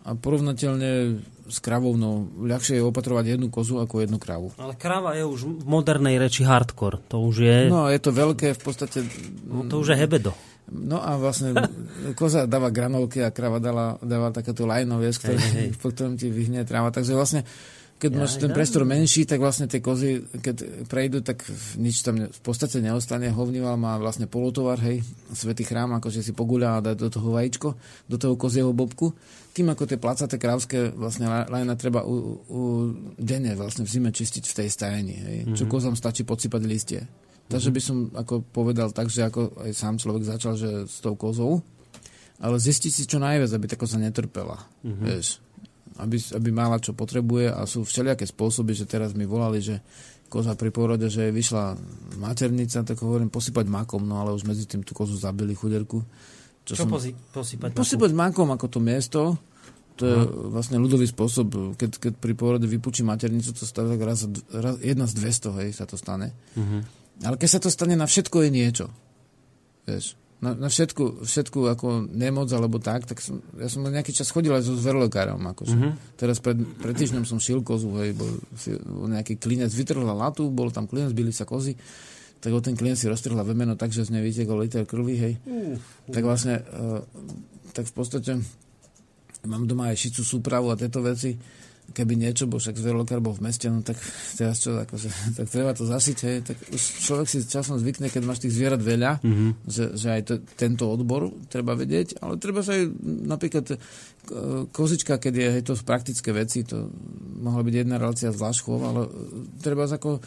A porovnateľne s kravou, no ľahšie je opatrovať jednu kozu ako jednu kravu. Ale kráva je už v modernej reči hardcore. To už je, no, je to veľké, v podstate... no to už je hebedo. No a vlastne koza dáva granolky a krava dáva, dáva takéto lajno, vieš, ktoré, Hej, hej. po ktorom ti vyhne tráva. Takže vlastne, keď Ja, máš ten priestor menší, tak vlastne tie kozy, keď prejdú, tak nič tam v podstate neostane. Hovnival má vlastne polotovar, hej, svetý chrám, akože si poguľa a dá do toho vajíčko, do toho kozieho bobku. Tým ako tie placaté krávské vlastne la- lajna treba u, u, denne vlastne v zime čistiť v tej stajeni, hej, Mhm. čo kozám stačí podsypať listie. Takže by som ako povedal tak, že ako aj sám človek začal, že s tou kozou, ale zistiť si čo najviac, aby tá koza netrpela. Mm-hmm. Vieš, aby, aby mala čo potrebuje a sú všelijaké spôsoby, že teraz mi volali, že koza pri pôrode, že vyšla maternica, tak hovorím posypať makom, no ale už medzi tým tú kozu zabili chuderku. Čo posi- posypať? Posypať makom ako to miesto, to je vlastne ľudový spôsob. Keď, keď pri pôrode vypučí maternicu, to stane tak raz, raz, jedna z 200, hej, sa to stane. Uh-huh. Ale keď sa to stane na všetko je niečo. Vieš, na, na všetku, všetku ako nemoc alebo tak, tak som, ja som na nejaký čas chodil aj so zverlekárom. Akože. Mhm. Mm-hmm. Teraz pred, pred týždňom som šil kozu, hej, bol, si, bol nejaký klinec, vytrhla latu, bol tam klinec, byli sa kozy, tak o ten klinec si roztrhla vemeno tak, že z nej vytekol liter krvi, hej. Uh, Tak vlastne, uh, tak v podstate mám doma aj šicu súpravu a tieto veci. Keby niečo, bo však zverolekár bol v meste, no tak teraz čo, akože, tak treba to zasiť, hej, tak už človek si časom zvykne, keď máš tých zvierat veľa, mm-hmm. že, že aj to, tento odbor treba vedieť, ale treba sa aj napríklad e, kozička, keď je hej, to praktické veci, to mohla byť jedna relácia zvlášť chov, ale e, treba ako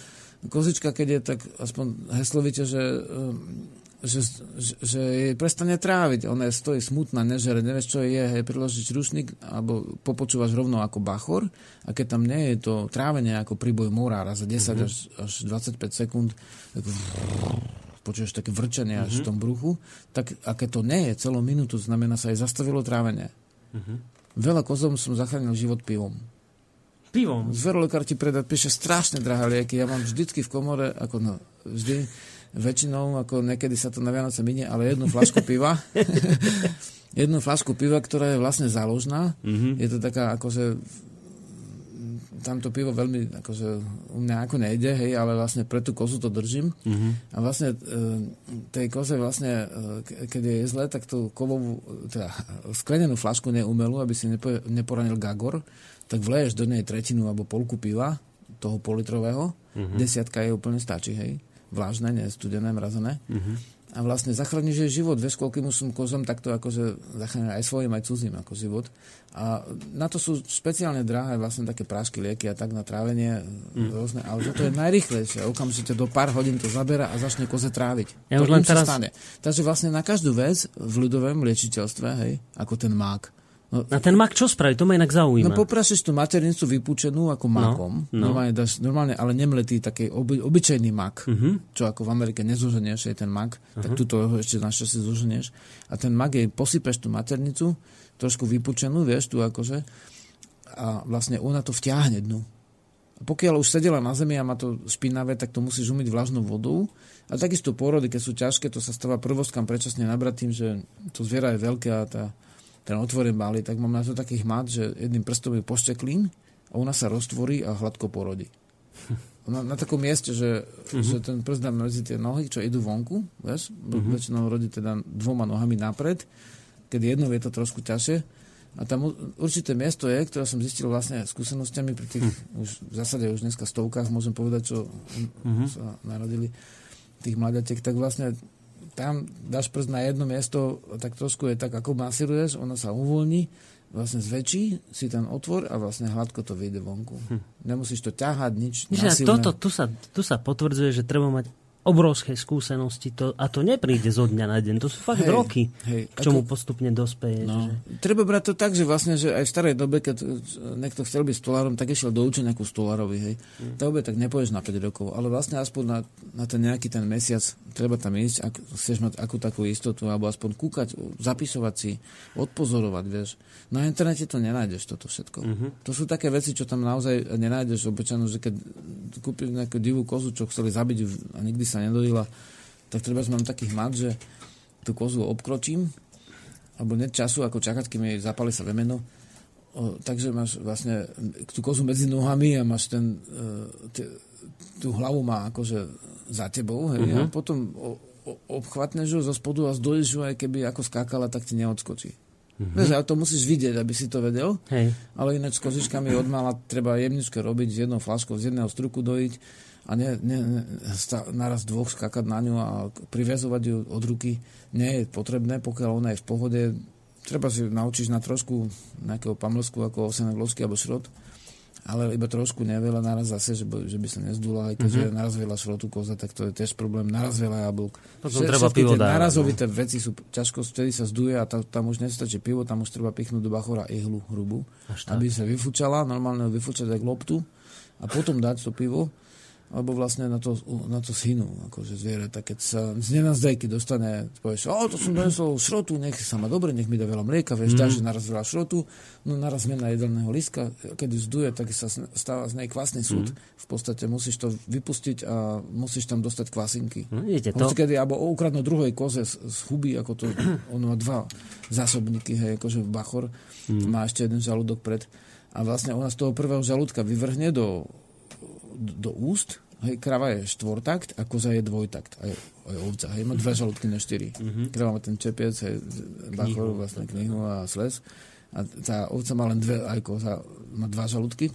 kozička, keď je tak aspoň heslovite, že e, že, že, jej prestane tráviť. Ona stojí smutná, nežere, nevieš, čo je, hej, priložiť rušník, alebo popočúvaš rovno ako bachor a keď tam nie je to trávenie ako príboj morára za 10 mm-hmm. až, až 25 sekúnd, tak počuješ také vrčanie mm-hmm. až v mhm. tom bruchu, tak a keď to nie je celú minútu, znamená sa aj zastavilo trávenie. Mm-hmm. Veľa kozom som zachránil život pivom. Pivom? Zverolekár ti predá, píše strašne drahé lieky. Ja mám vždycky v komore, ako no, vždy, väčšinou, ako niekedy sa to na Vianoce minie, ale jednu flašku piva. jednu flašku piva, ktorá je vlastne záložná. Mm-hmm. Je to taká akože tamto pivo veľmi akože u mňa ako nejde, hej, ale vlastne pre tú kozu to držím. Mm-hmm. A vlastne e, tej koze vlastne, e, keď je zle, tak tú kovovú, teda sklenenú flašku neumelú, aby si nepo, neporanil gagor, tak vleješ do nej tretinu alebo polku piva, toho politrového, mm-hmm. desiatka je úplne stačí, hej vlážne, nie studené, mrazené. Uh-huh. A vlastne zachrániš jej život. Vieš, koľkým som kozom takto akože zachránil aj svojim, aj cudzím ako život. A na to sú špeciálne drahé vlastne také prášky, lieky a tak na trávenie mm. rôzne. Ale to je najrychlejšie. Okamžite do pár hodín to zabera a začne koze tráviť. Ja to už len teraz... stane. Takže vlastne na každú vec v ľudovom liečiteľstve, hej, ako ten mák, No, a ten mak čo spraví? To ma inak zaujíma. No poprasíš tú maternicu vypúčenú ako no, makom. No, no. Normálne, dáš, normálne, ale nemletý taký oby, obyčajný mak. Uh-huh. Čo ako v Amerike nezoženieš, je ten mak. Uh-huh. Tak mhm. tuto ho ešte si zoženieš. A ten mak je, posypeš tú maternicu, trošku vypúčenú, vieš, tu akože. A vlastne ona to vtiahne dnu. A pokiaľ už sedela na zemi a má to špinavé, tak to musíš umyť vlažnou vodou. A takisto porody, keď sú ťažké, to sa stáva prvostkám predčasne nabrať tým, že to zviera je veľké a tá ten otvor je malý, tak mám na to taký hmat, že jedným prstom je pošteklín a ona sa roztvorí a hladko porodí. Na, na takom mieste, že, uh-huh. že ten prst dá medzi tie nohy, čo idú vonku, vieš, uh-huh. väčšinou rodí teda dvoma nohami napred, keď jednou je to trošku ťažšie. A tam určité miesto je, ktoré som zistil vlastne skúsenostiami pri tých, uh-huh. už v zásade už dneska stovkách, môžem povedať, čo uh-huh. sa narodili tých mladiatiek, tak vlastne tam dáš prst na jedno miesto, tak trošku je tak, ako masíruješ, ono sa uvoľní, vlastne zväčší si ten otvor a vlastne hladko to vyjde vonku. Hm. Nemusíš to ťahať, nič Myslím, toto, tu, sa, tu sa potvrdzuje, že treba mať obrovské skúsenosti to, a to nepríde zo dňa na deň. To sú fakt hej, roky, hej, k čomu ako, postupne dospeje. No, že... Treba brať to tak, že vlastne, že aj v starej dobe, keď niekto chcel byť stolárom, tak išiel do učenia ku stolárovi. Hej. Mm. To tak nepoješ na 5 rokov, ale vlastne aspoň na, na ten nejaký ten mesiac treba tam ísť, ak chceš mať akú takú istotu, alebo aspoň kúkať, zapisovať si, odpozorovať, vieš. Na internete to nenájdeš, toto všetko. Mm-hmm. To sú také veci, čo tam naozaj nenájdeš obyčajno, že keď kúpiš nejakú divú kozu, čo chceli zabiť a nikdy sa nedojila, tak treba mám taký hmat, že tú kozu obkročím, alebo net času, ako čakať, kým jej zapali sa vemeno. O, takže máš vlastne tú kozu medzi nohami a máš ten, e, t- tú hlavu má akože za tebou, hej, uh-huh. a mhm. potom o, o, obchvatneš ju zo spodu a zdoješ ju, aj keby ako skákala, tak ti neodskočí. Uh-huh. Vieš, ale to musíš vidieť, aby si to vedel. Hej. Ale ináč s kozičkami od mala treba jemničke robiť, s jednou flaškou, z jedného struku dojiť a ne, ne, ne, naraz dvoch skakať na ňu a priviazovať ju od ruky nie je potrebné, pokiaľ ona je v pohode. Treba si naučiť na trošku nejakého pamlsku ako ovsené vložky alebo šrot, ale iba trošku neveľa naraz zase, že, by, že by sa nezdula, aj keďže mm-hmm. naraz veľa šrotu koza, tak to je tiež problém, naraz veľa jablk. Potom Vše, treba pivo dávať. Narazovité no. veci sú ťažko, vtedy sa zduje a tam, tam už nestačí pivo, tam už treba pichnúť do bachora ihlu hrubú, aby sa vyfúčala, normálne vyfúčať aj loptu a potom dať to pivo alebo vlastne na to, na to zhynú, akože zvieratá. Keď sa z nenazdajky dostane, povieš, o, to som donesol šrotu, nech sa má dobre, nech mi dá veľa mlieka, vieš, mm. že naraz veľa šrotu, no naraz zmena jedelného lístka, keď zduje, tak sa stáva z nej kvasný súd. Mm. V podstate musíš to vypustiť a musíš tam dostať kvasinky. No, to. Kedy, alebo ukradnú druhej koze z, z huby, ako to, on má dva zásobníky, hej, akože bachor, mm. má ešte jeden žalúdok pred a vlastne ona z toho prvého žalúdka vyvrhne do do úst Hej, krava je štvortakt a koza je dvojtakt. Aj, aj ovca. Hej, má dve žalúdky na štyri. Mm-hmm. Krava má ten čepiec, hej, bachor, vlastne knihu a sles. A tá ovca má len dve, aj koza má dva žalúdky.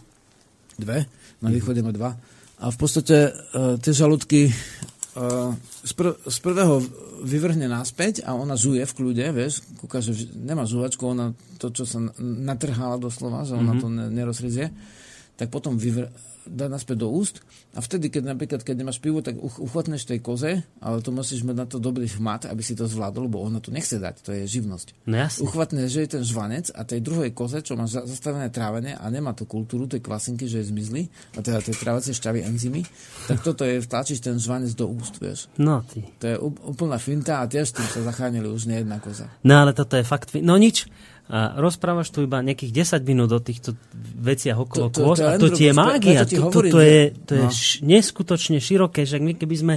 Dve, na východe má dva. A v podstate uh, tie žalúdky uh, z, pr- z prvého vyvrhne naspäť a ona žuje v kľude, vieš, kúka, že nemá žuvačku, ona to, čo sa natrhala doslova, že ona mm-hmm. to nerozrezie, tak potom vyvr- dá naspäť do úst a vtedy, keď napríklad, keď nemáš pivo, tak uchvatneš tej koze, ale to musíš mať na to dobrý hmat, aby si to zvládol, lebo ona to nechce dať, to je živnosť. No jasne. Uchvatneš, že je ten žvanec a tej druhej koze, čo má zastavené trávenie a nemá tú kultúru, tej kvasinky, že je zmizli, a teda tej trávacie šťavy enzymy, tak toto je, vtlačíš ten žvanec do úst, vieš. No ty. To je úplná finta a tiež tým sa zachránili už nejedná koza. No ale toto je fakt, no nič, a rozprávaš tu iba nejakých 10 minút o týchto veciach okolo to, to, kôz a to ti je mágia. To, to, to je, to je no. š, neskutočne široké, že my keby sme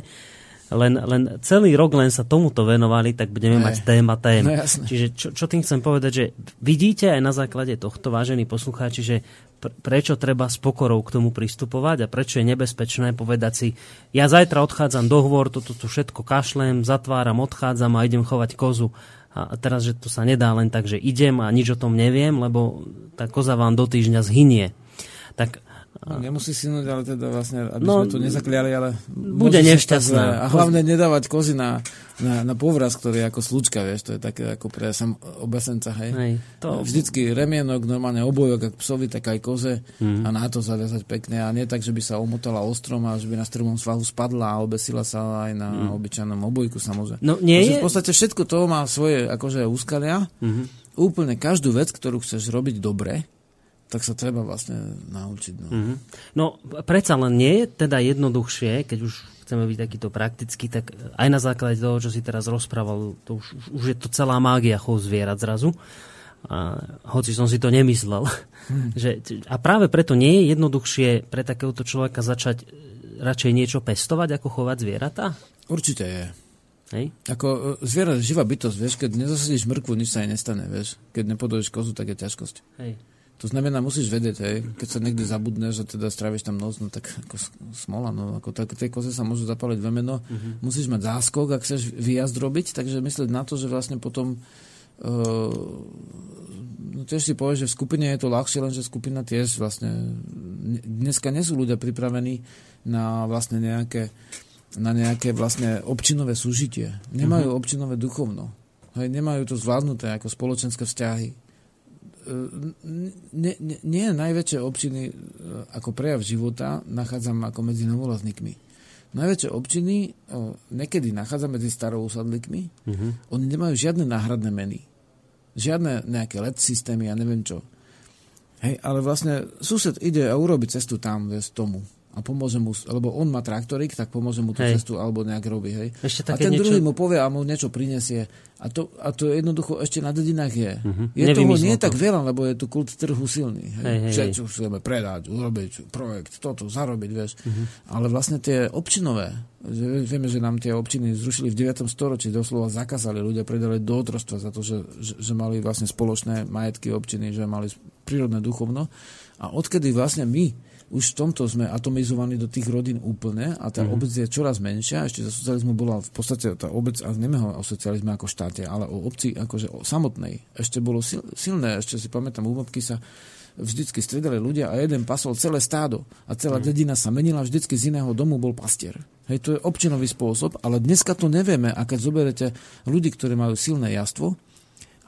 len, len celý rok len sa tomuto venovali, tak budeme ne. mať téma tém. No, Čiže čo, čo tým chcem povedať, že vidíte aj na základe tohto, vážení poslucháči, že pr- prečo treba s pokorou k tomu pristupovať a prečo je nebezpečné povedať si, ja zajtra odchádzam do hvor, toto tu všetko kašlem, zatváram, odchádzam a idem chovať kozu a teraz, že to sa nedá len tak, že idem a nič o tom neviem, lebo tá koza vám do týždňa zhynie. Tak No, nemusí synúť, ale teda vlastne, aby no, sme to nezakliali, ale... Bude nešťastná. A hlavne nedávať kozy na, na, na povraz, ktorý je ako slučka, vieš, to je také ako pre sam obesenca, hej. hej to... Vždycky remienok, normálne obojok, ak psovi, tak aj koze mm. a na to zaviazať pekne a nie tak, že by sa omotala ostrom a že by na strmom svahu spadla a obesila sa aj na mm. obyčajnom obojku samozrejme. No, nie je... v podstate všetko to má svoje akože úskalia. Mm-hmm. Úplne každú vec, ktorú chceš robiť dobre, tak sa treba vlastne naučiť. No. Mm-hmm. no, predsa len nie je teda jednoduchšie, keď už chceme byť takýto praktický, tak aj na základe toho, čo si teraz rozprával, to už, už je to celá mágia chov zvierat zrazu. A, hoci som si to nemyslel. Mm. že, a práve preto nie je jednoduchšie pre takéhoto človeka začať e, radšej niečo pestovať, ako chovať zvieratá? Určite je. Hej? Ako e, zviera živá bytosť, vieš, keď nezasadíš mrkvu, nič sa jej nestane, vieš. Keď nepodoješ kozu, tak je ťažkosť. Hej. To znamená, musíš vedieť, hej, keď sa niekde zabudneš a teda stráviš tam noc, no tak ako smola, no ako tak, tej koze sa môžu zapaliť vemeno, uh-huh. musíš mať záskok, ak chceš výjazd robiť, takže myslieť na to, že vlastne potom uh, no tiež si povieš, že v skupine je to ľahšie, lenže skupina tiež vlastne dneska nie sú ľudia pripravení na vlastne nejaké na nejaké vlastne občinové súžitie. Nemajú uh-huh. občinové duchovno. Hej, nemajú to zvládnuté ako spoločenské vzťahy nie, nie, nie najväčšie občiny e, ako prejav života nachádzam ako medzi novolazníkmi. Najväčšie občiny e, niekedy nachádzam medzi starousadlíkmi. Uh-huh. Oni nemajú žiadne náhradné meny. Žiadne nejaké LED systémy, ja neviem čo. Hej, ale vlastne sused ide a urobí cestu tam, vieš, tomu a pomôže mu, lebo on má traktorik, tak pomôže mu tú hej. cestu alebo nejak robí, hej. Ešte a ten niečo... druhý mu povie a mu niečo prinesie. A to, a to jednoducho ešte na dedinách je. Uh-huh. Je toho nie to. tak veľa, lebo je tu kult trhu silný. Hej. Hej, hej, Všetko chceme predať, urobiť projekt, toto, zarobiť, vieš. Uh-huh. Ale vlastne tie občinové, že vieme, že nám tie občiny zrušili v 9. storočí, doslova zakázali, ľudia predali do otrostva za to, že, že, že mali vlastne spoločné majetky občiny, že mali prírodné duchovno. A odkedy vlastne my už v tomto sme atomizovaní do tých rodín úplne a tá mm-hmm. obec je čoraz menšia. Ešte za socializmu bola v podstate tá obec, a nemeho o socializme ako štáte, ale o obci akože o samotnej. Ešte bolo sil, silné, ešte si pamätám, u mopky sa vždycky stredali ľudia a jeden pasol celé stádo a celá mm. dedina sa menila, vždycky z iného domu bol pastier. Hej, to je občinový spôsob, ale dneska to nevieme a keď zoberete ľudí, ktorí majú silné jastvo,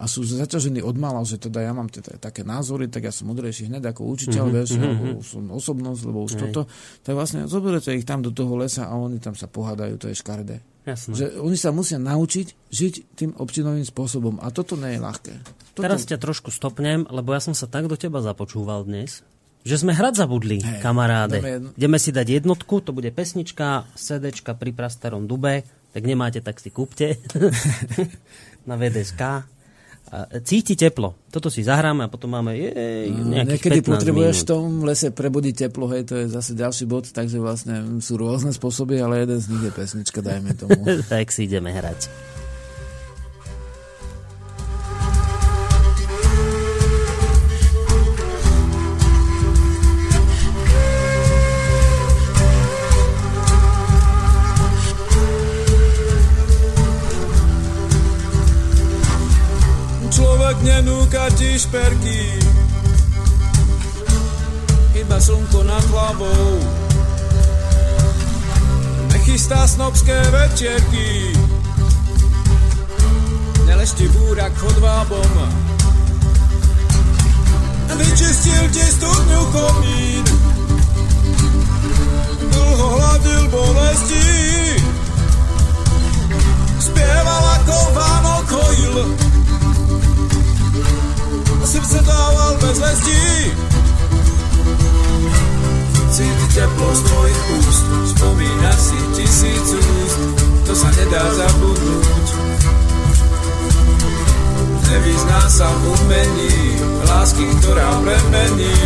a sú zaťažení od mala, že teda ja mám teda také názory, tak ja som mudrejší hneď ako učiteľ, mm-hmm, vieš, mm-hmm. lebo som osobnosť, lebo už Hej. toto, tak vlastne zoberete ich tam do toho lesa a oni tam sa pohádajú, to je škaredé. Jasné. Že oni sa musia naučiť žiť tým občinovým spôsobom a toto nie je ľahké. Toto... Teraz ťa trošku stopnem, lebo ja som sa tak do teba započúval dnes, že sme hrať zabudli, hey, kamaráde. Jedno... Ideme si dať jednotku, to bude pesnička, CDčka pri prastarom dube, tak nemáte, tak si kúpte na VDSK cíti teplo. Toto si zahráme a potom máme jej, no, Niekedy potrebuješ minút. v tom lese prebudiť teplo, hej, to je zase ďalší bod, takže vlastne sú rôzne spôsoby, ale jeden z nich je pesnička, dajme tomu. tak si ideme hrať. Nenúka ti šperky. Iba slnko nad hlavou. Nechystá snobské večerky. Nelešti búrak chodvábom. Vyčistil ti studňu komín. Lestí. Cíti teplo z tvojich úst, spomína si tisíc úst, to sa nedá zabudnúť. Nevyzná sa v umení, lásky, ktorá premení,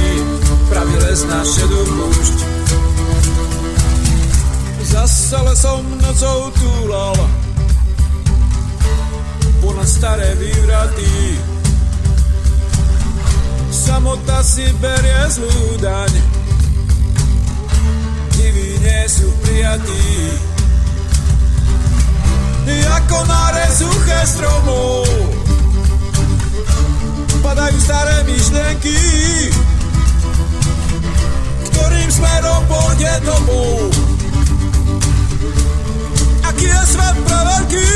pravý les na šedú púšť. Zase lesom nocou túlal, ponad staré vývraty, samota si berie zlú daň. Diví nie sú prijatí. Ako na rezuché stromov padajú staré myšlenky, ktorým smerom pôjde domov. Aký je svet pre veľký?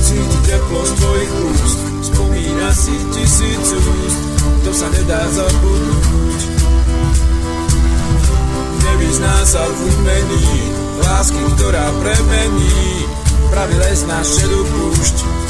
Cíti teplo z tvojich úst, si tisíc úst, to sa nedá zabudnúť. Nevyzná sa v umení, lásky, ktorá premení, pravý les na šedú púšť.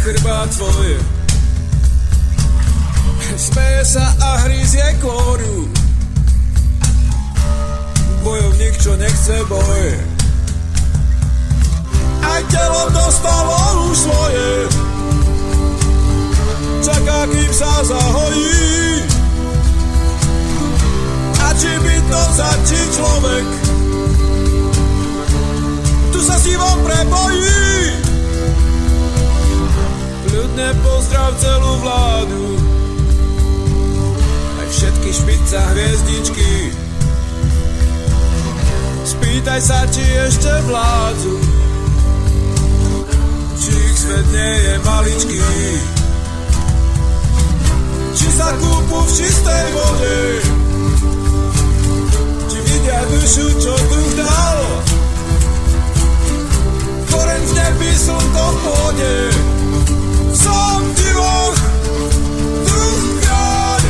Chrba tvoj Smeje sa a hryzie kôru. Bojovník, čo nechce boj Aj telo dostalo už svoje. Čaká, kým sa zahojí. A či by to začí človek? Tu sa sivom prebojí. Ľudne pozdrav celú vládu, aj všetky špica hviezdičky. Spýtaj sa, či ešte vládzu, či ich svet nie je maličký. Či sa kúpu v čistej vode, či vidia dušu, čo duch dal koreň v nebi, slnko v pôde. Som divoch, duch kráľ.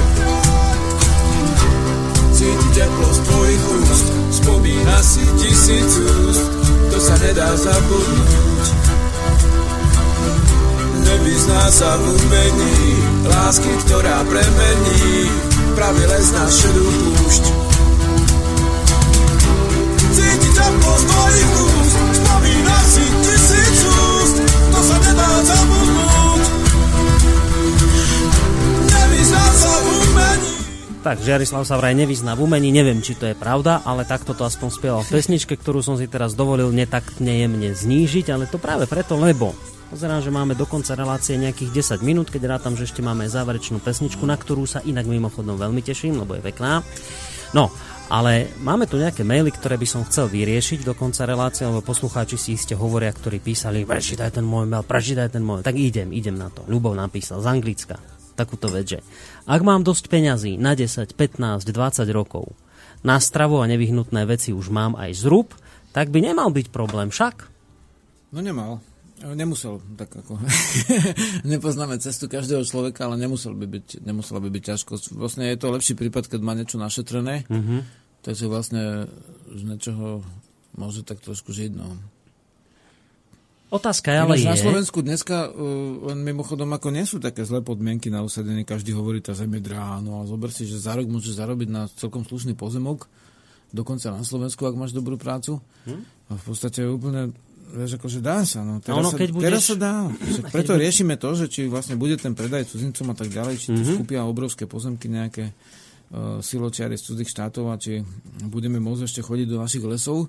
Cíti teplo z tvojich úst, spomína si tisíc úst, to sa nedá zabudnúť. Nevyzná sa v umení, lásky, ktorá premení, pravý les na šedú púšť. Tak, Žiarislav sa vraj nevyzná v umení, neviem, či to je pravda, ale takto to aspoň spieval v pesničke, ktorú som si teraz dovolil netaktne jemne znížiť, ale to práve preto, lebo Pozerám, že máme do konca relácie nejakých 10 minút, keď rátam, že ešte máme záverečnú pesničku, na ktorú sa inak mimochodom veľmi teším, lebo je pekná. No, ale máme tu nejaké maily, ktoré by som chcel vyriešiť do konca relácie, lebo poslucháči si iste hovoria, ktorí písali, prečítaj ten môj mail, prečítaj ten môj. Tak idem, idem na to. Ľubov napísal z Anglicka takúto vec, že ak mám dosť peňazí na 10, 15, 20 rokov, na stravu a nevyhnutné veci už mám aj zrub, tak by nemal byť problém však. No nemal. Nemusel, tak ako... Nepoznáme cestu každého človeka, ale nemusel by byť, nemusela by byť ťažkosť. Vlastne je to lepší prípad, keď má niečo našetrené, mm-hmm. tak si vlastne z niečoho môže tak trošku žiť, no. Otázka ale je... na Slovensku dneska, uh, len mimochodom, ako nie sú také zlé podmienky na usadenie, každý hovorí, tá zem je drahá, no ale zober si, že za rok môžeš zarobiť na celkom slušný pozemok, dokonca na Slovensku, ak máš dobrú prácu. Hm? A v podstate je úplne, vieš, akože dá sa, no teraz, ono, sa, keď budeš- teraz sa dá. Však preto riešime to, že či vlastne bude ten predaj cudzincom a tak ďalej, či tu skúpia obrovské pozemky nejaké uh, siločiary z cudzích štátov a či budeme môcť ešte chodiť do našich lesov.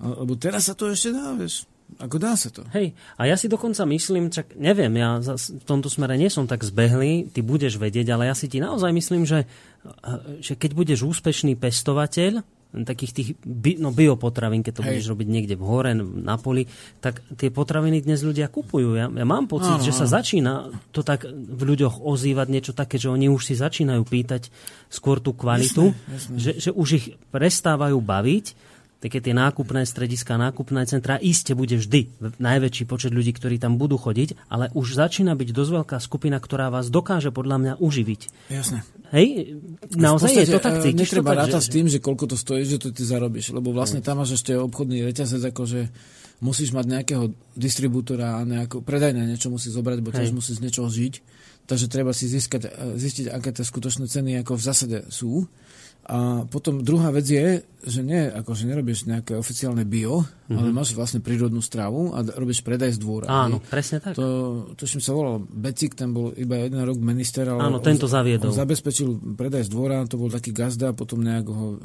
A- Lebo teraz sa to ešte dá, vieš. Ako dá sa to. Hej, a ja si dokonca myslím, čak neviem, ja v tomto smere nie som tak zbehlý, ty budeš vedieť, ale ja si ti naozaj myslím, že, eh, že keď budeš úspešný pestovateľ, takých tých bi, no, biopotravín, keď to Hej. budeš robiť niekde v hore, na poli, tak tie potraviny dnes ľudia kupujú. Ja, ja mám pocit, Áno, že sa začína to tak v ľuďoch ozývať niečo také, že oni už si začínajú pýtať skôr tú kvalitu, Jasné, jasné. Že, že už ich prestávajú baviť také tie nákupné strediska, nákupné centrá, iste bude vždy najväčší počet ľudí, ktorí tam budú chodiť, ale už začína byť dosť veľká skupina, ktorá vás dokáže podľa mňa uživiť. Jasné. Hej, naozaj v podstate, je to tak, e, cítiš Netreba rátať že- s tým, že koľko to stojí, že to ty zarobíš, lebo vlastne tam máš ešte obchodný reťazec, ako že musíš mať nejakého distribútora a nejakú predajné niečo musí zobrať, bo tiež musí z niečoho žiť. Takže treba si získať, e, zistiť, aké tie skutočné ceny ako v zásade sú. A potom druhá vec je, že nie, ako, že nerobíš nejaké oficiálne bio, mm-hmm. ale máš vlastne prírodnú stravu a robíš predaj z dvora. Mhm. Áno, hej. presne tak. To, tuším sa volal Becik, ten bol iba jeden rok minister, ale Áno, tento on, zaviedol. On zabezpečil predaj z dvora, to bol taký gazda, potom nejak ho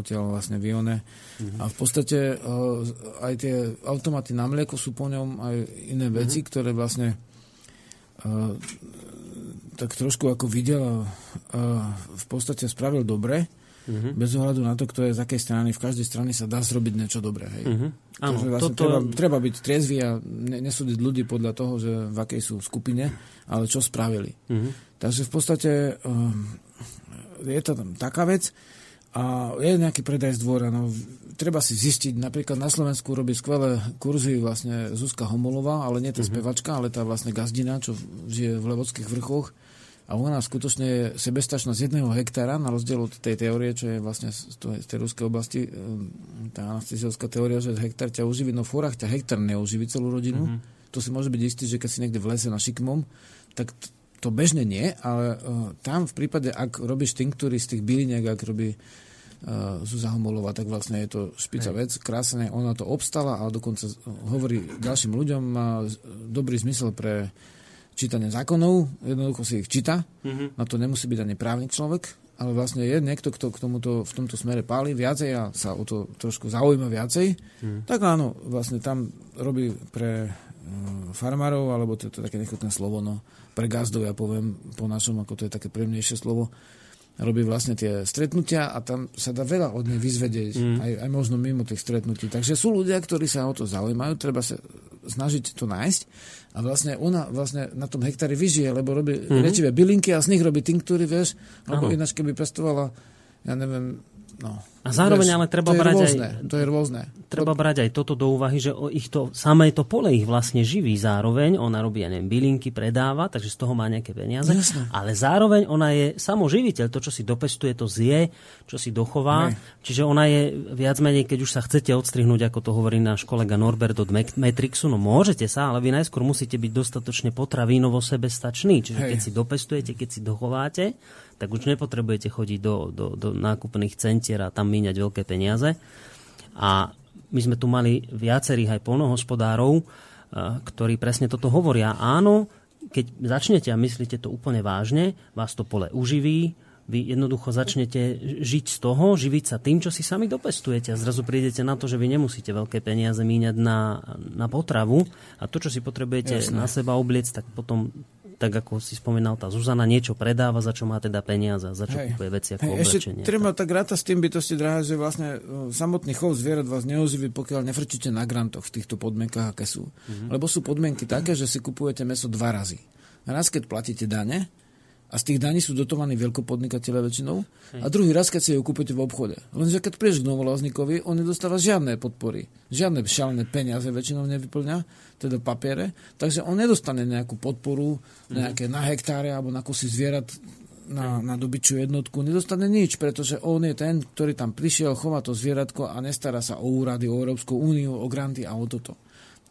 odtiaľ vlastne vyone. Mhm. A v podstate uh, aj tie automaty na mlieko sú po ňom, aj iné Mhm. veci, ktoré vlastne uh, tak trošku ako videl a v podstate spravil dobre, Mhm. bez ohľadu na to, kto je z akej strany. V každej strane sa dá zrobiť niečo dobré. Hej. Mhm. Áno, Takže vlastne toto- treba, treba byť triezvy a ne, nesúdiť ľudí podľa toho, že v akej sú skupine, ale čo spravili. Mhm. Takže v podstate um, je to tam taká vec a je nejaký predaj z dvora. No, treba si zistiť, napríklad na Slovensku robí skvelé kurzy vlastne Zuzka Homolová, ale nie tá spevačka, ale tá vlastne gazdina, čo žije v Levodských vrchoch. A ona skutočne je sebestačná z jedného hektára, na rozdiel od tej teórie, čo je vlastne z, toho, z tej ruskej oblasti, um, tá anesteziologická teória, že hektár ťa uživí, no v fórach ťa hektár neuživí celú rodinu. Mm-hmm. To si môže byť istý, že keď si niekde v lese na šikmom, tak t- to bežne nie, ale uh, tam v prípade, ak robíš tinktúry z tých byliniek, ak robí uh, Zuzá Homolová, tak vlastne je to špica vec, krásne, ona to obstala a dokonca hovorí ďalším ľuďom, má dobrý zmysel pre čítanie zákonov, jednoducho si ich číta, mm-hmm. na to nemusí byť ani právny človek, ale vlastne je niekto, kto k tomuto, v tomto smere páli viacej a sa o to trošku zaujíma viacej, mm. tak áno, vlastne tam robí pre uh, farmárov, alebo to, to je také nechutné slovo, no, pre gazdov, ja poviem po našom, ako to je také príjemnejšie slovo, robí vlastne tie stretnutia a tam sa dá veľa od nej vyzvedieť, mm. aj, aj možno mimo tých stretnutí. Takže sú ľudia, ktorí sa o to zaujímajú, treba sa snažiť to nájsť a vlastne ona vlastne na tom hektári vyžije, lebo robí mm-hmm. rečivé bylinky a z nich robí tinktúry, vieš, alebo ináč keby pestovala, ja neviem, no. A zároveň ale treba to je brať aj- rôzne, To je rôzne. Treba brať aj toto do úvahy, že o ich to, samé to pole ich vlastne živí zároveň. Ona robí, ja neviem, bylinky, predáva, takže z toho má nejaké peniaze. Jasné. Ale zároveň ona je samoživiteľ. To, čo si dopestuje, to zje, čo si dochová. Hej. Čiže ona je viac menej, keď už sa chcete odstrihnúť, ako to hovorí náš kolega Norbert od Matrixu, no môžete sa, ale vy najskôr musíte byť dostatočne potravínovo sebestační. Čiže Hej. keď si dopestujete, keď si dochováte, tak už nepotrebujete chodiť do, do, do nákupných centier a tam míňať veľké peniaze. A my sme tu mali viacerých aj polnohospodárov, eh, ktorí presne toto hovoria. Áno, keď začnete a myslíte to úplne vážne, vás to pole uživí, vy jednoducho začnete žiť z toho, živiť sa tým, čo si sami dopestujete a zrazu prídete na to, že vy nemusíte veľké peniaze míňať na, na potravu a to, čo si potrebujete Jasné. na seba obliec, tak potom tak ako si spomínal tá Zuzana, niečo predáva, za čo má teda peniaze, za čo Hej. kúpuje veci ako Hej, ešte oblečenie. treba tak ráta s tým bytosti drahé, že vlastne uh, samotný chov zvierat vás neoživí, pokiaľ nefrčíte na grantoch v týchto podmienkach, aké sú. Mhm. Lebo sú podmienky také, že si kupujete meso dva razy. Raz, keď platíte dane, a z tých daní sú dotovaní veľkopodnikatelia väčšinou. A druhý raz, keď si ju kúpite v obchode. Lenže keď prídeš k novolázníkovi, on nedostáva žiadne podpory. Žiadne šalené peniaze väčšinou nevyplňa, teda papiere. Takže on nedostane nejakú podporu nejaké na hektáre alebo na kusy zvierat na, na dobyčiu jednotku. Nedostane nič, pretože on je ten, ktorý tam prišiel, chová to zvieratko a nestará sa o úrady, o Európsku úniu, o granty a o toto.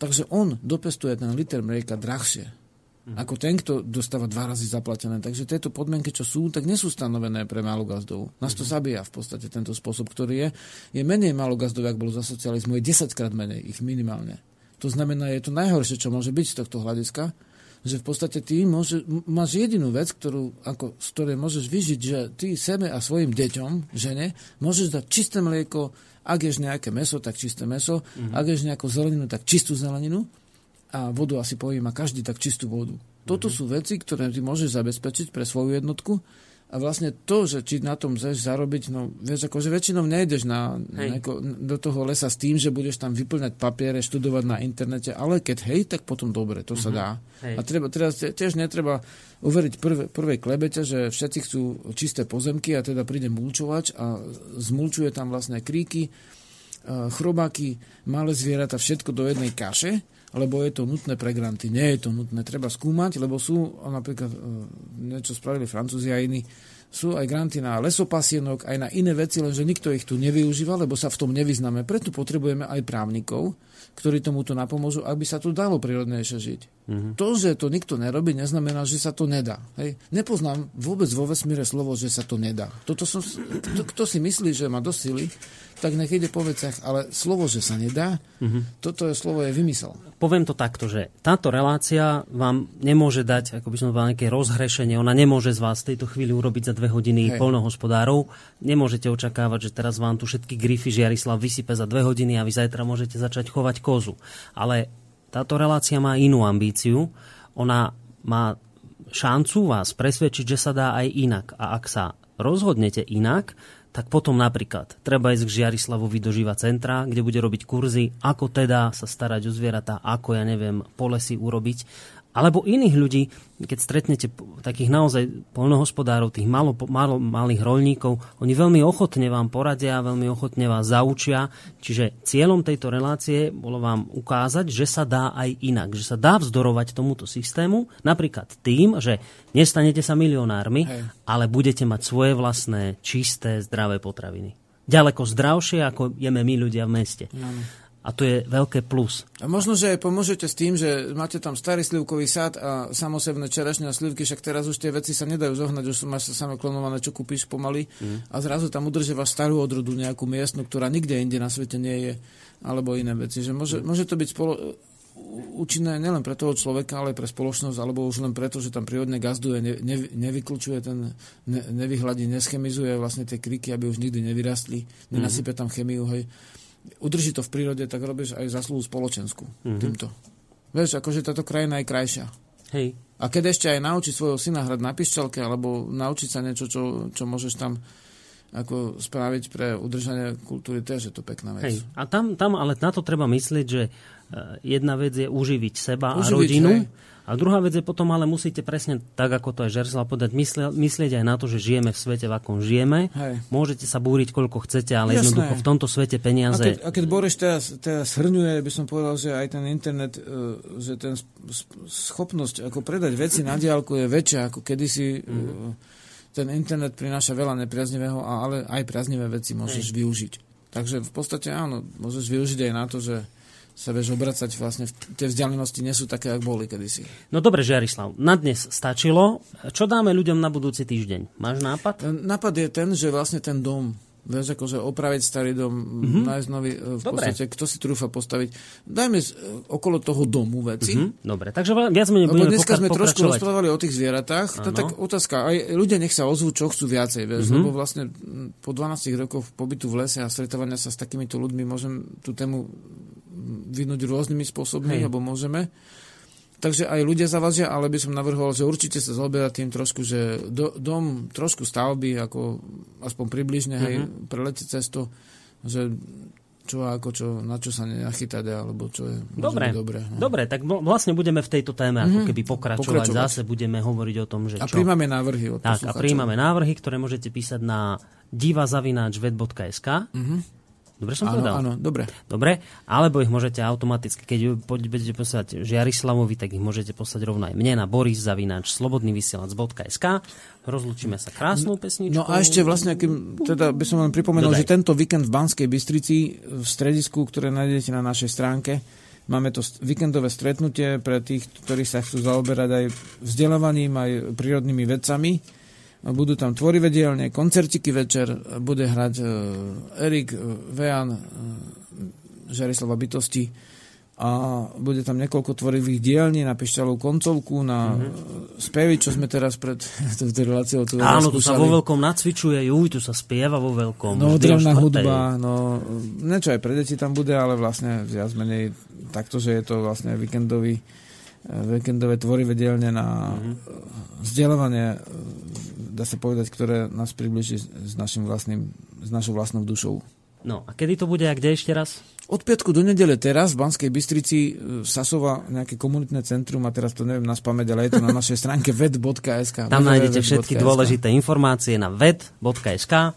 Takže on dopestuje ten liter mlieka drahšie. Mm-hmm. Ako ten, kto dostáva dva razy zaplatené. Takže tieto podmienky, čo sú, tak nie sú stanovené pre malogazdov. Nás to mm-hmm. zabíja v podstate tento spôsob, ktorý je. Je menej malogazdov, ak bolo za socializmu, je 10 krát menej, ich minimálne. To znamená, je to najhoršie, čo môže byť z tohto hľadiska, že v podstate ty môže, máš jedinú vec, ktorú, ako, z ktorej môžeš vyžiť, že ty sebe a svojim deťom, žene, môžeš dať čisté mlieko, ak ješ nejaké meso, tak čisté meso, mm-hmm. ak ješ nejakú zeleninu, tak čistú zeleninu a vodu asi poviem, a každý tak čistú vodu. Mm-hmm. Toto sú veci, ktoré ty môžeš zabezpečiť pre svoju jednotku a vlastne to, že či na tom chceš zarobiť, no vieš, akože väčšinou nejdeš na, nejako, do toho lesa s tým, že budeš tam vyplňať papiere, študovať na internete, ale keď hej, tak potom dobre, to uh-huh. sa mhm. dá. Hej. A treba, teraz tiež netreba uveriť prv, prvej klebete, že všetci chcú čisté pozemky a teda príde mulčovač a zmulčuje tam vlastne kríky, chrobáky, malé zvieratá, všetko do jednej kaše lebo je to nutné pre granty. Nie je to nutné, treba skúmať, lebo sú, napríklad e, niečo spravili Francúzi a iní, sú aj granty na lesopasienok, aj na iné veci, lenže nikto ich tu nevyužíva, lebo sa v tom nevyznáme. Preto potrebujeme aj právnikov, ktorí tomuto napomôžu, aby sa tu dalo prírodnejšie žiť. Mm-hmm. To, že to nikto nerobí, neznamená, že sa to nedá. Hej. Nepoznám vôbec vo vesmíre slovo, že sa to nedá. Toto som, kto, kto si myslí, že má dosť sily, tak nech ide po veciach, ale slovo, že sa nedá, mm-hmm. toto je slovo je vymysel. Poviem to takto, že táto relácia vám nemôže dať, ako by som povedal, nejaké rozhrešenie, ona nemôže z vás v tejto chvíli urobiť za dve hodiny Hej. polnohospodárov. Nemôžete očakávať, že teraz vám tu všetky grify Žiarislav vysype za dve hodiny a vy zajtra môžete začať chovať kozu. Ale táto relácia má inú ambíciu. Ona má šancu vás presvedčiť, že sa dá aj inak. A ak sa rozhodnete inak, tak potom napríklad treba ísť k Žiarislavovi do Živa centra, kde bude robiť kurzy, ako teda sa starať o zvieratá, ako ja neviem, polesy urobiť alebo iných ľudí, keď stretnete takých naozaj poľnohospodárov, tých malo, malo, malých rolníkov, oni veľmi ochotne vám poradia, veľmi ochotne vás zaučia. Čiže cieľom tejto relácie bolo vám ukázať, že sa dá aj inak, že sa dá vzdorovať tomuto systému, napríklad tým, že nestanete sa milionármi, Hej. ale budete mať svoje vlastné, čisté, zdravé potraviny. Ďaleko zdravšie, ako jeme my ľudia v meste. Ano. A to je veľké plus. A možno, že pomôžete s tým, že máte tam starý slivkový sad a samosebné čerešne a slivky, však teraz už tie veci sa nedajú zohnať, už máš sa samé klonované, čo kúpiš pomaly mm. a zrazu tam udržiavaš starú odrodu nejakú miestnu, ktorá nikde inde na svete nie je, alebo iné veci. Že môže, mm. môže to byť spolo, účinné nielen pre toho človeka, ale aj pre spoločnosť, alebo už len preto, že tam prírodne gazduje, ne, ne, ten, ne, nevyhľadí, neschemizuje vlastne tie kriky, aby už nikdy nevyrastli, nenasype tam chemiu, hej udrží to v prírode, tak robíš aj zaslúhu spoločenskú mm-hmm. týmto. Vieš, akože táto krajina je krajšia. Hej. A keď ešte aj naučí svojho syna hrať na pišťalke, alebo naučiť sa niečo, čo, čo môžeš tam ako spraviť pre udržanie kultúry, to je to pekná vec. Hej. A tam, tam ale na to treba myslieť, že eh, jedna vec je uživiť seba uživiť, a rodinu. Hej a druhá vec je potom, ale musíte presne, tak ako to aj Žerslav povedať, myslieť, myslieť aj na to, že žijeme v svete, v akom žijeme. Hej. Môžete sa búriť, koľko chcete, ale Jasné. jednoducho v tomto svete peniaze... A keď, a keď Boreš teraz, teraz hrňuje, by som povedal, že aj ten internet, e, že ten schopnosť ako predať veci na diálku je väčšia ako kedysi. Mm. Ten internet prináša veľa nepriaznivého, ale aj priaznivé veci môžeš Hej. využiť. Takže v podstate áno, môžeš využiť aj na to, že sa vieš obracať vlastne, tie vzdialenosti nie sú také, ako boli kedysi. No dobre, Žiarislav, na dnes stačilo. Čo dáme ľuďom na budúci týždeň? Máš nápad? Nápad je ten, že vlastne ten dom Vieš, akože opraviť starý dom, mm-hmm. nájsť nový, e, v Dobre. podstate, kto si trúfa postaviť. Dajme z, e, okolo toho domu veci. Mm-hmm. Dobre, takže viac menej budeme dneska sme trošku rozprávali o tých zvieratách. To tak otázka, aj ľudia nech sa ozvú, čo chcú viacej, vieš, mm-hmm. lebo vlastne po 12 rokoch pobytu v lese a stretávania sa s takýmito ľuďmi môžem tú tému vynúť rôznymi spôsobmi, Hej. alebo môžeme. Takže aj ľudia zavazia, ale by som navrhoval, že určite sa zaoberá tým trošku, že do, dom, trošku stavby, ako aspoň približne, uh-huh. hej, mhm. prelete cesto, že čo ako čo, na čo sa nenachytať, alebo čo je dobre, dobré. No. Dobre, tak vlastne budeme v tejto téme ako mhm. keby pokračovať. pokračovať. Zase budeme hovoriť o tom, že A čo. príjmame návrhy od Tak, a príjmame návrhy, ktoré môžete písať na divazavináčvet.sk. Uh-huh Dobre som áno, povedal? Áno, dobre. Dobre, alebo ich môžete automaticky, keď budete poslať Žiarislavovi, tak ich môžete poslať rovno aj mne na boriszavináč slobodnyvysielac.sk Rozlučíme sa krásnou pesničkou. No a ešte vlastne, kým, teda by som len pripomenul, Dodaj. že tento víkend v Banskej Bystrici v stredisku, ktoré nájdete na našej stránke, Máme to víkendové stretnutie pre tých, ktorí sa chcú zaoberať aj vzdelávaním, aj prírodnými vedcami. Budú tam tvorivé dielne, koncertiky večer, bude hrať Erik, Vejan, Žarislava bytosti, a bude tam niekoľko tvorivých dielní na pišťalovú koncovku, na mm-hmm. spevy, čo sme teraz pred touto reláciou tu Áno, tu sa vo veľkom nacvičuje, juj, tu sa spieva vo veľkom. No, drevná hudba, no, niečo aj pre deti tam bude, ale vlastne viac menej takto, že je to vlastne víkendový víkendové tvorivé dielne na mm-hmm. vzdelávanie, dá sa povedať, ktoré nás približí s našim vlastným, s našou vlastnou dušou. No a kedy to bude a kde ešte raz? Od piatku do nedele teraz v Banskej Bystrici e, Sasova nejaké komunitné centrum a teraz to neviem na spameť, ale je to na našej stránke ved.sk. Tam nájdete všetky dôležité informácie na ved.sk.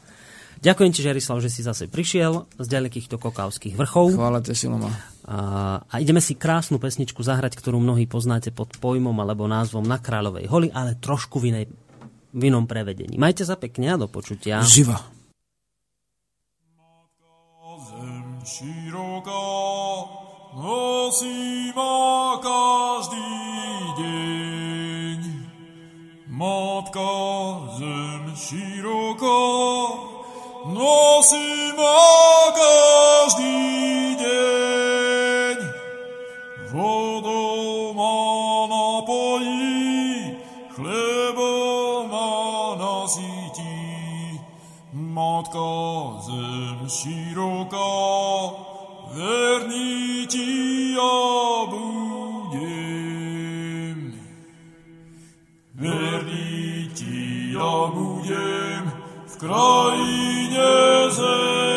Ďakujem ti, Žerislav, že si zase prišiel z ďalekýchto kokavských vrchov. Chvála te, Siloma. A, ideme si krásnu pesničku zahrať, ktorú mnohí poznáte pod pojmom alebo názvom Na kráľovej holi, ale trošku v, inej, v inom prevedení. Majte sa pekne a do počutia. Živa. široká, nosí ma každý deň. Matka zem široká, nosí ma každý deň. Vodou ma napojí, chlebom ma nasytí. Matka zem široká, verný ti ja budem. Verný ti ja budem v krajine zelenej.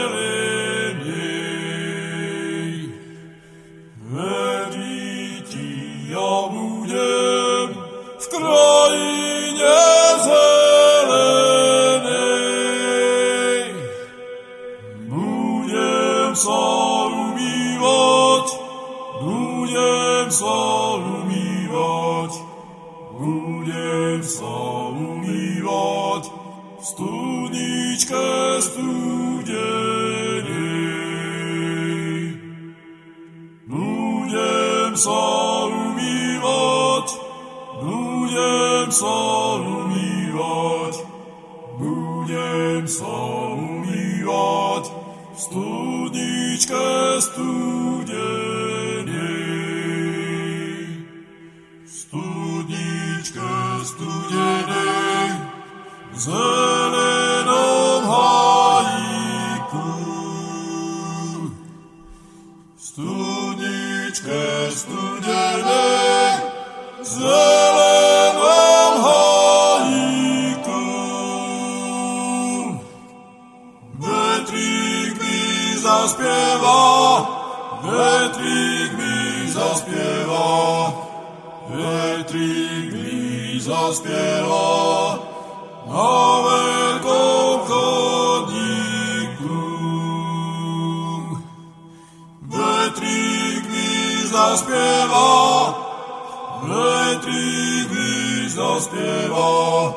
Zaspieva,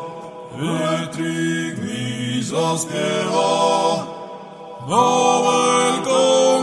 vetrík mi zaspieva na veľkom